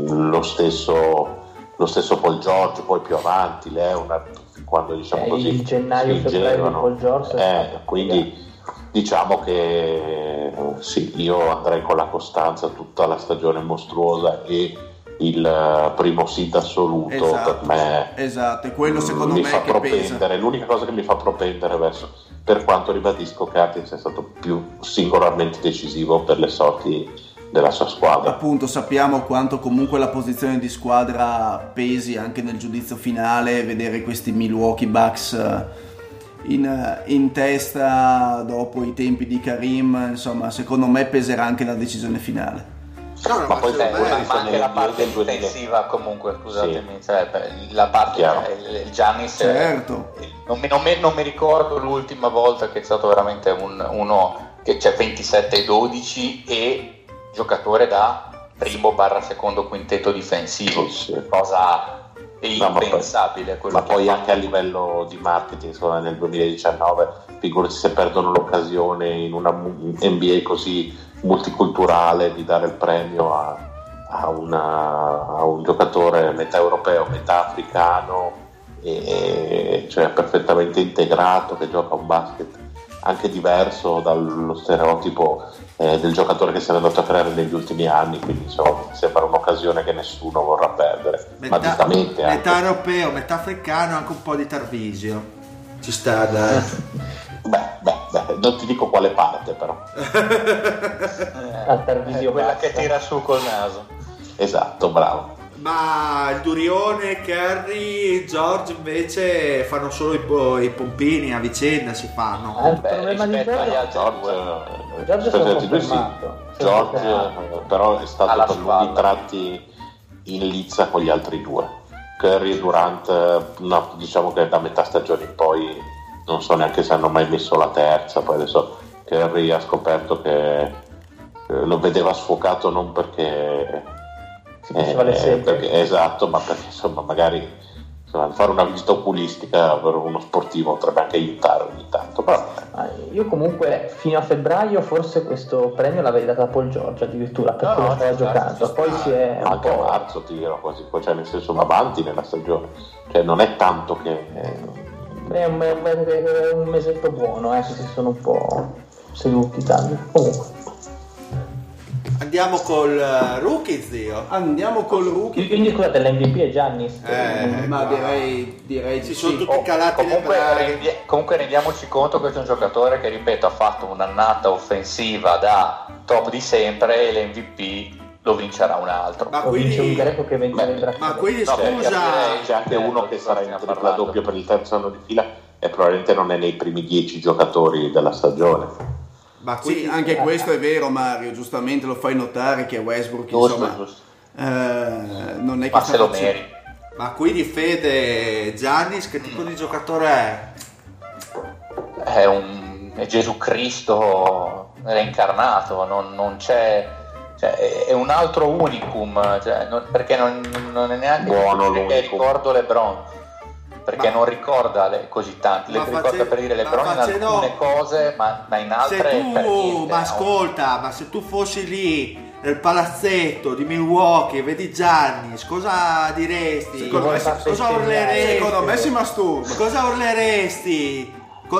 lo stesso, lo stesso Paul George, poi più avanti Leonard, quando diciamo Eh, così il gennaio, si febbraio. Paul George Eh, quindi diciamo che eh, sì, io andrei con la costanza tutta la stagione mostruosa e il eh, primo seed assoluto Esatto, per me esatto, e quello secondo mi me fa che pesa. propendere l'unica cosa che mi fa propendere verso per quanto ribadisco che Atkins sia stato più singolarmente decisivo per le sorti della sua squadra Appunto sappiamo quanto comunque la posizione di squadra pesi anche nel giudizio finale, vedere questi Milwaukee Bucks eh, in, eh, in testa dopo i tempi di Karim, insomma secondo me peserà anche la decisione finale. No, no, Ma poi beh, ma, ma anche la parte del 2000. difensiva comunque scusatemi cioè, beh, la parte cioè, il- Giannis è- Certo. non mi, non mi- non mi ricordo l'ultima volta che è stato veramente un- uno che c'è 27 e 12 e giocatore da primo barra secondo quintetto difensivo Sì, sì. cosa No, ma poi- impensabile ma poi anche a livello di marketing insomma, nel 2019 figurati se perdono l'occasione in una NBA così multiculturale di dare il premio a, a una- a un giocatore metà europeo metà africano e, cioè perfettamente integrato che gioca un basket anche diverso dallo stereotipo eh, del giocatore che si è andato a creare negli ultimi anni quindi insomma mi sembra un'occasione che nessuno vorrà perdere ma metà, giustamente anche. metà europeo, metà africano, anche un po' di Tarvisio. Ci sta, dai. Beh, beh, beh, non ti dico quale parte però. *laughs* Eh, quella basta. che tira su col naso Esatto, bravo. Ma il Durione, Kerry, George invece fanno solo i, i pompini a vicenda, si fanno. Ah, il Beh, problema di rispetto agli George altri George, eh, George sì. eh, però è stato per lunghi tratti in lizza con gli altri due. Curry e Durant, eh, no, diciamo che da metà stagione in poi non so neanche se hanno mai messo la terza, poi adesso Curry ha scoperto che eh, lo vedeva sfuocato non perché seghe. perché- esatto, ma perché insomma magari insomma, fare una visita oculistica per uno sportivo potrebbe anche aiutare ogni tanto. Però, Io comunque fino a febbraio forse questo premio l'avrei dato a Paul Giorgio addirittura per No, come no, stava sta, giocando. ci Poi sta. si è un anche a marzo ti dirò quasi, cioè nel senso va avanti nella stagione, cioè non è tanto che... È un, è un mesetto buono, eh, si sono un po' seduti tanto. Comunque. Andiamo col eh, rookie, zio. Andiamo col rookie. Quindi scusate, l'MVP è Giannis. Eh, Ma qua. direi, direi Si di sono sì. tutti calati le comunque, rendi- comunque rendiamoci conto che questo è un giocatore che ripeto ha fatto un'annata offensiva da top di sempre e l'MVP lo vincerà un altro Ma O vince un quindi, greco che vende Beh, il braccio. ma quindi No, scusa. C'è anche Eh, uno che sarà in tripla parlando. doppia per il terzo anno di fila e probabilmente non è nei primi dieci giocatori della stagione. ma quindi Sì, anche questo è vero Mario, giustamente lo fai notare che Westbrook Giusto, insomma giusto. eh, non è che ma se lo meriti Ma quindi Fede Giannis che tipo di giocatore è? è, un, è Gesù Cristo reincarnato, non, non c'è, cioè, è, un altro unicum, cioè, non- perché non, non è neanche Buono perché l'unicum. ricordo Lebron, perché Ma- non ricorda le- così tanto, le Ma ricorda face- per dire ma Lebron in alcune cose, ma, ma in altre Se per tu, niente. ma no. ascolta, ma se tu fossi lì nel palazzetto di Milwaukee e vedi Giannis, cosa diresti? Secondo me- cosa urleresti? Secondo me si masturba. Cosa urleresti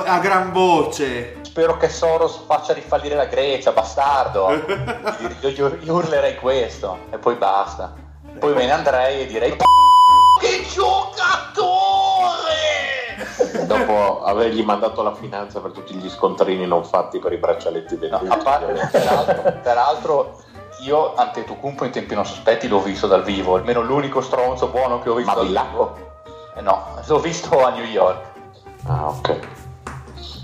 a gran voce? Spero che Soros faccia rifallire la Grecia, bastardo. *laughs* io, io- io urlerei questo e poi basta. Poi me ne andrei e direi che giocatore! Dopo avergli mandato la finanza per tutti gli scontrini non fatti per i braccialetti del No, a parte, peraltro, peraltro io Antetokounmpo in tempi non sospetti l'ho visto dal vivo, almeno l'unico stronzo buono che ho visto Ma dal vivo. Eh no, l'ho visto a New York Ah, ok.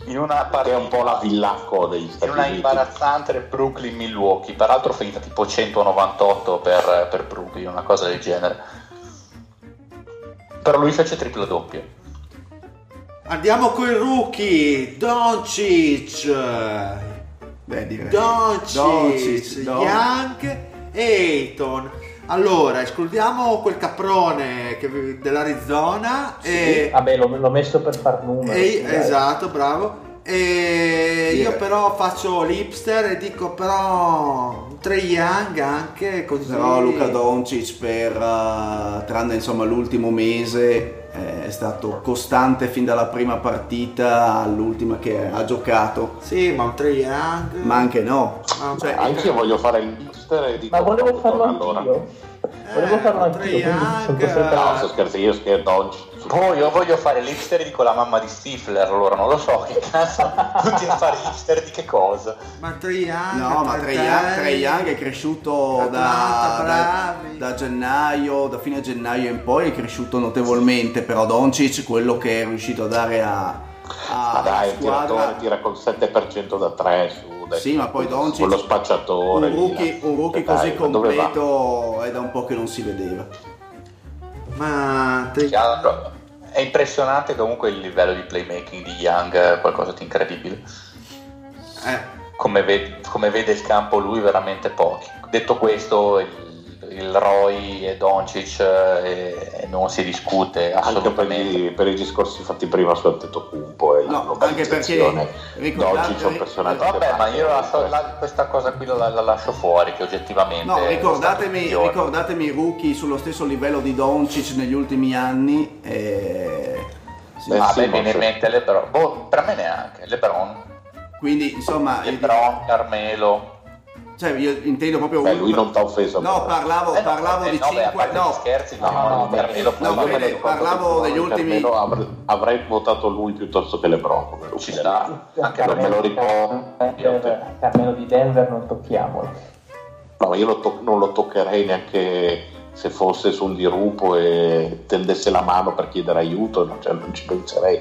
In una Che è partita un po' la villacco degli in Stati una Uniti. imbarazzante Brooklyn Milwaukee, peraltro finita tipo 198 per, per Brooklyn, una cosa del genere. Però lui fece tripla doppia. Andiamo con il rookie, Doncic. Beh, direi. Doncic, Doncic, Don- Young, Ayton. Allora, escludiamo quel caprone che- dell'Arizona e, Vabbè, l'ho, l'ho messo per far numeri. e- dai. esatto, bravo. E io Direi. però faccio l'hipster e dico però un Trey Young anche così. Però Luca Doncic per eh, tranne insomma l'ultimo mese eh, è stato costante fin dalla prima partita all'ultima che ha giocato, Sì, ma un Trey Young. ma anche no. Ma- Cioè, Anche io voglio fare il mister e dico Ma volevo no, farlo allora. anch'io. Volevo farlo anch'io, No, se scherzi io scherzo oggi. Oh, io voglio fare l'hipster di quella mamma di Stifler, allora non lo so che cazzo, *laughs* tutti a fare l'hipster di che cosa. Ma Trae Young, No, ma Young è cresciuto da, da, da gennaio, da fine gennaio in poi è cresciuto notevolmente, però Doncic quello che è riuscito a dare a, a Ma dai, il squadra tiratore tira col 7% da 3 su. dai. Sì, ma poi Doncic Quello spacciatore. un rookie, un rookie così completo è da un po' che non si vedeva. Ma Chiaro, È impressionante comunque il livello di playmaking di Young, qualcosa di incredibile. eh, Come vede, come vede il campo lui veramente pochi. Detto questo, il, il Roy e Doncic eh, non si discute Anche per assolutamente. i, per i discorsi fatti prima su Antetokounmpo e la No, anche perché Doncic è un personaggio Vabbè, che ma io lascio- la- questa cosa qui la, la lascio fuori, che oggettivamente... No, ricordatemi, ricordatemi i rookie sullo stesso livello di Doncic negli ultimi anni. E... sì, Eh, sì, me ma viene in mente LeBron, boh, per me neanche, LeBron, Quindi insomma, LeBron, Carmelo, cioè, io intendo proprio... Beh, lui non t'ha offeso. No, però. parlavo, Eh no, parlavo eh di no, a 5... parte No, scherzi, No, no, no, Carmelo, no, Carmelo- Fede, parlavo degli ultimi- avrei votato lui piuttosto che Lebron come sta, anche non me lo ricordo. Denver, Carmelo di Denver non tocchiamolo. No, ma io lo to- non lo toccherei neanche se fosse su un dirupo e tendesse la mano per chiedere aiuto, cioè, non ci penserei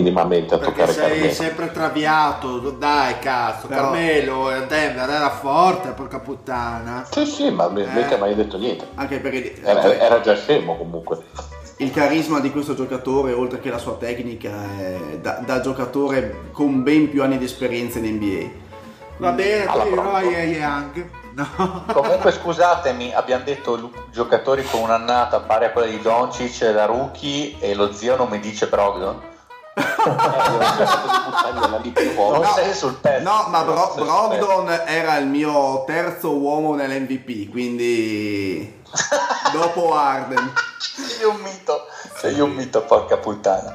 minimamente a perché toccare sei Carmelo. sempre traviato, dai cazzo, Però- Carmelo a Denver era forte, porca puttana. Sì, sì, ma mi- Eh. mica mai detto niente. anche perché Era, era già scemo comunque. il carisma di questo giocatore, oltre che la sua tecnica, è da, da giocatore con ben più anni di esperienza in NBA. Va bene, Alla poi. Roy e Young. No. Comunque *laughs* scusatemi, abbiamo detto giocatori con un'annata pari a quella di Doncic da rookie e lo zio non mi dice Brogdon. Eh, sul pezzo. No, ma Bro-. Brogdon era il mio terzo uomo nell'MVP, quindi dopo Arden. Sei un mito, sei un mito, porca puttana.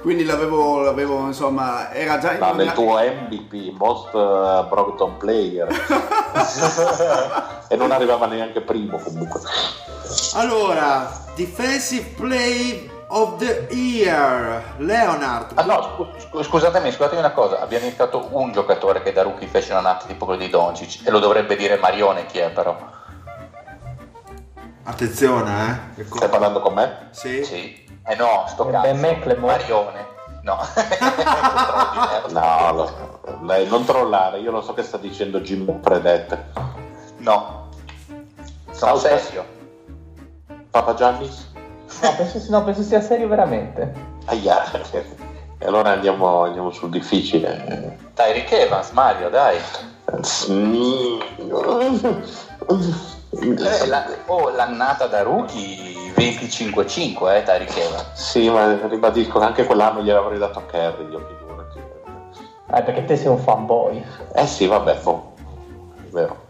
Quindi l'avevo, l'avevo insomma, era già in No, nel tuo MVP, Most uh, Brogdon Player. *laughs* e non arrivava neanche primo comunque. Allora, Defensive Play of the Year, Leonard. Ah no, scu- scu- scusatemi, scusatemi una cosa, abbiamo indicato un giocatore che da rookie fece un'annata tipo quello di Doncic e lo dovrebbe dire Marione chi è però. Attenzione, eh. Stai parlando con me? Sì. Sì. Eh no, sto Eh, cazzo. Marione. No. *laughs* No, lo- lei non trollare, io lo so che sta dicendo Jim Predette. No. Sono serio. Papa Giannis? No, penso, no, penso sia serio veramente. Aia. E allora andiamo, andiamo sul difficile. Tyreek Evans, Mario, dai. Eh, la- oh, l'annata da rookie 25-5, eh, Tyreek Evans. Sì, ma ribadisco che anche quell'anno gliel'avrei dato a Kerry, io figurati. Eh, perché te sei un fanboy. Eh sì, vabbè, boh. È vero.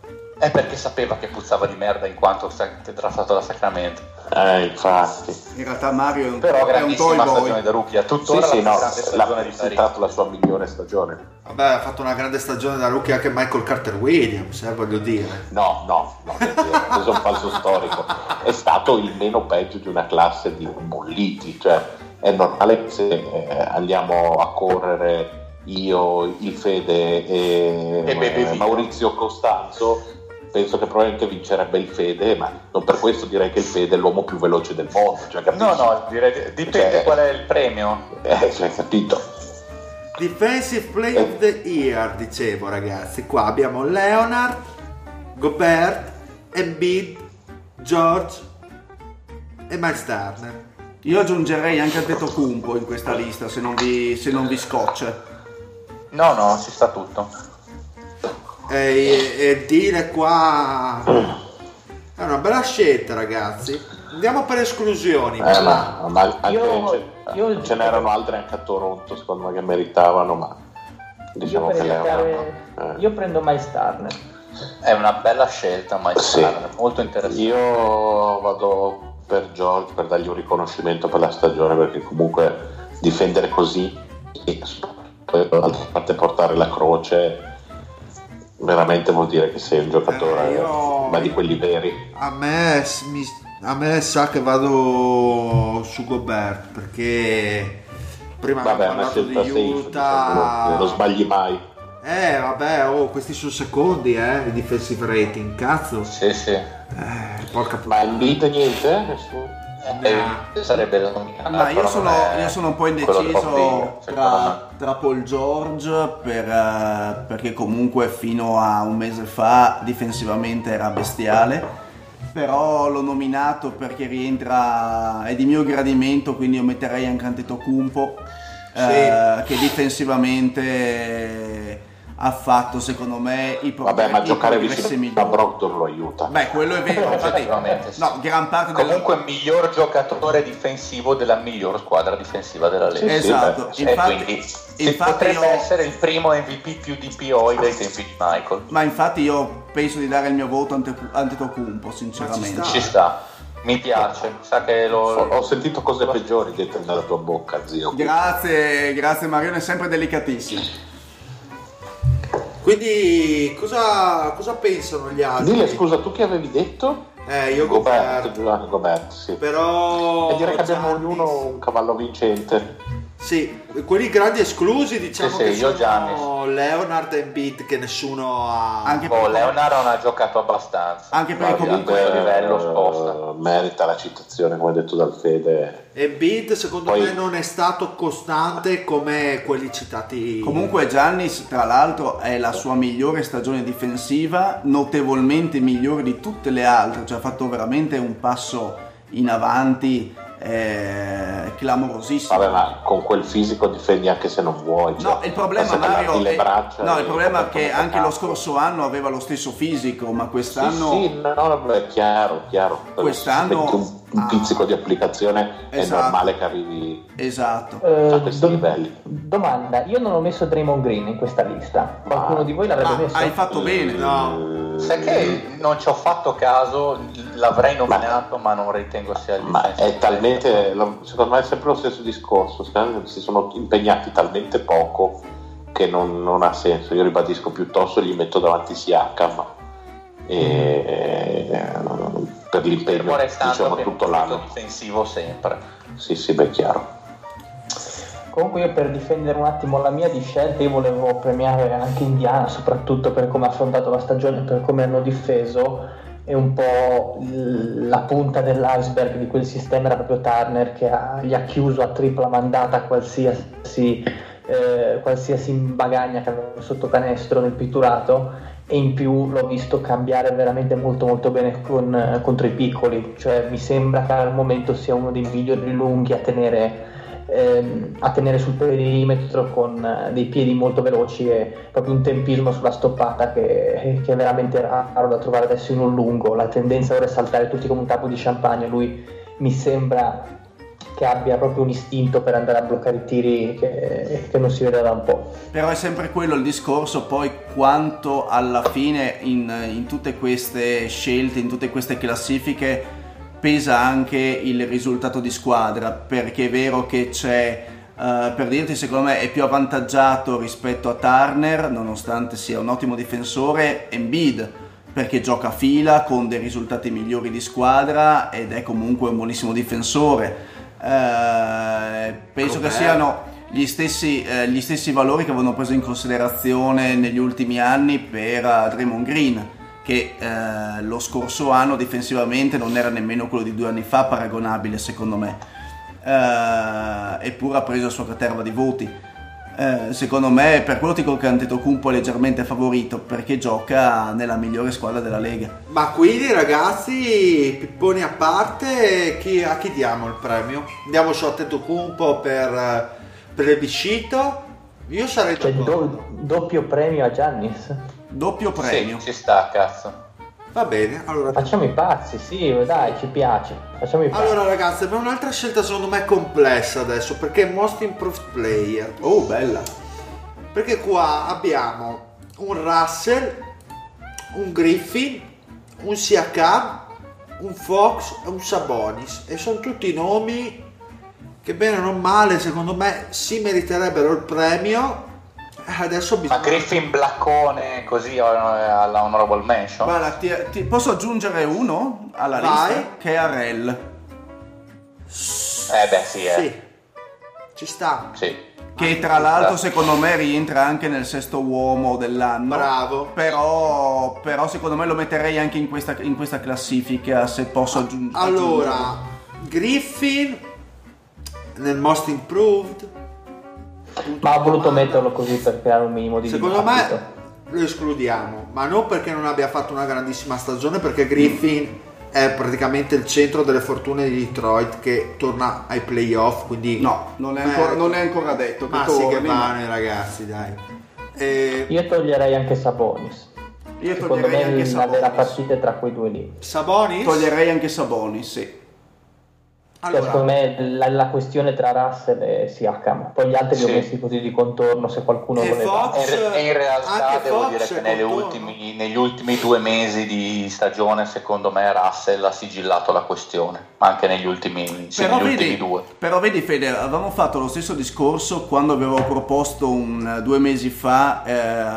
È perché sapeva che puzzava di merda in quanto draftato da Sacramento. Eh, infatti. In realtà Mario è un, Però è un grandissima toy stagione boy. da rookie, a Sì, tuttora sì, la no, grande stagione l'ha la sua migliore stagione. Vabbè, ha fatto una grande stagione da rookie anche Michael Carter Williams, eh, voglio dire. No, no, no, questo è un falso storico. È stato il meno peggio di una classe di bolliti, cioè è normale se eh, andiamo a correre io, il Fede e, E eh. Maurizio Costanzo, penso che probabilmente vincerebbe il Fede, ma non per questo direi che il Fede è l'uomo più veloce del mondo. Cioè? No, no, direi, dipende Cioè- qual è il premio. Eh, cioè, capito? Defensive Play of the Year, dicevo ragazzi. Qua abbiamo Leonard, Gobert, Embiid, George e Miles Turner. Io aggiungerei anche Antetokounmpo in questa lista se non vi, se non vi scoccia. No, no, ci sta tutto. E, e dire qua è una bella scelta ragazzi. Andiamo per esclusioni. Eh, ma, ma anche Io- ce, io- ce n'erano altre anche a Toronto, secondo me, che meritavano, ma diciamo io, che Leonard... evitare- eh. io prendo Miles Turner. È una bella scelta, ma Sì. molto interessante. Io vado per George per dargli un riconoscimento per la stagione perché comunque difendere così e poi dall'altra parte portare la croce veramente vuol dire che sei un giocatore Eh, io- ma di quelli veri. A me, mi- a me sa che vado su Gobert perché prima Vabbè, abbiamo parlato di scelta safe, Utah. diciamo, non sbagli mai. Eh, vabbè, oh, questi sono secondi, eh, i defensive rating, cazzo. Sì, sì. Eh, porca Ma il beat niente? Nessuno? Eh, sarebbe da nominare, Ma io sono, è io sono un po' indeciso tra, tra Paul George per, eh, perché comunque fino a un mese fa difensivamente era bestiale. Però l'ho nominato perché rientra, è di mio gradimento, quindi io metterei anche Antetokounmpo eh, che difensivamente ha fatto secondo me i pro- Vabbè, ma giocare vicino a. Brogdon lo aiuta. Beh, quello è vero, *laughs* infatti, Effettivamente, sì. no, gran parte Comunque miglior giocatore difensivo della miglior squadra difensiva della Lega. Sì, sì, esatto, E infatti, quindi sì, infatti potrebbe io- essere il primo MVP più DPOI dai tempi di Michael. Ma infatti io penso di dare il mio voto ante Antetokounmpo, sinceramente. Ma Ci sta, mi piace, mi sa che lo... Ho, sentito cose peggiori dette dalla tua bocca, zio. Grazie, grazie Mariano, è sempre delicatissimo. Quindi cosa, cosa pensano gli altri? Dile scusa, tu che avevi detto? Eh, io Gobert, Gobert. Gobert, sì. Però... E direi che abbiamo ognuno un cavallo vincente. Sì, quelli grandi esclusi diciamo Sì, sì, che io sono Giannis. Leonard e Embiid che nessuno ha... Anche Oh, per- Leonardo non ha giocato abbastanza. Anche perché comunque- il livello Eh, sposta. merita la citazione, come detto dal Fede. Embiid secondo Poi- me non è stato costante come quelli citati. Comunque Giannis, tra l'altro, è la sua migliore stagione difensiva, notevolmente migliore di tutte le altre, cioè ha fatto veramente un passo in avanti eh, clamorosissimo. Vabbè, ma con quel fisico difendi anche se non vuoi. No, cioè, il problema Mario è, braccia no, il problema è che anche lo scorso anno aveva lo stesso fisico, ma Sì, quest'anno sì, no, no, è chiaro, chiaro. Quest'anno- un, un ah. pizzico di applicazione è Esatto. normale che arrivi esatto. Eh, a questi livelli. Domanda, io non ho messo Draymond Green in questa lista. Qualcuno di voi l'avrebbe Ma messo? hai fatto bene. No. Sai che non ci ho fatto caso, l'avrei nominato, ma, non ritengo sia il Ma è talmente, lo- secondo me è sempre lo stesso discorso, si sono impegnati talmente poco che non, non ha senso. Io ribadisco piuttosto gli metto davanti Siakam e, per Fermo l'impegno diciamo tutto l'anno. difensivo sempre. Sì, sì, beh, chiaro. Comunque io per difendere un attimo la mia di scelta io volevo premiare anche Indiana soprattutto per come ha affrontato la stagione, per come hanno difeso e un po' la punta dell'iceberg di quel sistema era proprio Turner che ha- gli ha chiuso a tripla mandata qualsiasi, eh, qualsiasi bagagna che aveva sotto canestro nel pitturato e in più l'ho visto cambiare veramente molto molto bene con- contro i piccoli, cioè mi sembra che al momento sia uno dei migliori lunghi a tenere ehm, a tenere sul perimetro con eh, dei piedi molto veloci e proprio un tempismo sulla stoppata che, che è veramente raro da trovare adesso in un lungo. La tendenza ora è saltare tutti come un tappo di champagne. Lui mi sembra che abbia proprio un istinto per andare a bloccare i tiri che, che non si vede da un po'. Però è sempre quello il discorso, poi quanto alla fine in, in tutte queste scelte, in tutte queste classifiche, pesa anche il risultato di squadra, perché è vero che c'è, eh, per dirti, secondo me è più avvantaggiato rispetto a Turner, nonostante sia un ottimo difensore, Embiid, perché gioca a fila con dei risultati migliori di squadra ed è comunque un buonissimo difensore. Eh, penso Com'è? che siano gli stessi, eh, gli stessi valori che avevano preso in considerazione negli ultimi anni per eh, Draymond Green che eh, lo scorso anno difensivamente non era nemmeno quello di due anni fa paragonabile secondo me Eh, eppure ha preso la sua caterva di voti Eh, secondo me per quello dico che Antetokounmpo è leggermente favorito perché gioca nella migliore squadra della Lega Ma quindi ragazzi, pipponi a parte, chi- a chi diamo il premio? Diamo su Antetokounmpo per, per il Vicito? Io sarei Cioè d'accordo. do- doppio premio a Giannis. Doppio premio Sì, ci sta, cazzo. Va bene, allora... Facciamo i pazzi, sì, dai, ci piace. Facciamo i pazzi. Allora ragazzi, abbiamo un'altra scelta secondo me complessa adesso, perché Most Improved Player. oh bella Perché qua abbiamo un Russell, un Griffin, un Siakam, un Fox e un Sabonis. E sono tutti nomi che bene o non male secondo me si meriterebbero il premio Adesso Ma bisogna... Griffin Blaccone così eh, alla honorable mention? Guarda, ti, ti- posso aggiungere uno alla Vai. lista? Che è Arel. Eh beh sì, eh. Sì, ci sta. Sì. Che tra l'altro secondo me rientra anche nel sesto uomo dell'anno. Bravo. Però, però secondo me lo metterei anche in questa, in questa classifica se posso aggiungere. Allora, Griffin nel Most Improved. Ma ho voluto domanda. metterlo così per creare un minimo di Secondo dibattito. me lo escludiamo, ma non perché non abbia fatto una grandissima stagione, perché Griffin è praticamente il centro delle fortune di Detroit che torna ai playoff, quindi No, non è Eh, ancora, non è ancora detto. Ma sì che vanno i ragazzi, dai. E Io toglierei anche Sabonis. Io Secondo toglierei me anche la vera Sabonis. partita tra quei due lì. Sabonis? Toglierei anche Sabonis, sì. Cioè, secondo me la, la questione tra Russell e Siakam. Poi gli altri li Sì. ho messi così di contorno se qualcuno E voleva. Fox? E in- e in realtà devo Fox dire che ultimi- negli ultimi due mesi di stagione secondo me Russell ha sigillato la questione, ma anche negli ultimi, sì, Però negli ultimi vedi, due. però vedi Fede, avevamo fatto lo stesso discorso quando avevo proposto un, due mesi fa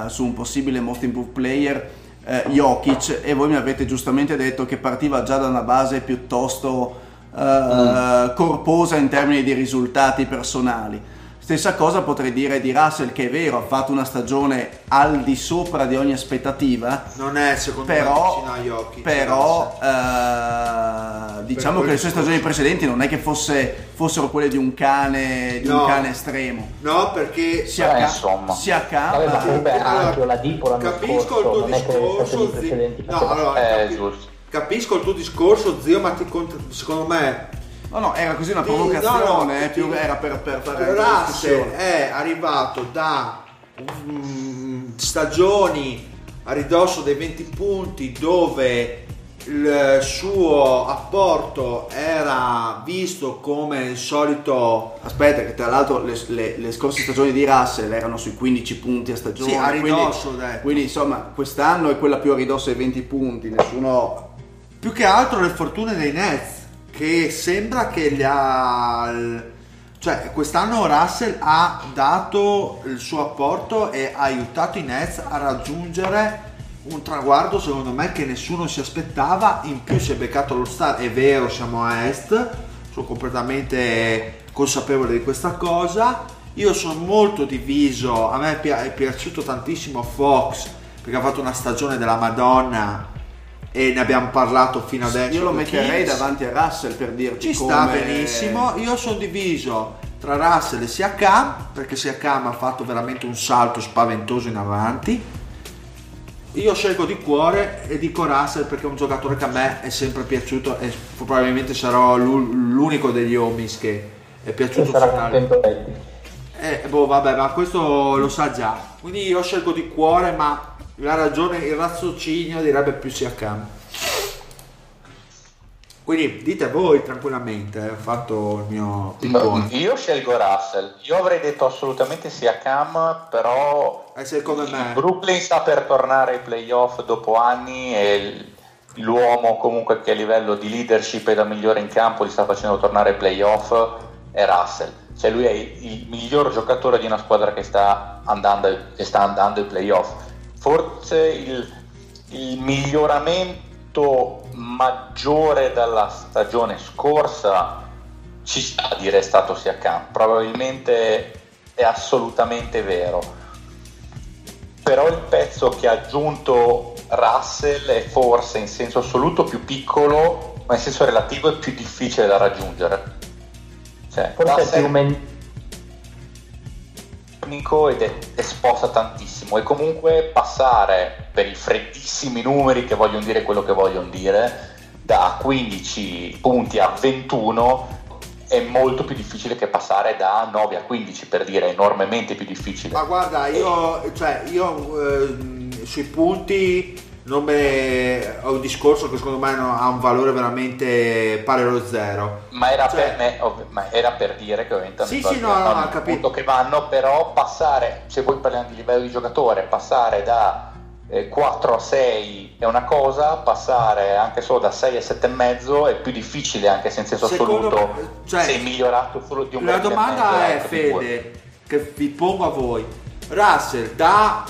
eh, su un possibile most improved player eh, Jokic e voi mi avete giustamente detto che partiva già da una base piuttosto eh, corposa in termini di risultati personali. Stessa cosa potrei dire di Russell che è vero, ha fatto una stagione al di sopra di ogni aspettativa, Non è secondo però, me vicino a Jokic. però eh, diciamo Per che le sue stagioni precedenti non è che fosse- fossero quelle di un cane, di No. un cane estremo. No, perché Si, Eh, acca- insomma. si Vabbè, ma accampa. Allora, capisco scorso, il tuo discorso, precedenti no, allora, Eh, capi- giusto. Capisco il tuo discorso, zio, ma ti cont- secondo me No, no, era così una provocazione, no, no, eh, più sì. era per, per fare Russell è arrivato da mm, stagioni a ridosso dei 20 punti dove il suo apporto era visto come il solito Aspetta, che tra l'altro le, le- le scorse stagioni di Russell erano sui 15 punti a stagione. Sì, a quindi- ridosso, detto. Quindi, insomma, quest'anno è quella più a ridosso ai 20 punti. Nessuno. Più che altro le fortune dei Nets che sembra che gli ha cioè quest'anno Russell ha dato il suo apporto e ha aiutato i Nets a raggiungere un traguardo secondo me che nessuno si aspettava. In più si è beccato lo star è vero siamo a est sono completamente consapevole di questa cosa. Io sono molto diviso a me è pi- è piaciuto tantissimo Fox perché ha fatto una stagione della Madonna e ne abbiamo parlato fino adesso. Io lo metterei Kings. davanti a Russell per dirti Ci come... sta benissimo. Io sono diviso tra Russell e Siakam perché Siakam ha fatto veramente un salto spaventoso in avanti. Io scelgo di cuore e dico Russell perché è un giocatore che a me è sempre piaciuto e probabilmente sarò l'u- l'unico degli homies che è piaciuto sarà contento Eddie. eh, boh, vabbè, ma questo lo sa già. Quindi io scelgo di cuore, ma la ragione, il razzocinio direbbe più sia Cam. Quindi dite voi tranquillamente, eh, ho fatto il mio piccone. io scelgo Russell. Io avrei detto assolutamente sia Cam, però E secondo il me, Brooklyn sta per tornare ai playoff dopo anni e il- l'uomo comunque che a livello di leadership è da migliore in campo li sta facendo tornare ai playoff è Russell. Cioè lui è il miglior giocatore di una squadra che sta andando, che sta andando ai playoff. Forse il, il miglioramento maggiore dalla stagione scorsa ci sta a dire è stato Siakam. Probabilmente è assolutamente vero però il pezzo che ha aggiunto Russell è forse in senso assoluto più piccolo, ma in senso relativo è più difficile da raggiungere. Cioè, Forse è Russell più men- tecnico ed è esposta tantissimo. E comunque passare per i freddissimi numeri che vogliono dire quello che vogliono dire da 15 punti a 21 è molto più difficile che passare da 9 a 15 per dire enormemente più difficile. Ma guarda, io, cioè, io ehm, sui punti non me, ho un discorso che secondo me no- ha un valore veramente pari allo zero. Ma era, Cioè- per, me- ov- ma era per dire che ovviamente Sì, non sì, no, no, il capito. che vanno, però passare, se voi parliamo di livello di giocatore, passare da eh, 4 a 6 è una cosa, passare anche solo da 6 a 7 e mezzo è più difficile anche se in senso Secondo assoluto me, cioè, sei migliorato solo di un La domanda è, ecco. Fede, che vi pongo a voi. Russell da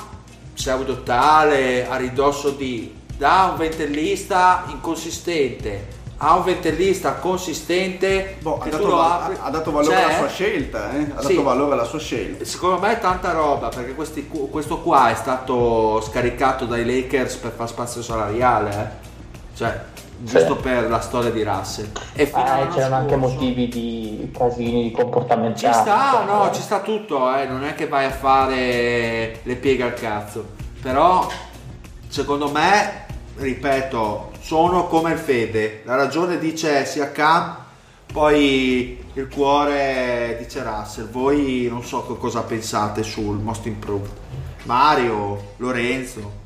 pseudo tale a ridosso di da un ventellista inconsistente a un ventellista consistente Boh, ha, dato, apri- ha dato valore C'è? alla sua scelta, eh? ha Sì. dato valore alla sua scelta. Secondo me è tanta roba perché questi- questo qua è stato scaricato dai Lakers per far spazio salariale, eh. cioè giusto per la storia di Russell. E Eh, c'erano anche scorso- motivi di casini di comportamentali. Ci sta, no, ci sta tutto, eh. non è che vai a fare le pieghe al cazzo. Però, secondo me, ripeto, sono come il Fede. La ragione dice sia Cam, poi il cuore dice Russell. Voi non so cosa pensate sul Most Improved. Mario, Lorenzo.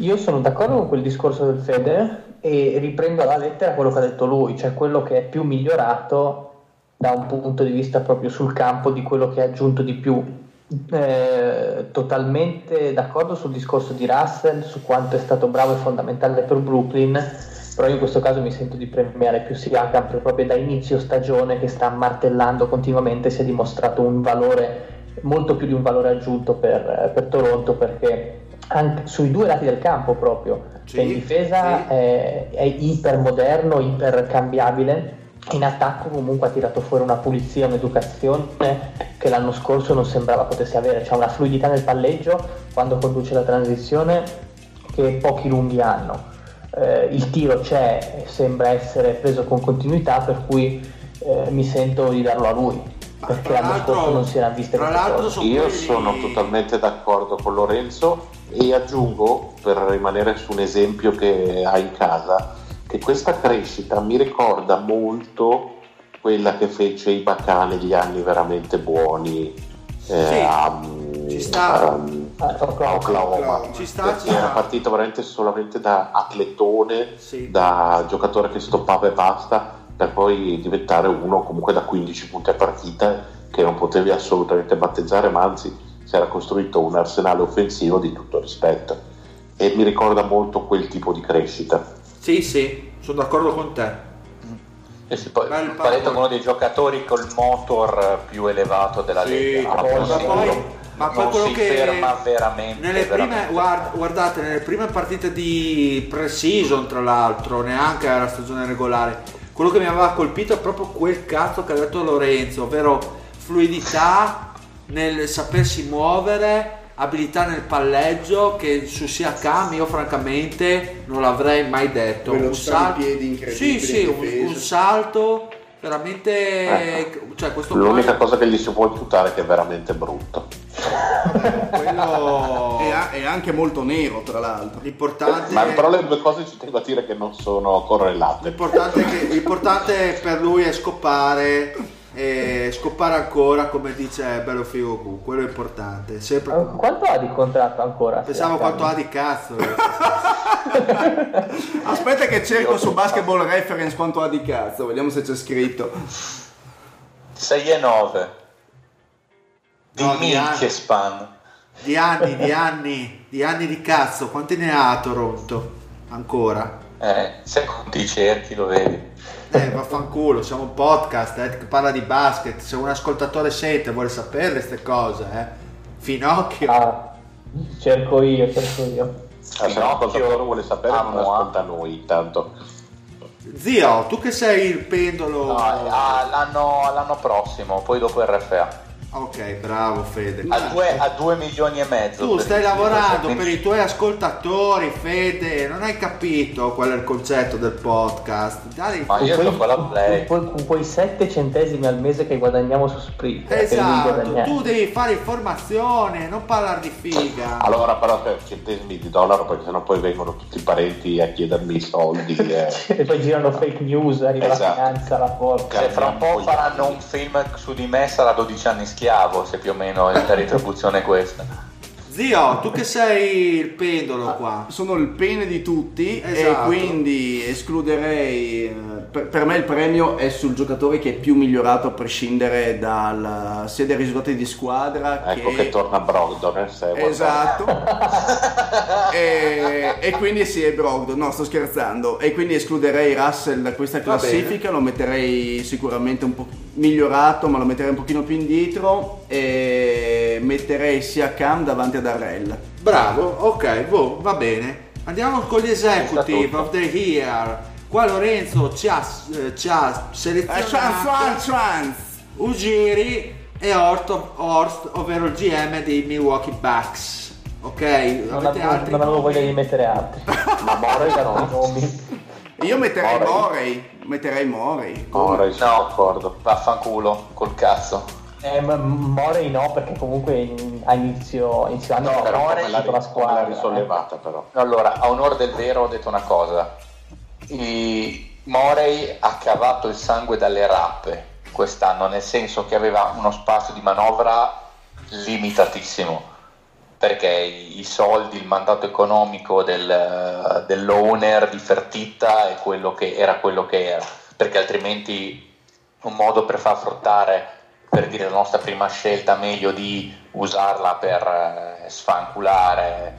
Io sono d'accordo con quel discorso del Fede e riprendo alla lettera quello che ha detto lui, cioè quello che è più migliorato da un punto di vista proprio sul campo di quello che ha aggiunto di più. Eh, totalmente d'accordo sul discorso di Russell, su quanto è stato bravo e fondamentale per Brooklyn, però io in questo caso mi sento di premiare più Siakam perché proprio da inizio stagione che sta martellando continuamente si è dimostrato un valore molto più di un valore aggiunto per, per Toronto perché anche sui due lati del campo proprio Sì, cioè in difesa sì. è, è ipermoderno, ipercambiabile in attacco comunque ha tirato fuori una pulizia, un'educazione che l'anno scorso non sembrava potesse avere, c'è una fluidità nel palleggio quando conduce la transizione che pochi lunghi hanno. Eh, il tiro c'è, sembra essere preso con continuità, per cui eh, mi sento di darlo a lui, perché l'anno scorso non si erano viste tra l'altro sono Io quelli- sono totalmente d'accordo con Lorenzo e aggiungo, per rimanere su un esempio che ha in casa, che questa crescita mi ricorda molto quella che fece Ibaka negli anni veramente buoni eh, Sì, a, ci sta. a- a Oklahoma. Oklahoma. Ci sta, ci era sta. partito veramente solamente da atletone, Sì. da giocatore che stoppava e basta, per poi diventare uno comunque da 15 punti a partita che non potevi assolutamente battezzare, ma anzi si era costruito un arsenale offensivo di tutto rispetto. E mi ricorda molto quel tipo di crescita. Sì, sì, sono d'accordo con te. E si poi, che uno dei giocatori col motor più elevato della Sì, Lega. poi- ma poi- ma poi non quello si che- ferma veramente. Nelle prime, veramente. guard- guardate, nelle prime partite di pre-season, tra l'altro, neanche la stagione regolare, quello che mi aveva colpito è proprio quel cazzo che ha detto Lorenzo, ovvero fluidità nel sapersi muovere, abilità nel palleggio, che su sia Cam io francamente non l'avrei mai detto. Quello un di piedi incredibile Sì, sì, un, un salto veramente... Cioè, questo qua- L'unica cosa che gli si può imputare è che è veramente brutto. quello... *laughs* A- è anche molto nero, tra l'altro. L'importante... Ma però le due cose ci tengo a dire che non sono correlate. L'importante, è che, l'importante per lui è scopare e scopare ancora come dice Bello Figo Gu, quello è importante. Sempre Quanto ha di contratto ancora? Pensavo quanto ha di cazzo. *laughs* Aspetta che cerco su Basketball Reference quanto ha di cazzo, vediamo se c'è scritto. 6 e 9 di No, di minchie span. Di anni, di anni, di anni di cazzo, quanti ne ha Toronto? Ancora? Eh, se conti i cerchi lo vedi. Eh, vaffanculo, siamo un podcast eh, che parla di basket. Se un ascoltatore sente e vuole sapere queste cose, eh. Finocchio. Ah, cerco io, cerco io. Ah, se un ascoltatore vuole sapere non a moi. ascolta noi intanto. Zio, tu che sei il pendolo. No, ah, l'anno, l'anno prossimo, poi dopo RFA. Ok, bravo Fede. A 2 a due milioni e mezzo. Tu stai lavorando per i tuoi ascoltatori, Fede, non hai capito qual è il concetto del podcast. Dai, Ma io Con gioco alla con play. quei- con quei 7 centesimi al mese che guadagniamo su devi esatto, tu devi fare informazione, non parlare di figa. Allora però per centesimi di dollaro perché sennò poi vengono tutti i parenti a chiedermi i soldi. *laughs* eh. E poi girano fake news, arriva la Esatto. finanza, la porca. Se fra un po' faranno un film su di me sarà 12 anni schiavo, se più o meno la *laughs* retribuzione è questa. Zio, tu che sei il pendolo qua. Sono il pene di tutti Esatto. e quindi escluderei. eh, Per, per me il premio è sul giocatore che è più migliorato a prescindere dal, sia dai risultati di squadra Ecco che. che torna Brogdon. eh, Esatto. *laughs* e, e quindi sì, è Brogdon, no sto scherzando. E quindi escluderei Russell da questa classifica, lo metterei sicuramente un po' migliorato, ma lo metterei un pochino più indietro. E metterei sia Cam davanti ad Arrella. Bravo, ok, boh, va bene. Andiamo con gli executive of the year. Qua Lorenzo ci ha, eh, ci ha Eh, selezionato trans. Ugiri e Horst, Horst, ovvero il GM dei Milwaukee Bucks. Ok, Non avete avevo, altri non avevo voglia di mettere altri. *laughs* Ma Altri no. nomi. Io metterei Morey. Morey. Metterei Morey. Morey, No. d'accordo. Vaffanculo, col cazzo. Eh, ma Morey no, perché comunque a inizio, inizio anno No, l'ha, tutta la come l'ha squadra. risollevata però. Allora, a onore del vero ho detto una cosa. I Morey ha cavato il sangue dalle rappe quest'anno, nel senso che aveva uno spazio di manovra limitatissimo, perché i soldi, il mandato economico del, dell'owner di Fertitta è quello che, era quello che era, perché altrimenti un modo per far fruttare, per dire la nostra prima scelta, meglio di usarla per eh, sfanculare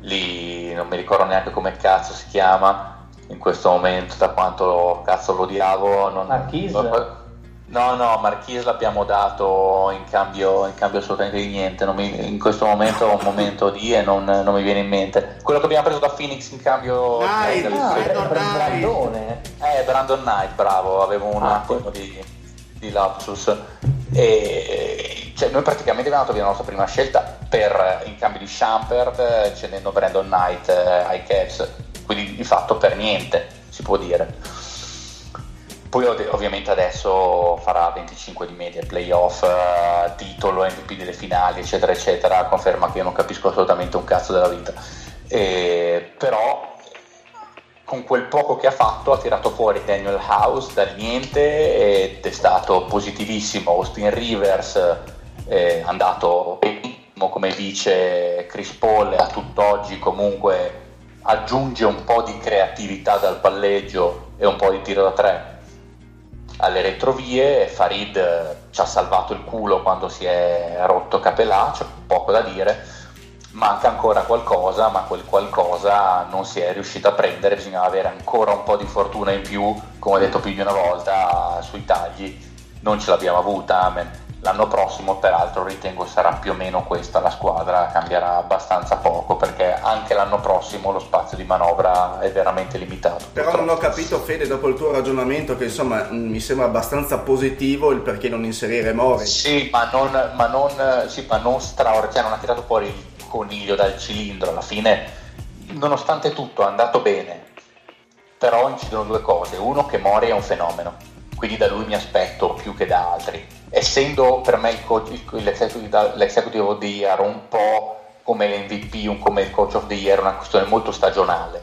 lì, non mi ricordo neanche come cazzo si chiama in questo momento, da quanto cazzo lo odiavo. Non, Marquise? No, no, Marchese l'abbiamo dato in cambio, in cambio assolutamente di niente. Non mi- in questo momento ho un momento di e non, non mi viene in mente. Quello che abbiamo preso da Phoenix in cambio. Del- Ah, Brandon Bra- Knight. Brandone. eh, Brandon Knight, bravo, avevo un Ah, attimo di, di lapsus. E, cioè, noi praticamente abbiamo dato via la nostra prima scelta per, in cambio di Shumpert, cedendo Brandon Knight eh, ai Cavs, quindi di fatto per niente, si può dire. Poi ov- ovviamente adesso farà 25 di media, playoff, eh, titolo, MVP delle finali, eccetera, eccetera, conferma che io non capisco assolutamente un cazzo della vita. E, però con quel poco che ha fatto ha tirato fuori Daniel House dal niente ed è stato positivissimo. Austin Rivers è andato benissimo come vice Chris Paul a tutt'oggi comunque aggiunge un po' di creatività dal palleggio e un po' di tiro da tre alle retrovie. Farid eh, ci ha salvato il culo quando si è rotto Capelà, c'è poco da dire manca ancora qualcosa, ma quel qualcosa non si è riuscito a prendere, bisognava avere ancora un po' di fortuna in più, come ho detto più di una volta, sui tagli, non ce l'abbiamo avuta. L'anno prossimo, peraltro, ritengo sarà più o meno questa la squadra, cambierà abbastanza poco perché anche l'anno prossimo lo spazio di manovra è veramente limitato. Però non ho capito, Fede, dopo il tuo ragionamento, che insomma mh, mi sembra abbastanza positivo il perché non inserire Morey. Sì, ma non, ma non, sì, ma non straordinario, cioè non ha tirato fuori il coniglio dal cilindro, alla fine, nonostante tutto, è andato bene, però incidono due cose, uno che Mori è un fenomeno, quindi da lui mi aspetto più che da altri, essendo per me il coach, il- l'executive, l'executive of the year un po' come l'MVP, un- come il coach of the year, una questione molto stagionale.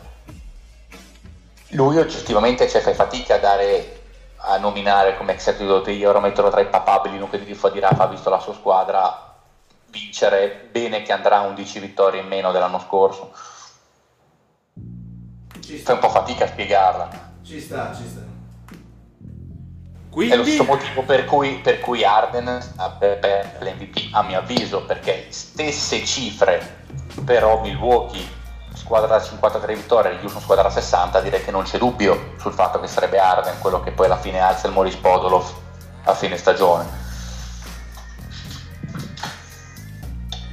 Lui oggettivamente cioè, fai fatica a dare a nominare come executive of the year o metterlo tra i papabili, non che di fa di Rafa ha visto la sua squadra vincere bene che andrà a 11 vittorie in meno dell'anno scorso. Ci Fai un po' fatica a spiegarla. ci sta, ci sta. È lo Quindi, stesso motivo per cui, per cui Arden sta per, l'MVP, a mio avviso, perché stesse cifre, però Milwaukee, squadra da 53 vittorie, Houston squadra da 60, direi che non c'è dubbio sul fatto che sarebbe Arden quello che poi alla fine alza il Maurice Podolov a fine stagione.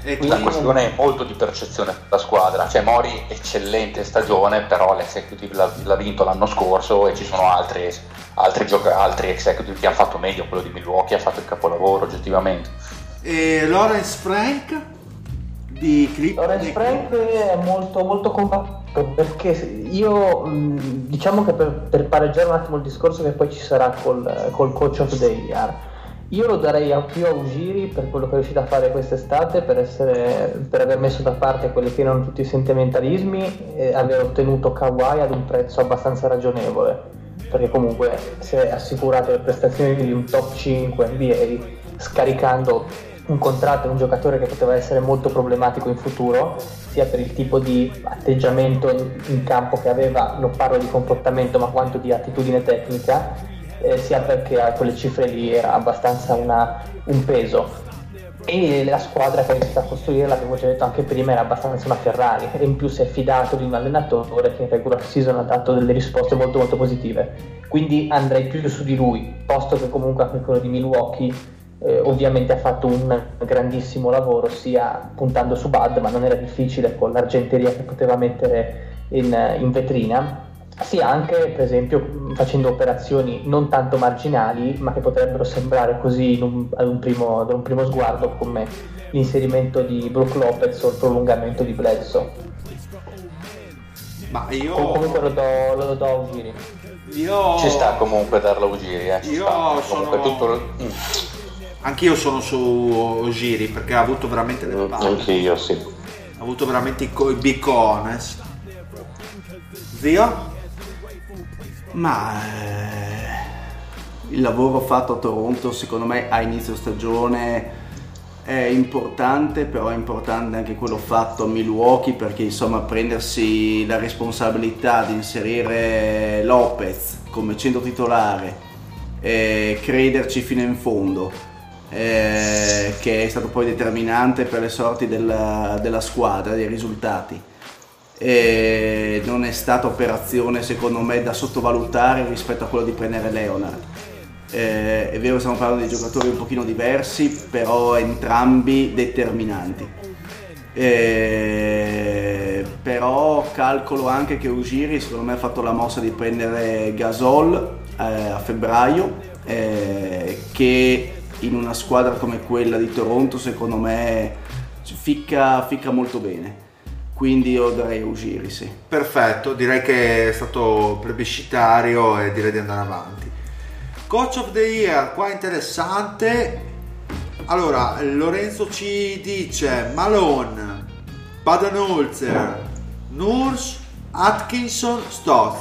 E La questione è molto di percezione della squadra, cioè Mori eccellente stagione, però l'executive l'ha, l'ha vinto l'anno scorso e ci sono altri, altri, gioca- altri executive che hanno fatto meglio, quello di Milwaukee ha fatto il capolavoro oggettivamente. e Lawrence Frank di Clip Lorenz di- Frank è molto, molto compatto perché io diciamo che per, per pareggiare un attimo il discorso che poi ci sarà col, col coach of the year io lo darei a più a Ugiri per quello che è riuscito a fare quest'estate per, essere, per aver messo da parte quelli che erano tutti i sentimentalismi e aver ottenuto Kawhi ad un prezzo abbastanza ragionevole. Perché comunque si è assicurato le prestazioni di un top 5 NBA scaricando un contratto e un giocatore che poteva essere molto problematico in futuro, sia per il tipo di atteggiamento in, in campo che aveva, non parlo di comportamento ma quanto di attitudine tecnica, eh, sia perché a quelle cifre lì era abbastanza una- un peso. E la squadra che ha iniziato a costruire, l'avevo già detto anche prima, era abbastanza una Ferrari e in più si è fidato di un allenatore che in regular season ha dato delle risposte molto molto positive. Quindi andrei più su di lui, posto che comunque anche quello di Milwaukee eh, ovviamente ha fatto un grandissimo lavoro sia puntando su Bud, ma non era difficile con l'argenteria che poteva mettere in, in vetrina, sia anche per esempio facendo operazioni non tanto marginali, ma che potrebbero sembrare così un, ad, un primo, ad un primo sguardo come l'inserimento di Brook Lopez o il prolungamento di Bledsoe. Ma io... Comunque lo do, lo do a Ugiri. Io... Ci sta comunque darlo Ugiri, eh. Ci Io sta. sono- Comunque tutto... Mm. Anch'io sono su Giri perché ha avuto veramente le palle. Anche io sì. Ha avuto veramente i, co- i big cones. Zio? Ma eh, il lavoro fatto a Toronto secondo me a inizio stagione è importante, però è importante anche quello fatto a Milwaukee perché insomma prendersi la responsabilità di inserire Lopez come centro titolare e crederci fino in fondo eh, che è stato poi determinante per le sorti della, della squadra, dei risultati e non è stata operazione secondo me da sottovalutare rispetto a quello di prendere Leonard. Eh, è vero stiamo parlando di giocatori un pochino diversi, però entrambi determinanti. Eh, però calcolo anche che Ugiri secondo me ha fatto la mossa di prendere Gasol eh, a febbraio, che in una squadra come quella di Toronto secondo me ficca, ficca molto bene. Quindi io darei Ugiri, sì. Perfetto, direi che è stato plebiscitario e direi di andare avanti. Coach of the Year, qua interessante. Allora, Lorenzo ci dice Malone, Badenholzer, Nurs, Atkinson, Stoth.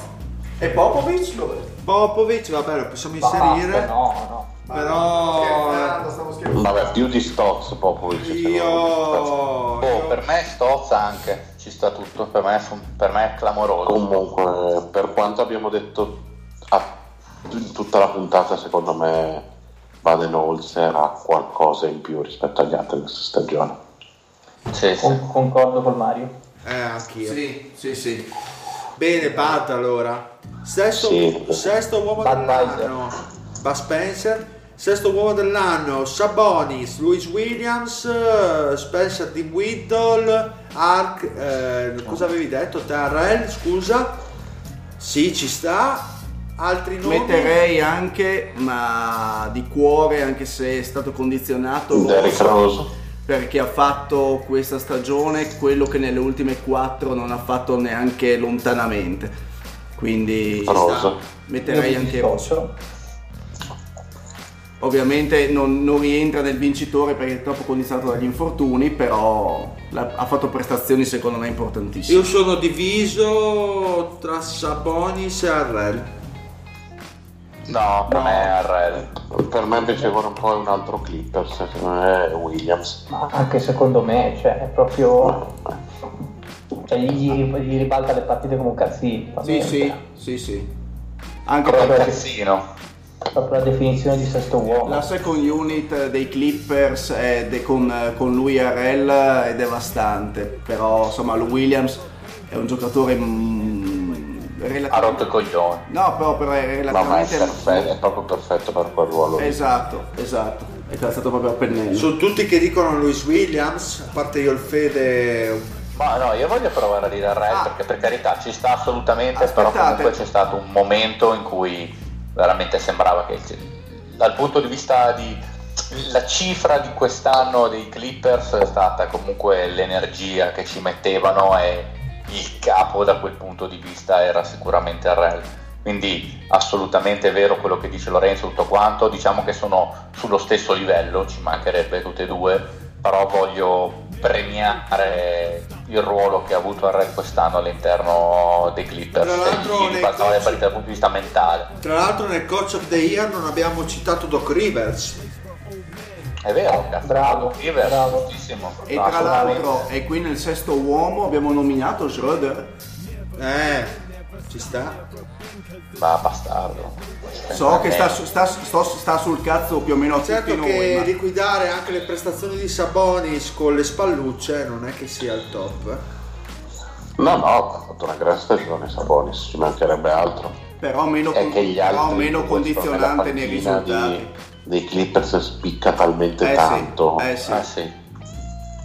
E Popovic dove? Popovic, vabbè, lo possiamo inserire. no, no. Però stavo scherzando. Vabbè, più di Stotz Popovic. io. Oh, io- per me Stozza anche, ci sta tutto, per me, per me è clamoroso. Comunque, per quanto abbiamo detto a- in tutta la puntata, secondo me Baden-Holzer ha qualcosa in più rispetto agli altri questa stagione. Sì, sì. Con- concordo con Mario. Eh, anch'io. Sì, sì, sì. Bene, Bud allora. Sesto, Sì. sesto uomo Budweiser. dell'anno, Bud Spencer. Sesto uomo dell'anno, Sabonis, Louis Williams, eh, Spencer di Whittle, Ark, eh, cosa avevi detto? Terrell, scusa. Sì, ci sta. Altri nomi? Metterei anche, ma di cuore, anche se è stato condizionato, Derrick Rose, perché ha fatto questa stagione quello che nelle ultime quattro non ha fatto neanche lontanamente. Quindi Rose. metterei anche Rose. Ovviamente non, non rientra nel vincitore perché è troppo condizionato dagli infortuni, però la- ha fatto prestazioni secondo me importantissime. Io sono diviso tra Sabonis e Arrel. No, per me è Arrel. Per me invece vuole un po' un altro Clippers, secondo me è Williams. Ma anche secondo me, cioè, è proprio. Cioè, gli, gli ribalta le partite come un cazzino. Sì, sì, sì, sì. Anche Come un perché cazzino. Proprio la definizione di sesto uomo. la second unit dei Clippers è de- con, con lui e Arrell è devastante, però insomma Lou Williams è un giocatore mm, Ha relativamente... rotto i coglioni. No, però, però è Ma, ma è, relativamente... perfetto, è proprio perfetto per quel ruolo. Esatto, esatto, è calzato proprio a pennello. Sono tutti che dicono Louis Williams, a parte io il Fede. Ma no, io voglio provare a dire Arrel Ah. perché per carità ci sta assolutamente, però Aspettate. comunque c'è stato un momento in cui veramente sembrava che dal punto di vista di la cifra di quest'anno dei Clippers è stata comunque l'energia che ci mettevano e il capo da quel punto di vista era sicuramente Arrel. Quindi assolutamente vero quello che dice Lorenzo, tutto quanto, diciamo che sono sullo stesso livello, ci mancherebbe tutte e due, però voglio premiare il ruolo che ha avuto Arrel quest'anno all'interno dei Clippers Tra l'altro e le coach- dal punto di vista mentale. Tra l'altro, nel Coach of the Year non abbiamo citato Doc Rivers. È vero, cazzo, Bravo, Rivers, bravo. giustissimo. E tra l'altro, e qui nel sesto uomo abbiamo nominato Schroeder. Eh, ci sta. Ma bastardo. So che Eh, sta, sta- sto- sta sul cazzo più o meno a Certo tutti che noi. ma- liquidare anche le prestazioni di Sabonis con le spallucce non è che sia il top. eh. No, no, ha fatto una gran stagione Sabonis, ci mancherebbe altro. Però meno, che gli però meno condizionante nei risultati. di- dei Clippers spicca talmente Eh sì, tanto. eh sì. Ah, sì.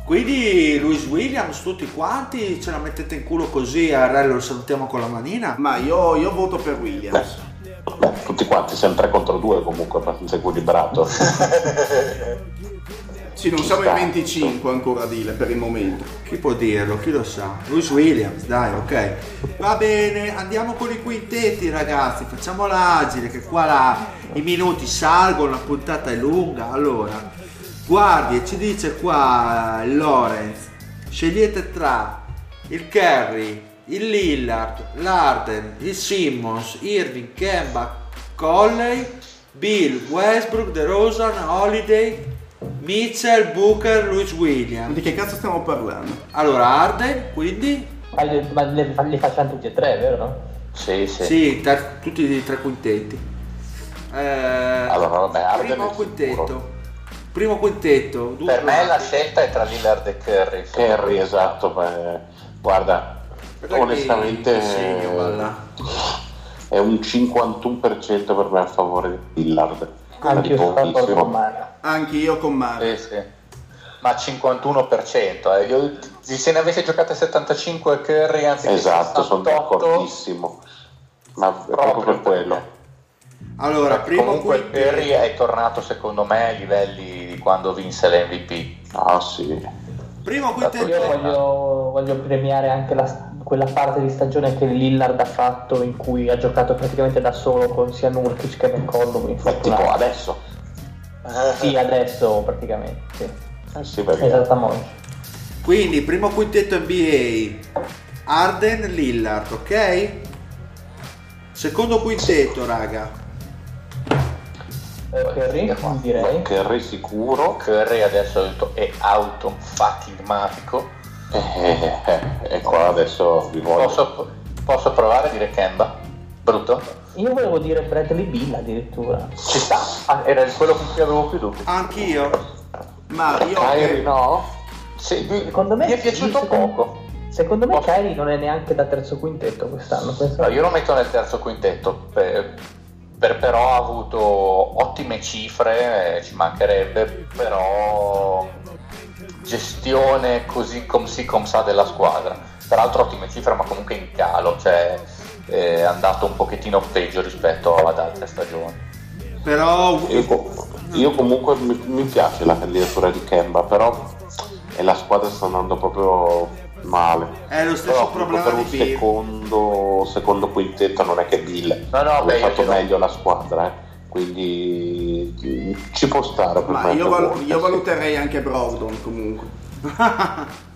Quindi Luis Williams, tutti quanti ce la mettete in culo così a Re lo salutiamo con la manina? Ma io, io voto per Williams. Beh, tutti quanti, siamo 3 contro 2 comunque, abbastanza equilibrato. Sì, non siamo in 25 ancora a dire per il momento. Chi può dirlo? Chi lo sa? Luis Williams, dai, ok. Va bene, andiamo con i quintetti ragazzi, facciamola agile che qua la- i minuti salgono, la puntata è lunga. Allora, guardi, ci dice qua il Lorenz, scegliete tra il Kerry, il Lillard, l'Arden, il Simmons, Irving, Kemba, Colley, Bill, Westbrook, DeRozan, Holiday, Mitchell, Booker, Luis Williams. Di che cazzo stiamo parlando? Allora, Arden, quindi? Ma, le, ma le- li facciamo tutti e tre, vero? Sì, sì. Sì, ter- tutti i tre quintetti. Eh, Allora, vabbè, Arden primo quintetto. Primo quintetto. dunque- Per me la scelta è tra Lillard e Curry. Kerry, esatto, beh, guarda, che onestamente segno, è un 51% per me a favore di Lillard. Anche io sono con Mara. Anche io con Mario. Sì, sì. Ma 51%. Eh. Io, se ne avesse giocate 75 Curry anziché Esatto, sono 68, d'accordissimo. Ma è proprio per quello. Allora, primo comunque quintetto. Curry è tornato secondo me ai livelli di quando vinse l'MVP. Ah sì, Primo Io quintetto. voglio, voglio premiare anche la- quella parte di stagione che Lillard ha fatto in cui ha giocato praticamente da solo con sia Nurkic che McCollum tipo adesso. Sì, adesso praticamente. Sì. Eh sì, Esattamente. Quindi, primo quintetto NBA. Arden, Lillard, ok? Secondo quintetto, raga. Eh, Curry, direi. Kerry sicuro. Curry adesso è auto- è autofatigmatico. Eh, eh, e qua adesso vi voglio. Posso, posso provare a dire Kemba? Brutto? Io volevo dire Bradley Bill addirittura. Ci sta. Ah, era quello con cui avevo più dubbi. Anch'io. Ma io Kyrie no? Sì, mi, Secondo me mi è piaciuto secondo- poco. Secondo me Posso- Kyrie non è neanche da terzo quintetto quest'anno. No, io lo metto nel terzo quintetto, per, per- però ha avuto ottime cifre, eh, ci mancherebbe, però gestione così com si com sa della squadra. Peraltro ottime cifre, ma comunque in calo, cioè è andato un pochettino peggio rispetto ad altre stagioni. Però Io, io comunque mi, mi piace la candidatura di Kemba, però e la squadra sta andando proprio male. è lo stesso Però problema per di un Bill. secondo, secondo quintetto non è che Bill No, no, ha beh, fatto meglio la squadra, eh. quindi ci può stare Ma io, val- voi, io sì. valuterei anche Brogdon comunque. *laughs*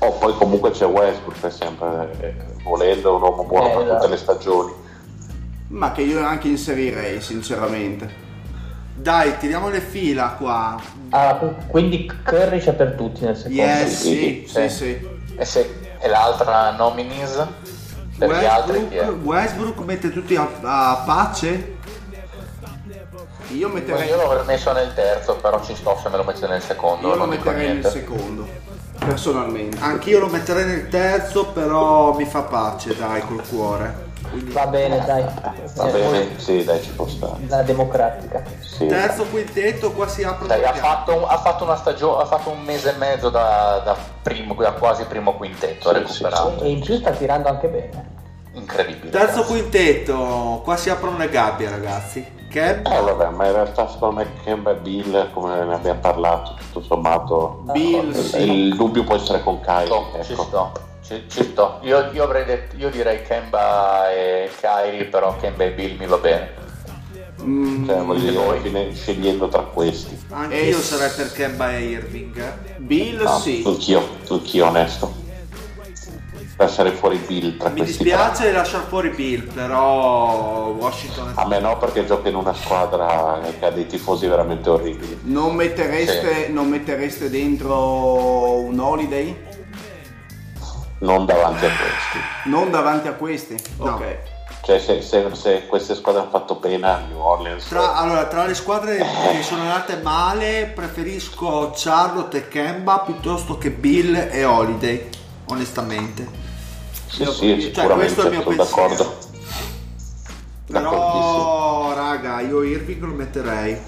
Oh, poi comunque c'è Westbrook che è sempre eh, volendo un uomo buono Eh, per esatto. tutte le stagioni. Ma che io anche inserirei, sinceramente. Dai, tiriamo le fila qua. Ah, quindi Curry c'è per tutti nel secondo. Yes, Sì, sì, Sì. sì. E, se, e l'altra nominees? Per gli altri chi è? Westbrook, mette tutti a, a pace? Io metterei, Io l'avrei messo nel terzo, però ci sto se me lo mettete nel secondo. io lo metterei nel secondo, personalmente. Anch'io lo metterei nel terzo, però mi fa pace, dai, col cuore. Quindi, Va bene, dai. Va Eh, bene, sì, dai, ci può stare. La democratica. Sì. terzo quintetto, qua si apre Dai, ha fatto, ha fatto una stagione, ha fatto un mese e mezzo da, da primo, da quasi primo quintetto, Sì, recuperato. E in più sta tirando anche bene. Incredibile. Terzo ragazzi. quintetto, qua si aprono le gabbie, ragazzi. Che Eh vabbè, ma in realtà secondo me Kemba e Bill, come ne abbiamo parlato, tutto sommato, Bill, il, sì. il dubbio può essere con Kyrie. Sto, ci ecco. Ci, ci sto. Io, io avrei detto, io direi Kemba e Kyrie, però Kemba e Bill mi va bene. Mm, Cioè, voglio dire, alla fine scegliendo tra questi. Anch'io Eh, sarei per Kemba e Irving. Bill No, sì. Anch'io, anch'io onesto. Lasciare fuori Bill tra Mi questi dispiace lasciare fuori Bill, però Washington tre. A me no, perché gioca in una squadra che ha dei tifosi veramente orribili. Non mettereste, non mettereste dentro un holiday? Non davanti a questi. Non davanti a questi? No. Ok. Cioè, se, se- se queste squadre hanno fatto pena a New Orleans, Tra, allora, tra le squadre che sono andate male, preferisco Charlotte e Kemba piuttosto che Bill e Holiday, onestamente. sì, io- sì, cioè, sicuramente questo è il mio sono pensiero. d'accordo. Però, raga, io Irving lo metterei.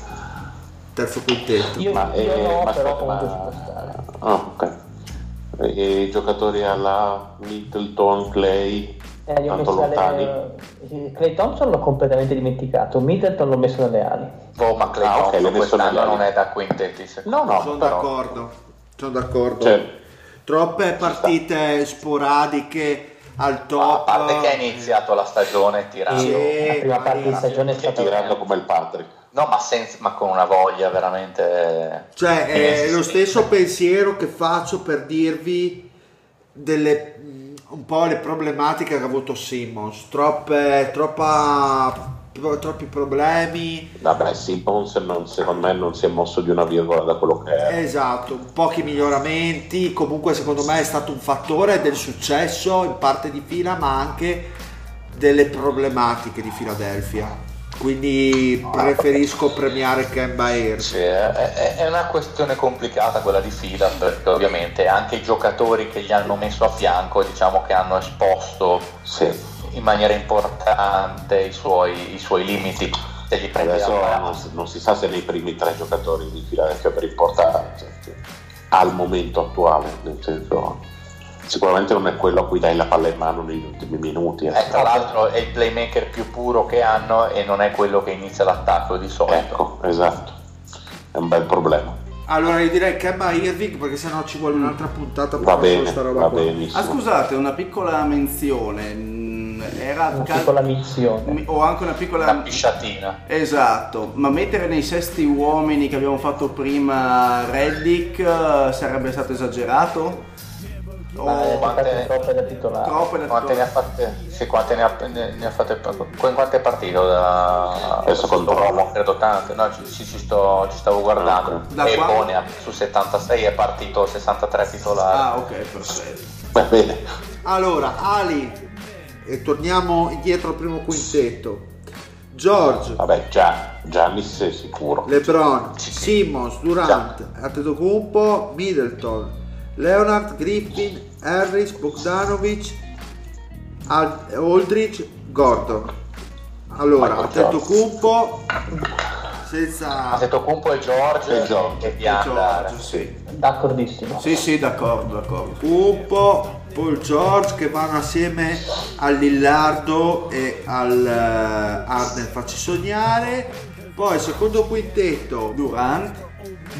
Terzo quintetto. Io, Ma, io eh, no, ma però ma- ci può stare. Ah, ok. E i giocatori alla Middleton, Clay, Eh, li ho tanto messi lontani. alle... eh, Clay Thompson l'ho completamente dimenticato, Middleton l'ho messo nelle ali. Boh, ma Clay Ah, Thompson messo quest'anno non è da quintetti, No, no, Sono però- d'accordo. Sono d'accordo. Cioè, Troppe partite sporadiche al top. A parte che ha iniziato la stagione tirando. Sì, la prima parte di stagione è stata tirando come il Patrick. No, ma, senza- ma con una voglia veramente... Cioè, è inesistente. lo stesso pensiero che faccio per dirvi delle mh, un po' le problematiche che ha avuto Simmons. Troppe, troppa, tro- troppi problemi. Vabbè, Simmons non- secondo me non si è mosso di una virgola da quello che è. Esatto, pochi miglioramenti. Comunque, secondo me, è stato un fattore del successo in parte di fila, ma anche delle problematiche di Philadelphia. Quindi preferisco premiare Kemba Ayers. Sì, è, una questione complicata quella di fila perché ovviamente anche i giocatori che gli hanno messo a fianco diciamo che hanno esposto Sì. in maniera importante i suoi, i suoi limiti se gli Adesso non, si- non si sa se nei primi tre giocatori di Philadelphia per importanza al momento attuale, nel senso sicuramente non è quello a cui dai la palla in mano negli ultimi minuti. eh. Eh, tra l'altro è il playmaker più puro che hanno e non è quello che inizia l'attacco di solito. Ecco, esatto. È un bel problema. Allora, io direi Kemba Irving perché sennò ci vuole un'altra puntata per Va fare bene, questa roba va qua. benissimo. Ah, scusate, una piccola menzione. mm, Era una cal- piccola missione. mi- o anche una piccola Una pisciatina. Esatto, ma mettere nei sesti uomini che abbiamo fatto prima Reddick eh, sarebbe stato esagerato? Ma O è quante- troppe da titolare. troppe da Quante ne ha fatte? Sì, quante ne ha, ne- ne ha fatte? In quante partite? Da, Adesso controllo. Romo, credo tante. No, ci, ci- ci sto, ci stavo guardando. Da e quando? ha- su 76 è partito 63 titolari. Ah, ok, perfetto. Va bene. Allora, Ali, e torniamo indietro al primo quintetto. George, Vabbè, già, Giannis è sicuro. LeBron, Sì. Simmons, Durant, Antetokounmpo, Middleton, Leonard, Griffin, Harris, Bogdanovic, Al- Aldridge, Gordon. Allora, Michael Antetokounmpo senza Antetokounmpo e George E George. e di andare. George, sì. D'accordissimo. Sì, sì, d'accordo, d'accordo. Kumpo, Paul George che vanno assieme al Lillardo e al eh, Arden facci sognare. Poi secondo quintetto, Durant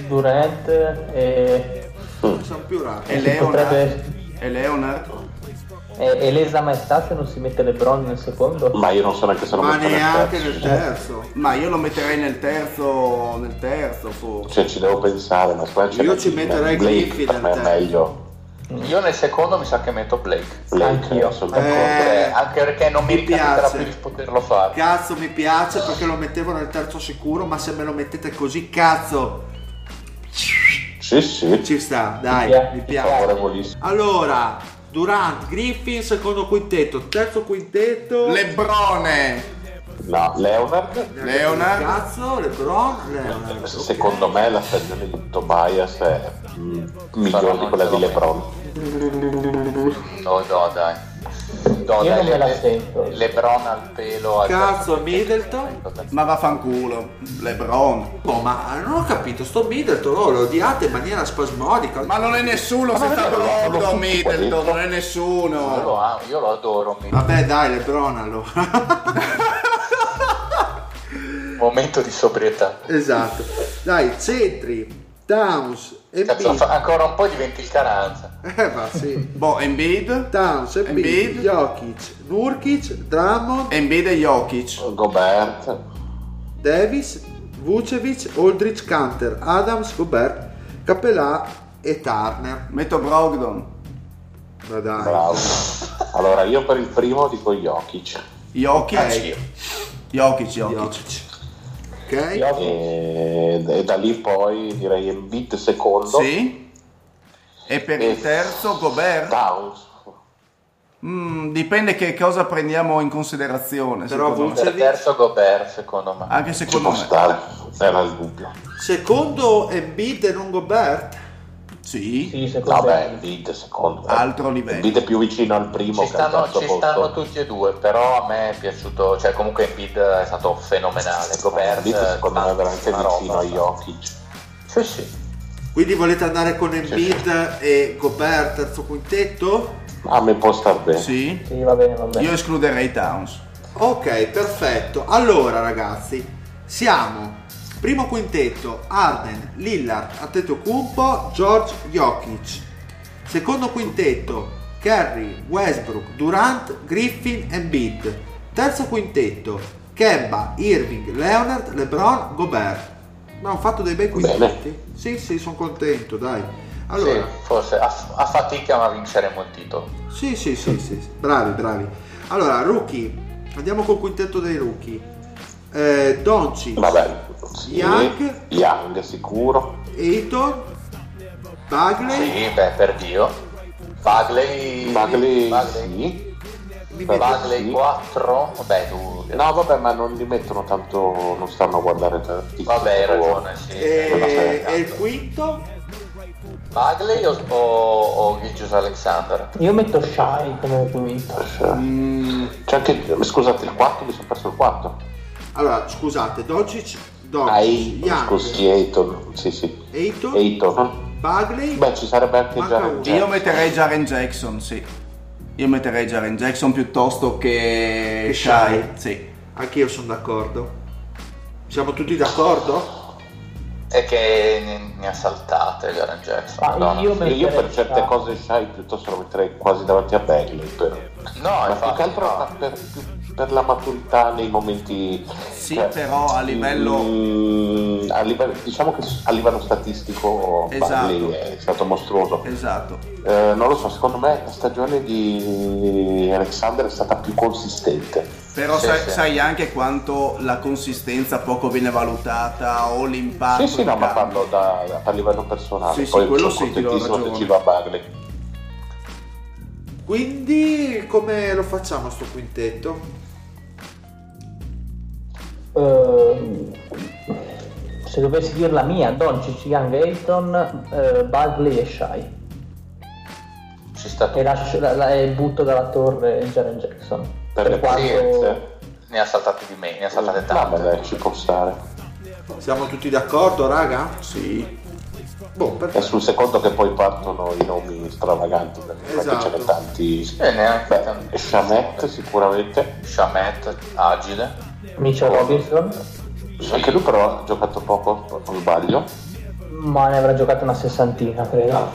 Durant e, non sono più rari. e Leonard. potrebbe- E Leonard. e, e lesa maestà se non si mette LeBron nel secondo. Ma io non so neanche se lo Ma metto nel neanche terzo. nel terzo. Ma io lo metterei nel terzo, nel terzo forse. Cioè, ci devo pensare, ma c'è Io ci metterei Griffin nel è terzo. meglio. Io nel secondo mi sa che metto Blake. Blake, Anch'io. sono Eh, d'accordo. Eh, anche perché non mi, mi piace. più di poterlo fare. Cazzo mi piace perché lo mettevo nel terzo sicuro, ma se me lo mettete così, cazzo, Sì, sì, ci sta, dai, Mi piace. mi piace. favorevolissimo. Allora, Durant, Griffin, secondo quintetto, terzo quintetto. Lebrone. No, Leonard, Leonard. Cazzo, LeBron, Leonard. secondo me la stagione di Tobias è mm, migliore di quella di LeBron. No, no, dai. No, Io non me la le- sento. Lebron al pelo. al Cazzo, Middleton? Ma vaffanculo. Lebron. Oh, ma non ho capito, sto Middleton, oh, lo odiate in maniera spasmodica. Ma non è nessuno se sta Brogdon Middleton, non è Io lo, nessuno. amo, io lo adoro. Middleton. Vabbè, dai, LeBron allora. Momento di sobrietà. esatto. Dai, centri, Towns, Cazzo, Embiid. fa- ancora un po' diventi il Caranza. Eh, ma sì. *laughs* Boh, Embiid. Towns, Embiid, Embiid. Jokic, Nurkic, Drummond, Embiid e Jokic. Gobert, Davis, Vucevic, Aldrich, Canter, Adams, Gobert, Capellà e Turner. Metto Brogdon. Ma dai. bravo. Allora, io per il primo dico Jokic. Jokic. Anch'io. Jokic, Jokic. Jokic. Ok? Io- E, e da lì poi direi Embiid secondo. Sì. E per il terzo Gobert. Downs. Mm, dipende che cosa prendiamo in considerazione. Però. Vucevic- Per terzo Gobert, secondo me. Anche Ci secondo può me. stare, era il dubbio. Secondo Embiid e non Gobert? Sì, Sì, secondo Vabbè, me. Embiid secondo me. altro livello. Embiid è più vicino al primo Ci che al stanno, ci posto. stanno tutti e due, però a me è piaciuto, cioè comunque Embiid è stato fenomenale. Gobert Embiid secondo me è veramente vicino roba. a Jokic. Sì, sì. Quindi volete andare con Embiid e Gobert terzo quintetto? A me può star bene. Sì. Sì, va bene, va bene. Io escluderei Towns. Ok, perfetto. Allora ragazzi, siamo primo quintetto Arden, Lillard, Antetokounmpo, George Jokic. Secondo quintetto Curry, Westbrook, Durant, Griffin, Embiid. Terzo quintetto Kemba, Irving, Leonard, LeBron, Gobert. Abbiamo fatto dei bei quintetti. Sì, sì, sono contento, dai. Allora, Sì, forse a, a fatica ma vinceremo il titolo. Sì, sì, sì, sì, sì. bravi, bravi. Allora, rookie, andiamo col quintetto dei rookie. Eh, Vabbè, sì. Young. Young sicuro. Aiton, Bagley, Sì, beh, per Dio. Bagley... Bagley, Bagley, sì. Bagley sì. 4. Vabbè, tu... No, vabbè, ma non li mettono tanto, non stanno a guardare tanto. Vabbè, hai ragione, sì. e, e il quinto? Bagley o, o, o Gilgius Alexander? Io metto Shy come quinto. Mm, C'è anche, scusate, il 4, mi sono perso il 4. Allora, scusate, Doncic, Ah, Ai- Young, scusi, Aiton, sì, sì. Aiton, Aiton. Bagley, Beh, ci sarebbe anche uno. io metterei Jaren Jackson, sì. Io metterei Jaren Jackson piuttosto che, Che Shai. Sì. anche io sono d'accordo. Siamo tutti d'accordo? È che ne, ne ha saltate Jaren Jackson. Ah, Madonna. io Io, io per certe cose Shai piuttosto lo metterei quasi davanti a Bagley. Per, No, ma più infatti che altro no. per, per la maturità nei momenti... Sì, cioè, però a livello... mm, a livello- diciamo che a livello statistico Esatto. È stato mostruoso. Esatto. Eh, non lo so, secondo me la stagione di Alexander è stata più consistente. Però Sì, sai, sì. sai anche quanto la consistenza poco viene valutata o l'impatto. Sì, sì, no, ma parlo da, a livello personale. Sì, sì, Poi quello sono sì, ti do contentissimo ragione. che ci va Bagley. Quindi come lo facciamo sto quintetto? Ehm, se dovessi dire la mia, Doncic, Young, Ayton, eh, Bagley e Shy. Ci sta E, lascio- la- la- e butto dalla torre Jaren Jackson. Per le quanto- pazienze. Ne ha saltate di me, ne ha saltate Vabbè, tante. dai, ci può stare. Siamo tutti d'accordo, raga? Sì. Boh, È sul secondo che poi partono i nomi stravaganti, perché che ce Esatto. ne tanti. E neanche Beh, tanto. Shamet sicuramente. Shamet, agile. Mitchell Robinson, Anche lui però ha giocato poco, non sbaglio. ma ne avrà giocato una sessantina, credo.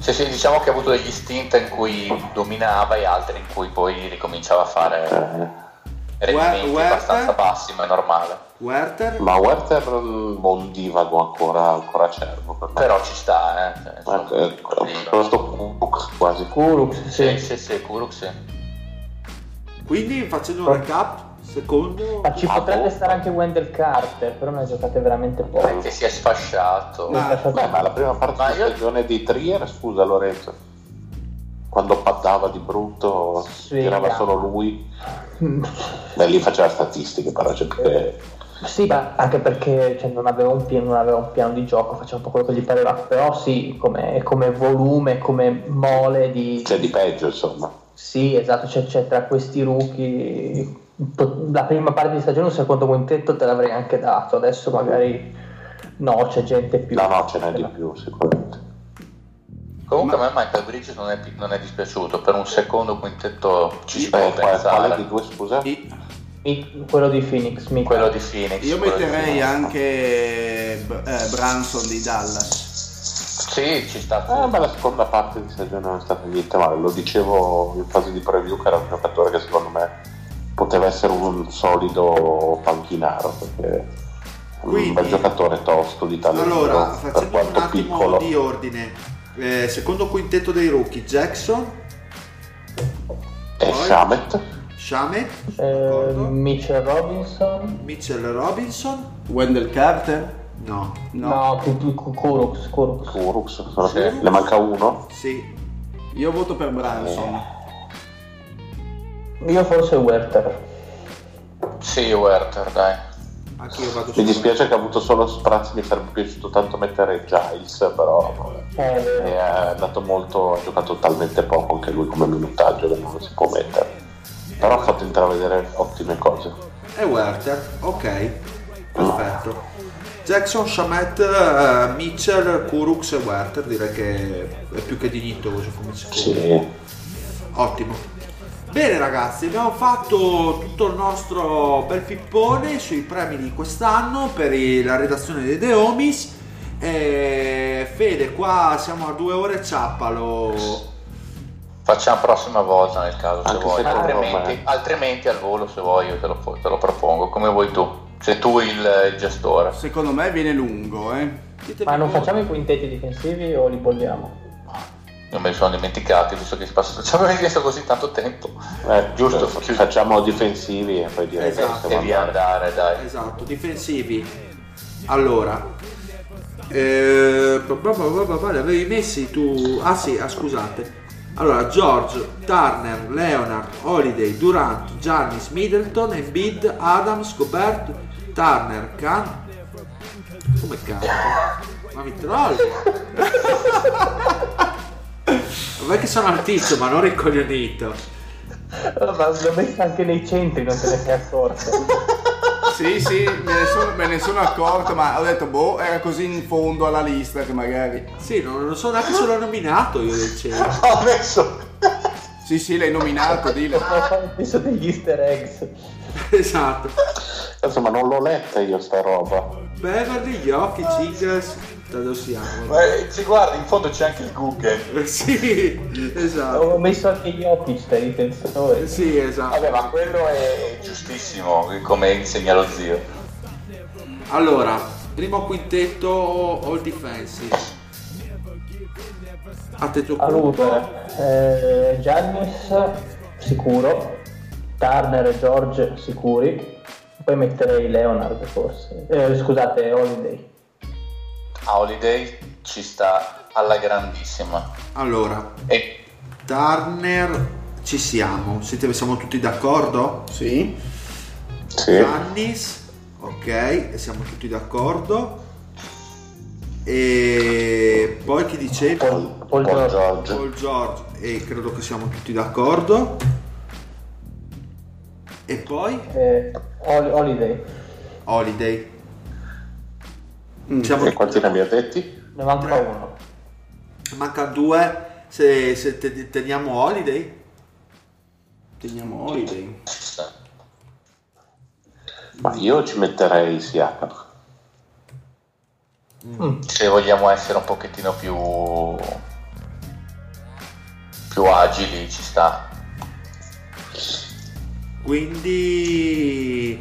Sì, sì, diciamo che ha avuto degli stint in cui dominava e altri in cui poi ricominciava a fare Eh, rendimenti Wer- abbastanza bassi, ma è normale. Werther? ma Werther mm, buon divago ancora, ancora acerbo per. Però ci sta, eh. Cioè, questo Cook quasi. Kurux, Sì, sì. sì, sì, Kuruk sì. Quindi facendo un recap, secondo... Ma ci Ah, potrebbe boh. stare anche Wendell Carter, però ne ha giocate veramente poco. Che si è sfasciato. Ma- Beh, ma la prima parte Ma di io- stagione di Trier, scusa Lorenzo, quando paddava di brutto, Sì, tirava no. solo lui, beh lì faceva statistiche però, cioè, perché Sì, ma anche perché cioè, non, aveva un piano, non aveva un piano di gioco, faceva un po' quello che gli pareva, però sì, come, come volume, come mole di... c'è di peggio insomma. Sì, esatto, c'è, c'è tra questi rookie... La prima parte di stagione, un secondo quintetto te l'avrei anche dato, adesso magari no, c'è gente più... No, no, ce n'è di più sicuramente. Comunque a me Michael Bridges non è, non è dispiaciuto, per un secondo quintetto ci si può quale, pensare. quale di due scusa? I- Mi- Quello di Phoenix, mica. Quello di Phoenix. Io metterei Phoenix. anche eh, Branson di Dallas. Sì, ci sta. Eh, beh, la seconda parte di stagione non è stata niente male, lo dicevo in fase di preview che era un giocatore che secondo me poteva essere un solido panchinaro perché è un Quindi- bel giocatore tosto di talento Allora, per facendo un quanto attimo piccolo. di ordine. Eh, secondo quintetto dei rookie, Jackson, E Poi? Shamet, Shamet, Eh? Mitchell Robinson? Mitchell Robinson, Wendell Carter? no, No. No, più, più Kurux, Kurux. Kurux, ne manca uno. sì, Io voto per Branson. Io forse Werther. Sì, Werther, dai. Mi dispiace che ha avuto solo sprazzi, mi sarebbe piaciuto tanto mettere Giles, però vabbè. Eh, è andato molto, ha giocato talmente poco anche lui come minutaggio che non lo si può mettere. Però ha fatto intravedere ottime cose. E Werther, ok, perfetto. Jackson, Shamet, eh, Mitchell, Kurux e Werther, direi che è più che dignitoso come secondo. Sì. Ottimo. Bene ragazzi, abbiamo fatto tutto il nostro bel pippone sui premi di quest'anno per la redazione dei. E Fede, qua siamo a due ore ciappalo. Facciamo prossima volta nel caso se Anche vuoi, secondo altrimenti, me. altrimenti al volo se vuoi io te lo, te lo propongo, come vuoi tu, sei tu il, il gestore. Secondo me viene lungo, eh. Ma non voi. facciamo i quintetti difensivi o li bolliamo? Non me li sono dimenticati, visto che ci avevo chiesto così tanto tempo. Eh, Giusto, chiudi- facciamo difensivi e poi direi Esatto. che Devi andare. andare, dai. Esatto, difensivi. Allora, eh, li avevi messi tu? Ah sì, ah, scusate. Allora, George, Turner, Leonard, Holiday, Durant, Giannis, Middleton, Embiid, Adams, Gobert, Turner, Khan. Come cazzo? *laughs* Ma mi trolli? *laughs* Vabbè che sono altissimo, ma non ricoglionito. Ma l'ho messa anche nei centri, non te ne sei accorto. *laughs* Sì, sì, me ne, sono, me ne sono accorto, ma ho detto, boh, era così in fondo alla lista che magari... Sì, non, non so neanche se l'ho nominato io del cielo. *laughs* Ho messo... Sì, sì, l'hai nominato, dillo. Ho messo degli easter eggs. *laughs* esatto. Insomma, non l'ho letta io sta roba. Beverly, gli occhi, Jingles, dove siamo? Eh, sì, guarda, in fondo c'è anche il Google. Eh, *laughs* Sì, esatto. Ho messo anche gli occhi dai difensori. Sì, esatto. Vabbè, ma quello è giustissimo, come insegna lo zio. Allora, primo quintetto all defensive. A tetto Allora, eh, Giannis sicuro, Turner e George sicuri, poi metterei Leonard forse, Eh, scusate Holiday. A Holiday ci sta alla grandissima. Allora, E Turner, ci siamo. Siete, siamo tutti d'accordo? Sì? Sì. Giannis, ok, e siamo tutti d'accordo. E poi chi dicevi? Paul, Paul Paul George. Paul George, e credo che siamo tutti d'accordo. E poi Eh, Hol- Holiday, Holiday. Mm. Siamo E quanti ne abbiamo detti? ne manca uno. Mancano due. Se, se te- teniamo Holiday, Teniamo Holiday. Ma io ci metterei Siakam. se vogliamo essere un pochettino più più agili ci sta. quindi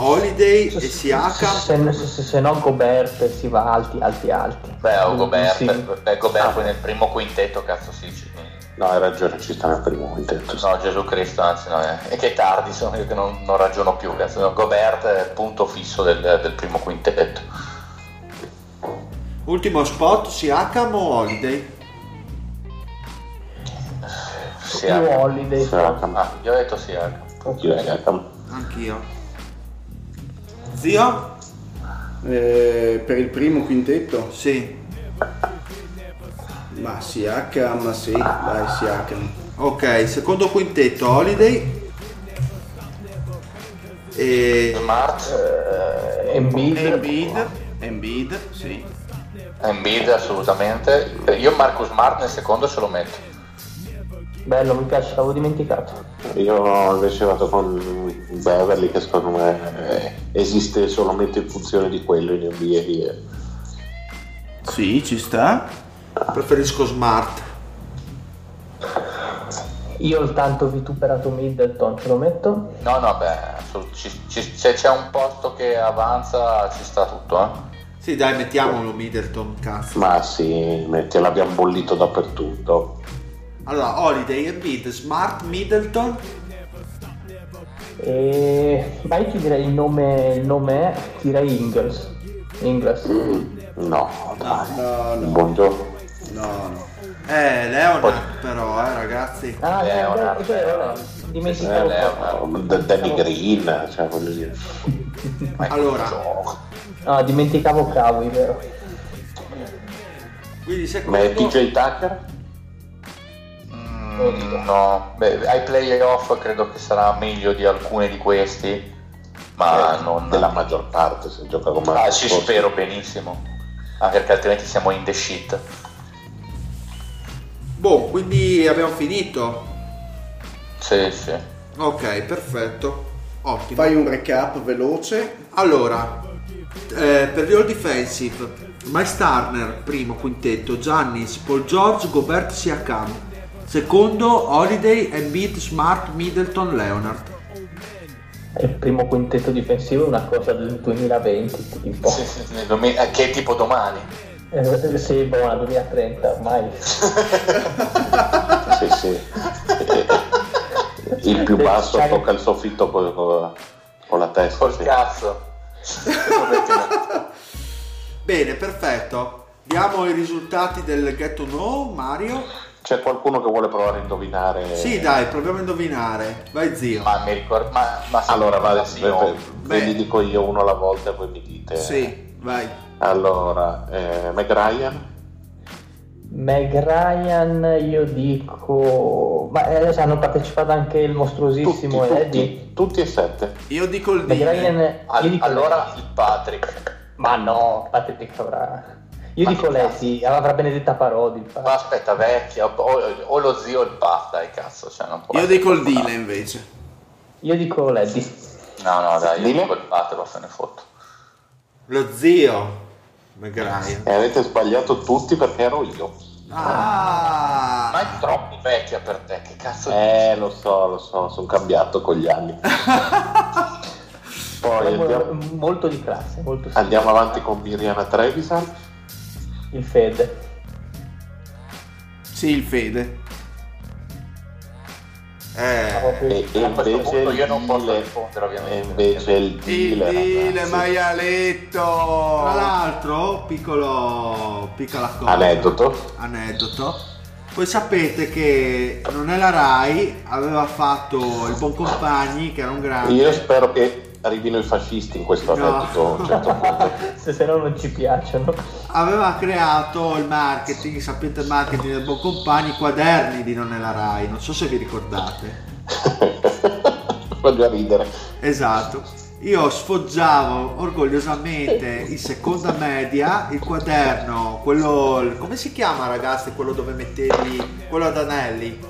Holiday e Se, Siakam. se, se- se no Gobert si va alti, alti, alti. Beh, o Gobert, Sì. beh, Gobert poi nel primo quintetto, cazzo sì. ci- No, hai ragione, ci sta nel primo quintetto. No, Gesù Cristo, anzi no, è, è che è tardi, sono io che non, non ragiono più, cazzo. No, Gobert è il punto fisso del, del primo quintetto. Ultimo spot, Siakam o Holiday? Ah, Holiday. Siakam. ah, io ho detto sì. ah. Io Siakam. Anch'io. Zio? Eh, per il primo quintetto? Sì. Ma Siakam, sì, dai Siakam. Ok, secondo quintetto Holiday. E Smart, Eh, Embiid. Embiid, Embiid, sì. Embiid assolutamente. Io Marcus Smart nel secondo ce lo metto. Bello, mi piace, l'avevo dimenticato. Io invece vado con Beverly che secondo me eh, esiste solamente in funzione di quello in NBA. e- Sì, ci sta. preferisco Smart. Io il tanto vituperato Middleton ce lo metto. No, no, beh, ci- ci- se c'è un posto che avanza ci sta tutto, eh. Sì, dai, mettiamolo Middleton, cazzo. Ma sì, metti, l'abbiamo bollito dappertutto. Allora, Holiday, Embiid, Smart, Middleton. E... Ma io ti direi il nome, il nome è, direi Ingles. Ingles. No, dai. No, no, Buongiorno. no, no. Eh, Leonard però, eh, ragazzi. Ah, Leonard, è vero, è vero. Leonard. Dimenticavo Eh, proprio. D- Danny Green, cioè voglio dire. *laughs* Allora, No, dimenticavo Cavi, vero? quindi Ma secondo... è PJ Tucker? No, Beh, ai playoff credo che sarà meglio di alcune di questi, ma Eh, non della maggior parte se gioca come Ah, ci spero benissimo, anche perché altrimenti siamo in the shit. Boh, quindi abbiamo finito. Sì, sì. Ok, perfetto. Ottimo. Fai un recap veloce. Allora, eh, per gli all defensive, Miles Turner, primo quintetto, Giannis, Paul George, Gobert, Siakam. Secondo, Holiday, Embiid, Smart, Middleton, Leonard. Il primo quintetto difensivo è una cosa del 2020, tipo. Sì, sì, eh, che è tipo domani. Eh, sì, buona, 2030 ormai. Sì, sì. Il più basso Cioè- tocca il soffitto con, con- con la testa. Col sì. cazzo. *laughs* Bene, perfetto. Diamo i risultati del Get to Know, Mario. C'è qualcuno che vuole provare a indovinare? Sì, dai, proviamo a indovinare. Vai, zio. ma mi ricordo, ma, ma Allora, ma va, sì, ve, ve- li dico io uno alla volta e voi mi dite. Sì, vai. Allora, eh, Meg Ryan, Meg Ryan, io dico. Ma eh, adesso hanno partecipato anche il tutti, mostruosissimo Eddie. tutti, tutti e sette. Io dico il Meg Ryan, io dico allora il Patrick. Ma no, Patrick avrà. Io Ma dico Leslie, avrà Benedetta Parodi. Ma aspetta, vecchia, o, o lo zio o il Pat, dai cazzo, cioè non può Io dico il Dile invece. Io dico altro. No, no, dai, io Dile? dico il Pat, lo se ne fotto. Lo zio. McGryan. E avete sbagliato tutti perché ero io. Ah! Ma è troppo vecchia per te, che cazzo Eh, lo so, lo so, sono cambiato con gli anni. *laughs* Poi andiamo, Molto di classe, molto andiamo avanti con Miriana Trevisan. Il Fede. Sì, il Fede. Eh, Proprio- E, e A questo invece punto il io non posso rispondere, ovviamente. e invece il Il Dile, Dile, ragazzi. maialetto. Tra l'altro, piccolo, piccola cosa. Aneddoto. Aneddoto. Voi sapete che non è la Rai, aveva fatto il Buon Compagni, che era un grande. Io spero che arrivino i fascisti in questo No. aneddoto a un certo punto. *laughs* Se, se no non ci piacciono. Aveva creato il marketing, sapete il marketing del Buon Compagni, i quaderni di Non è la Rai, non so se vi ricordate. *laughs* Fa già ridere. Esatto. Io sfoggiavo orgogliosamente in seconda media il quaderno, quello, come si chiama ragazzi, quello dove mettevi, quello ad anelli,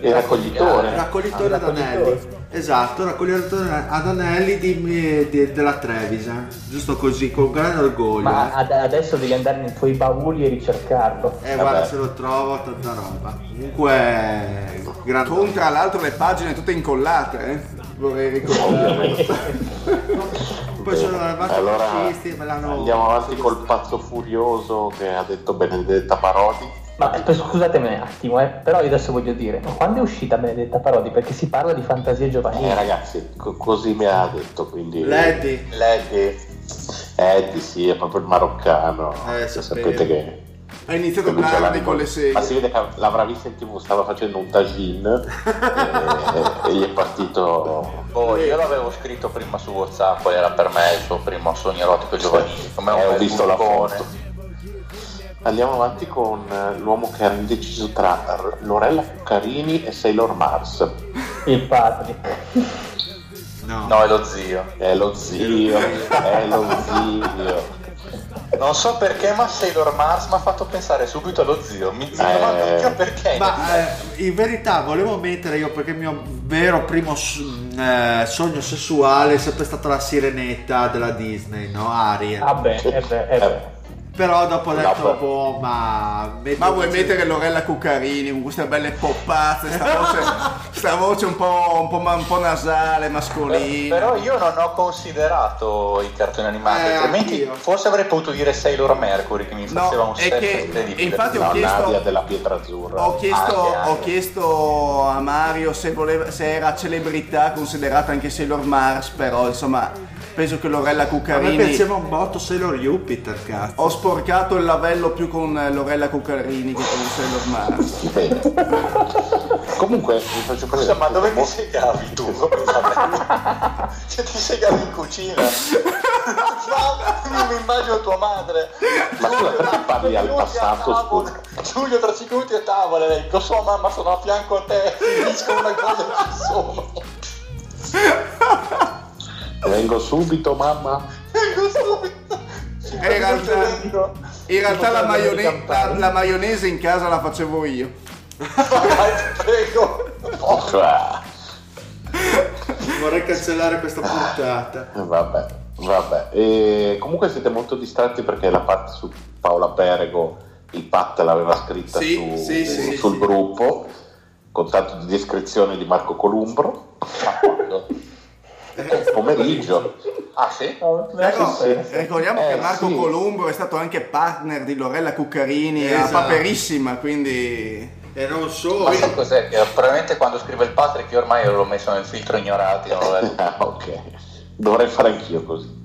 Il raccoglitore. raccoglitore Ah, ad raccoglitore. anelli. Esatto, raccoglitore ad anelli di- di- della Trevisan, giusto così, con grande orgoglio. Ma eh. ad- adesso devi andare nei tuoi bauli e ricercarlo. Eh, Vabbè. guarda se lo trovo, tanta roba. Comunque, grande. Con tra l'altro le pagine tutte incollate, eh. Vorrei ricordare. *laughs* Poi sono arrivati i Allora fascisti e me l'hanno... andiamo avanti col pazzo furioso che ha detto Benedetta Parodi. Ma eh, scusatemi un attimo, eh, però io adesso voglio dire, ma quando è uscita Benedetta Parodi? Perché si parla di fantasie giovanili. Eh ragazzi, co- così mi ha detto, quindi... Lady. Lady. Eddie sì, è proprio il maroccano. Eh, sapevo. sapete che... Ha iniziato tardi in con le Ma si serie. vede che l'avrà vista in tv, stava facendo un tagine *laughs* e, e gli è partito... Oh, io l'avevo scritto prima su WhatsApp, era per me il suo primo sogno erotico giovanile. Come un Eh, ho visto la foto. Andiamo avanti con eh, l'uomo che era indeciso tra Lorella Cuccarini e Sailor Mars. Il Patrick. No. No, è lo zio. È lo zio, *laughs* è lo zio. Non so perché, ma Sailor Mars mi ha fatto pensare subito allo zio. Mi zio, Eh. ma perché? perché? Ma eh, in verità volevo mettere io perché il mio vero primo s- eh, sogno sessuale è sempre stata la sirenetta della Disney, no? Ariel. Vabbè, eh beh, eh beh. Però dopo ho No, detto, beh. boh, ma... Ma vuoi invece- mettere Lorella Cuccarini con queste belle poppate, sta voce, *laughs* sta voce un, po', un, po', un po' nasale, mascolina. Però io non ho considerato i cartoni animati, Eh, altrimenti anch'io. forse avrei potuto dire Sailor Mercury che mi No, faceva un è set che- incredibile. infatti- Ti ho No, chiesto- Nadia della Pietra Azzurra. Ho chiesto, Anche, anche. ho chiesto a Mario se, voleva, se era celebrità considerata anche Sailor Mars, però insomma penso che Lorella A me Cuccarini piaceva un botto Sailor Jupiter, cazzo. ho sporcato il lavello più con eh, Lorella Cuccarini che con Sailor Mars. Comunque vi faccio Scusa, ma dove ti segavi tu? *laughs* Se ti segavi in cucina. *laughs* Mamma, mi immagino tua madre. Ma scusa, perché parli al passato. Giulio tra 5 minuti a tavola, lei, lo so mamma, sono a fianco a te, finisco una cosa che ci sono. Vengo subito, mamma. Vengo subito. E in realtà, in realtà la, maione- la- la maionese in casa la facevo io. Prego. Vorrei cancellare questa puntata. Vabbè, vabbè. E comunque siete molto distratti perché la parte su Paola Perego, il Pat l'aveva scritta Sì, su- sì, sì, sul sì. gruppo, con tanto di descrizione di Marco Columbro. Ma? Pomeriggio. Ah sì? Ecco, sì. ricordiamo Eh, che Marco sì. Colombo è stato anche partner di Lorella Cuccarini a Esatto. Paperissima, quindi E non Ma solo. sai cos'è? Che probabilmente quando scrive il Patrick io ormai l'ho messo nel filtro ignorati. *laughs* Ah, ok, dovrei fare anch'io così.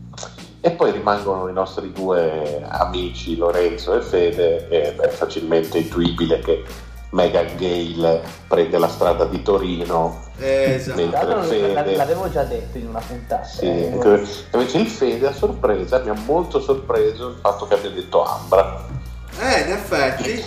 E poi rimangono i nostri due amici Lorenzo e Fede ed è facilmente intuibile che Megan Gale prende la strada di Torino Eh, esatto. Fede. l'avevo già detto in una puntata. Sì, eh. invece il Fede a sorpresa mi ha molto sorpreso il fatto che abbia detto Ambra Eh, in effetti.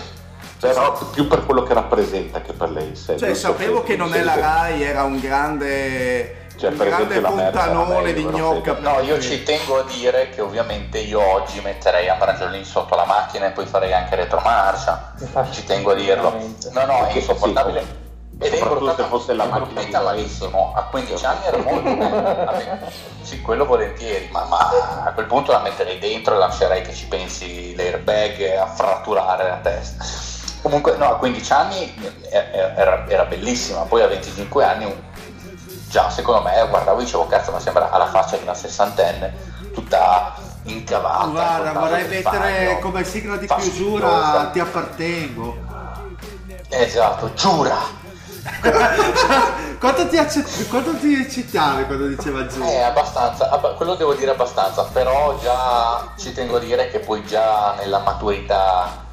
però più per quello che rappresenta che per lei in sé cioè, sapevo che non è la Rai, era un grande, Cioè, un per grande esempio, fontanone di gnocca. No, io ci tengo a dire che ovviamente io oggi metterei Ambrangioline sotto la macchina e poi farei anche retromarcia. Ci tengo a dirlo. No, no, è insopportabile. sì, Ed è soprattutto imbruttata- se fosse la è macchina di malissimo. A 15 anni era molto *laughs* bene. Sì, quello volentieri, ma, ma a quel punto la metterei dentro e lascerei che ci pensi l'airbag a fratturare la testa. Comunque, no, a 15 anni era, era bellissima, poi a 25 anni già secondo me guardavo e dicevo cazzo ma sembra alla faccia di una sessantenne tutta incavata Guarda, vorrei mettere bagno, come sigla di chiusura ti appartengo. esatto giura *laughs* quanto, ti accett- quanto ti eccitavi quando diceva giù? Eh, abbastanza, abba- quello devo dire abbastanza, però già ci tengo a dire che poi già nella maturità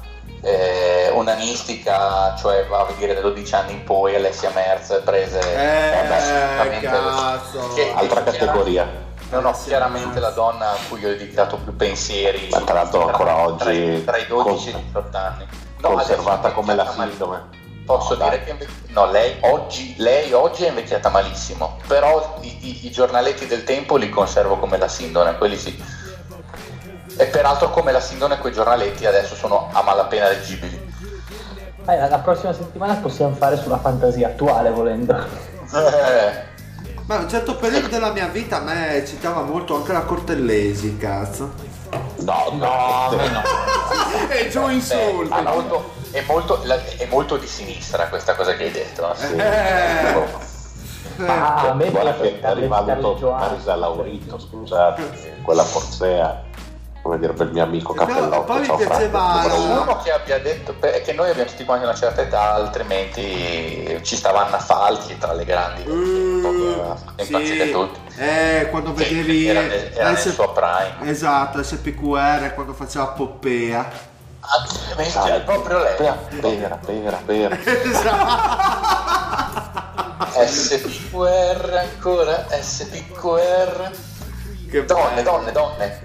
eh, onanistica, cioè va a dire da 12 anni in poi Alessia Merz prese Eh, beh, assolutamente- cazzo. che- altra che categoria No, no, chiaramente la donna a cui ho dedicato più pensieri. Ma tra l'altro ancora oggi Tra, i 12 e i con- 18 anni. No, conservata come la sindrome Posso No, dire dai. che inve- no, lei oggi, lei oggi è invecchiata malissimo, però i, i- i giornaletti del tempo li conservo come la sindone, quelli sì. E peraltro come la sindone quei giornaletti adesso sono a malapena leggibili. Eh, la, prossima settimana possiamo fare sulla fantasia attuale volendo. Eh, Ma a un certo periodo della mia vita a me eccitava molto anche la Cortellesi, cazzo. no no, no. *laughs* E giù beh, insulti. è, molto, è, molto, la- è molto di sinistra questa cosa che hai detto. no? Sì. Eh, Ah, a me guarda piace che rivaluto Carleggione. Marisa Laurito scusate quella Forzea come dire per il mio amico No, Cappellotto poi mi ciao Franco, piaceva- uno. Che abbia detto beh, che noi abbiamo tutti quanti una certa età, altrimenti ci stava Anna Falchi tra le grandi. Uh, È impazzite sì. tutti. Eh, quando Sì, vedevi era nel- era nel S- suo prime. Esatto, SPQR quando faceva Poppea. Ah, bestia, è proprio lei. Pera, pera, pera, pera. *laughs* SPQR ancora, SPQR. Che Donne, donne, donne.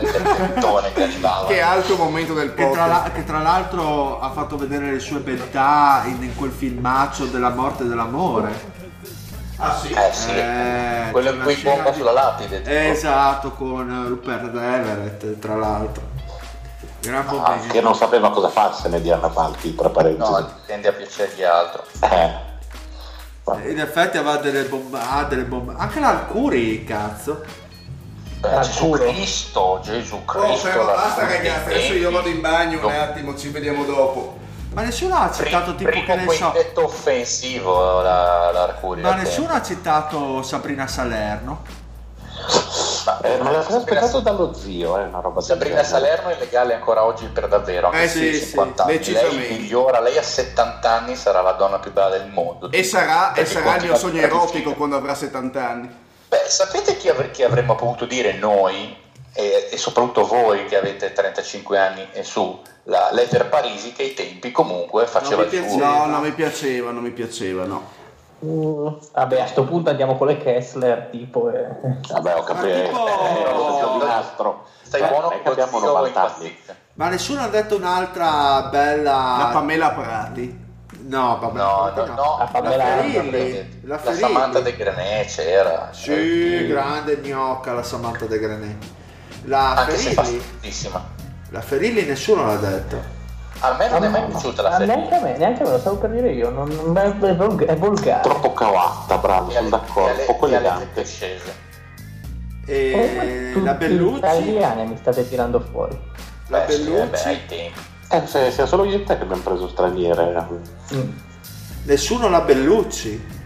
Serpentone che arrivava. Che alto momento del Che tra, la- che tra l'altro ha fatto vedere le sue beltà in, in quel filmaccio della morte e dell'amore. Ah sì? Eh sì, Eh, quello in cui bomba di- sulla lapide. tipo. Esatto, con Rupert Everett, tra l'altro. Gran Ah, che non sapeva cosa farsene di Anna Falchi tra parentesi No, tende a piacergli altro. eh. Vabbè. In effetti aveva delle bombe, ah, delle bombe. Anche l'Arcuri, cazzo. Al Gesù. Cristo, Gesù Oh, Cristo. però la- basta ragazzi, adesso io vado in bagno un attimo, ci vediamo dopo. Ma nessuno ha citato tipo Primo che ne so. quintetto offensivo la, l'Arcuri. Ma nessuno tempo. ha citato Sabrina Salerno. *laughs* Ma- Eh, me l'ha Sabrina- aspettato dallo zio, eh, una roba Sabrina. Salerno è legale ancora oggi per davvero, anche Eh se sì, ha sì, 50 anni. Lei migliora, lei a 70 anni sarà la donna più bella del mondo. E sarà, e sarà il mio sogno erotico quando avrà 70 anni. Beh, sapete chi, avre- chi avremmo potuto dire noi, e, e soprattutto voi che avete 35 anni e su, la Letter Parisi, che ai tempi comunque faceva mi il suo. No, non mi piaceva, non mi piaceva, no. Mm, vabbè, a sto punto andiamo con le Kessler, tipo. E... Vabbè, ho capito. Ma tipo- Eh, lo so, giovinastro. Stai Eh, buono è che abbiamo zio 90 anni. Ma nessuno ha detto un'altra bella... La Pamela Prati. No, vabbè, No, no, no, La Pamela. Ferilli, la La. Samantha De Grenet c'era. Sì, grande gnocca la Samantha De Grenet. La Anche Ferilli, la Ferilli nessuno l'ha detto. A me non è mai piaciuta la serie. neanche a me, neanche a me, lo stavo per dire io. Non, non- è, è volg- è volgare. Troppo cavatta, bravo, sono d'accordo. Poco elegante. scese. E la Bellucci, italiani mi state tirando fuori. la eh, Bellucci, tempi. Eh, se, siamo solo io e te che abbiamo preso straniere. Mm. nessuno la Bellucci.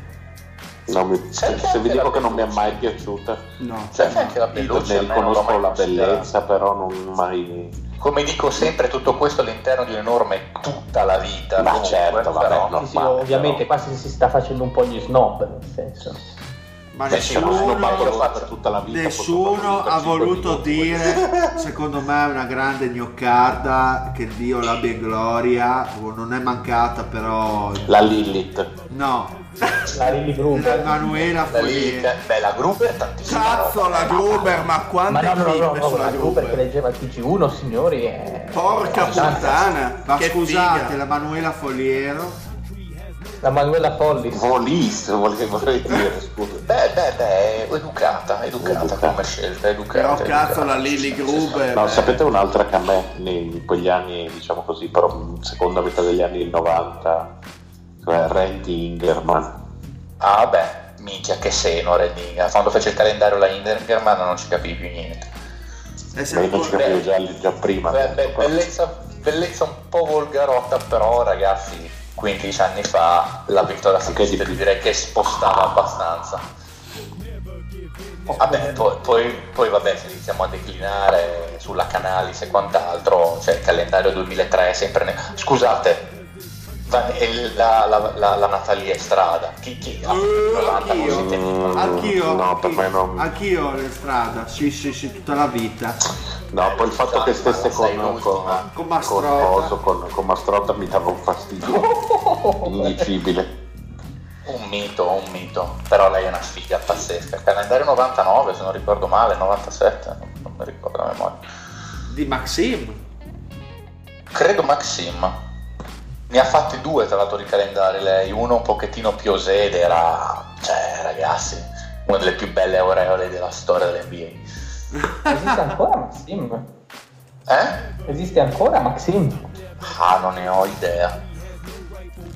No, mi- se, se vi dico che non mi è mai piaciuta, No. C'è anche la ne Bellucci. a l'ho riconosco la bellezza, però non mai. Come dico sempre, tutto questo all'interno di un'enorme tutta la vita. Ma comunque, certo, vabbè, però- no. Sì, sì, Normale, ovviamente però. qua si, sta facendo un po' gli snob, nel senso. Ma nessuno, vita. nessuno ha voluto dire, secondo me è una grande gnoccarda, che Dio l'abbia in gloria, non è mancata però... La Lilith. No, La Lily Gruber. Emanuela La lì, Foglier. beh, la Gruber tantissima Cazzo, la Gruber, ma Ma quante no, no, no, no, no, sulla la Gruber che leggeva il TG1, signori. È... Porca puttana. Ma che scusate, figa. la Manuela Fogliero. La Manuela Follis. Volis, vorrei, dire, *laughs* scusa. Beh, beh, beh, è educata, educata Educata. come scelta, educata. Però educata. cazzo la Lily Gruber. No, eh. sapete un'altra che a me in quegli anni, diciamo così, però seconda metà degli anni 90, cioè Randy Ingerman. Ah, beh, minchia, che seno Redinga. Quando fece il calendario la Ingerman non ci capivi più niente. E Ma io se non ci capivo già, già prima. Beh, beh, bellezza, bellezza un po' volgarotta, però ragazzi, 15 anni fa la Secret di più. direi che spostava abbastanza. Vabbè, poi, poi, poi vabbè, se iniziamo a declinare sulla Canalis e quant'altro, cioè il calendario 2003 è sempre... Ne... Scusate, la, la, la, la Natalia Strada, chi, chi 90 anch'io. così Mm, Anch'io, no, per me non- anch'io in strada, sì, sì, sì, tutta la vita. No, poi il fatto che stesse con, con, Con con, Mastrotta. con, con Mastrotta mi dava un fastidio *laughs* indicibile. Un mito, un mito, però lei è una sfiga pazzesca. Calendario 99, se non ricordo male, 97, non, non mi ricordo la memoria. Di Maxim. Credo Maxim. Ne ha fatti due tra l'altro di calendari lei, uno un pochettino più osè ed era, cioè ragazzi, una delle più belle aureole della storia dell'NBA. Esiste ancora Maxim? Eh? Esiste ancora Maxim? Ah, non ne ho idea.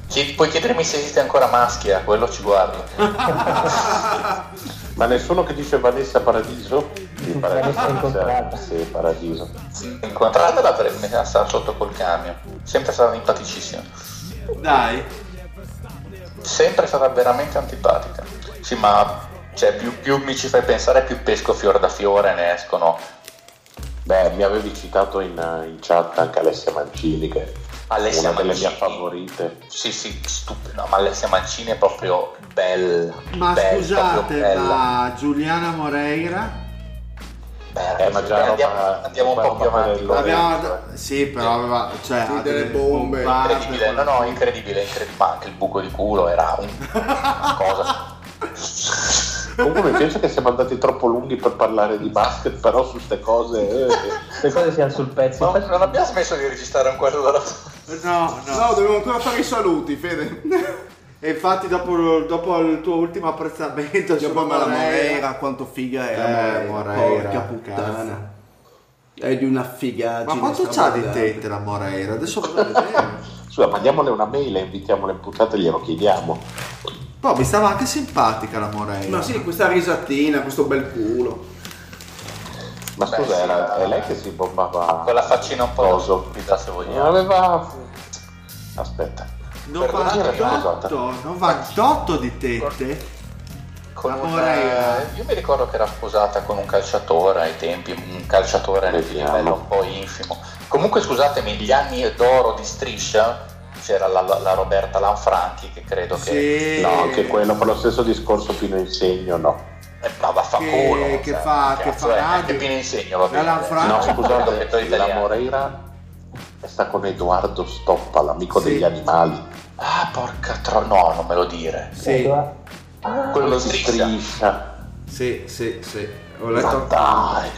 Chied- puoi chiedermi se esiste ancora Maschia, quello ci guardo. *laughs* *laughs* Ma nessuno che dice Vanessa Paradiso? Sì, Vanessa incontrata. Sì, Paradiso. Incontrata la pre- me la sta sotto col camion, sempre stata simpaticissima. Dai. sempre stata veramente antipatica. Sì, ma cioè, più, più mi ci fai pensare, più pesco fior da fiore ne escono. Beh, mi avevi citato in, in chat anche Alessia Mancini, che è Alessia una delle mie Mancini. favorite. Sì, sì, stupido. No, ma Alessia Mancini è proprio bella. Ma bella, scusate, proprio bella. ma Giuliana Moreira? Beh, Eh, ma già andiamo, roba- andiamo un po' più avanti. Abbiamo... Sì, però aveva... Cioè, Sì, delle bombe. Incredibile, no, no, incredibile, incredibile. Ma anche il buco di culo era un- una *laughs* cosa. Comunque mi piace che siamo andati troppo lunghi per parlare di basket, però su queste cose... eh, Le cose siano sul pezzo. No, non abbiamo smesso di registrare un quarto d'ora. No, no. No, dobbiamo ancora fare i saluti, Fede. E infatti dopo, dopo il tuo ultimo apprezzamento Dopo sulla la Moreira, quanto figa era Eh, Moreira. Moreira, Porca puttana. cazzo. È di una figaggine. Ma quanto c'ha di tette la Moreira? Adesso vado a vedere. *laughs* Scusa, mandiamole una mail e invitiamole in puntata e glielo chiediamo. Poi mi stava anche simpatica la Moreira. Ma sì, questa risatina, questo bel culo. Ma Beh, scusa, sì, era, è lei che si bombava Quella faccina un po' Coso. stupida se Non vogliamo. aveva... Aspetta. 98, 98 di tette? Con La un, Moreira. eh, io mi ricordo che era sposata con un calciatore ai tempi, un calciatore di Vediamo. livello un po' infimo. Comunque scusatemi, gli anni d'oro di striscia c'era la, la- la Roberta Lanfranchi che credo che... Sì. No, anche quello, per lo stesso discorso Pino Insegno, no. Eh, ma vaffanculo. Che- che cioè, fa- che cazzo fa è? radio. Che insegno, va bene. Alan Franco. No, scusate, la. Moreira sta con Edoardo Stoppa, l'amico Sì. degli animali. Ah, porca tro... No, non me lo dire. Sì, Ah, Quello si striscia. striscia. sì, sì, sì. Ho Ma letto dai,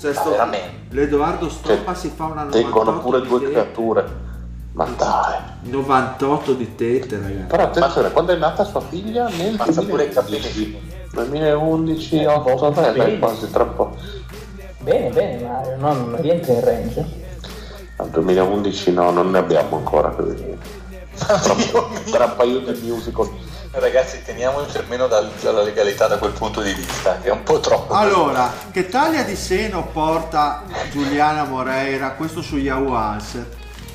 Cioè, Ma sto- veramente? L'Edoardo Stoppa si fa una 98 tengono pure due tette. creature. Ma dai. 98 di tette, ragazzi. Però attenzione, quando è nata sua figlia? Nel Ma i 2011. 2011, 8, beh, dai, quasi troppo. bene, bene, Mario, non rientra in range. Nel 2011 no, non ne abbiamo ancora. quindi. Tra un paio di musical. Ragazzi, teniamoci almeno dal- dalla legalità da quel punto di vista, che è un po' troppo. Allora, che taglia di seno porta Giuliana Moreira, questo su Yahoo Answer?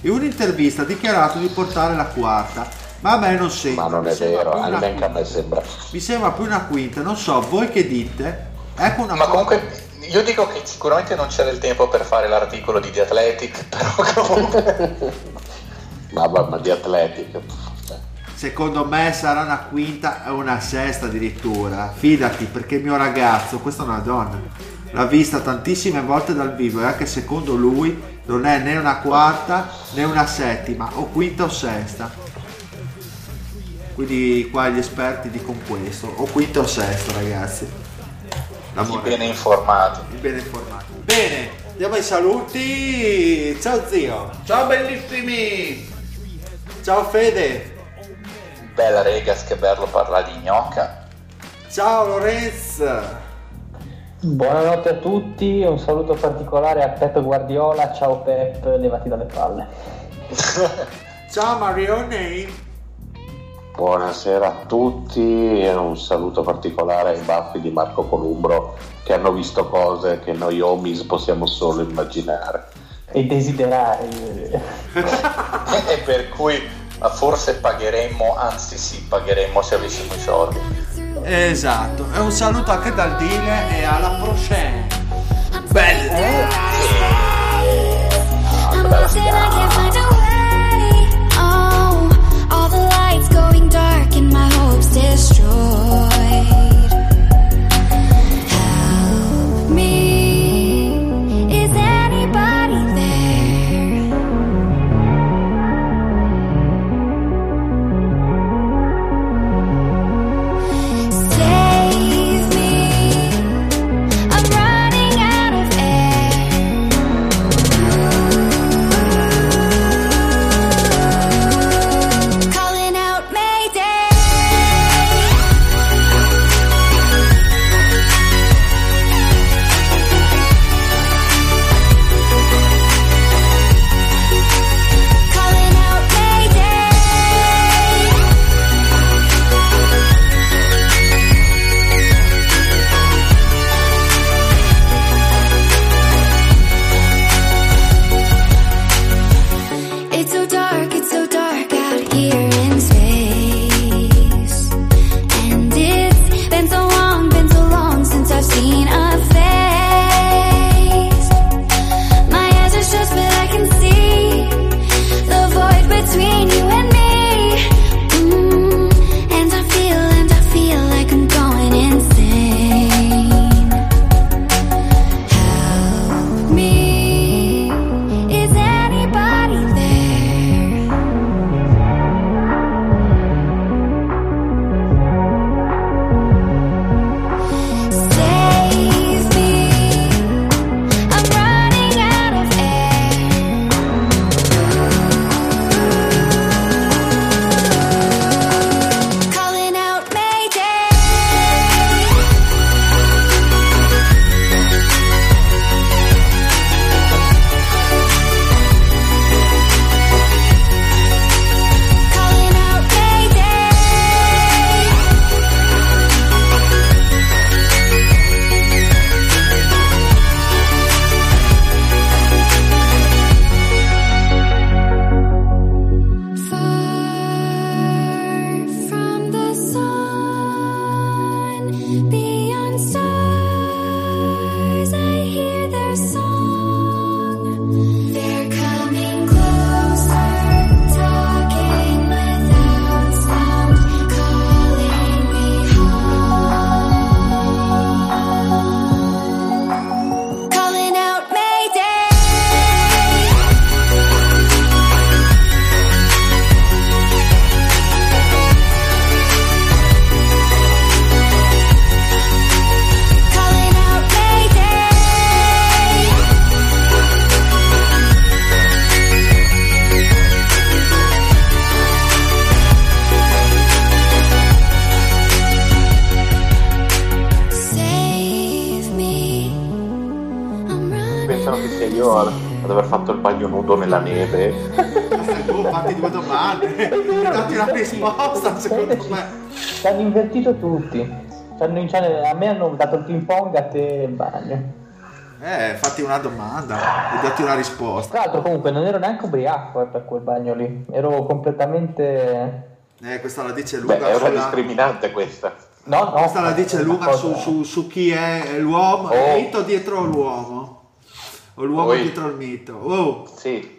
In un'intervista ha dichiarato di portare la quarta, ma a me non sembra. Ma non mi è sembra vero, più una neanche a me quinta. sembra. Mi sembra più una quinta, non so, voi che dite? Ecco una Ma cosa- comunque io dico che sicuramente non c'era il tempo per fare l'articolo di The Athletic, *laughs* però comunque Ma, ma, di Athletic. Secondo me sarà una quinta e una sesta addirittura. Fidati, perché il mio ragazzo, questa è una donna, l'ha vista tantissime volte dal vivo e anche secondo lui non è né una quarta né una settima, o quinta o sesta. Quindi qua gli esperti dicono questo, o quinta o sesta ragazzi. i L'amore. bene informati. Il bene informato. Bene, andiamo ai saluti. Ciao zio. Ciao bellissimi! Ciao Fede. Bella Regas, che bello parlare di gnocca. Ciao Lorenz. Buonanotte a tutti, un saluto particolare a Pep Guardiola, ciao Pep, levati dalle palle. *laughs* Ciao Marione. Buonasera a tutti e un saluto particolare ai baffi di Marco Columbro che hanno visto cose che noi homies possiamo solo immaginare. E desiderare. *laughs* e per cui forse pagheremmo, anzi sì, pagheremmo se avessimo i soldi. Esatto, e un saluto anche dal Dile e alla prochaine. Bella. I'm lost and I can't Invertito tutti. Ci hanno- ci hanno- a me hanno dato il ping pong, a te il bagno. Eh, fatti una domanda e datti una risposta. Tra l'altro comunque non ero neanche ubriaco eh, per quel bagno lì. Ero completamente... Eh, questa la dice lunga Beh, è una sulla- discriminante questa. No, no. Questa la dice lunga su, su- su chi è l'uomo, Oh. il mito dietro l'uomo. O l'uomo Poi- dietro il mito. Oh, Sì,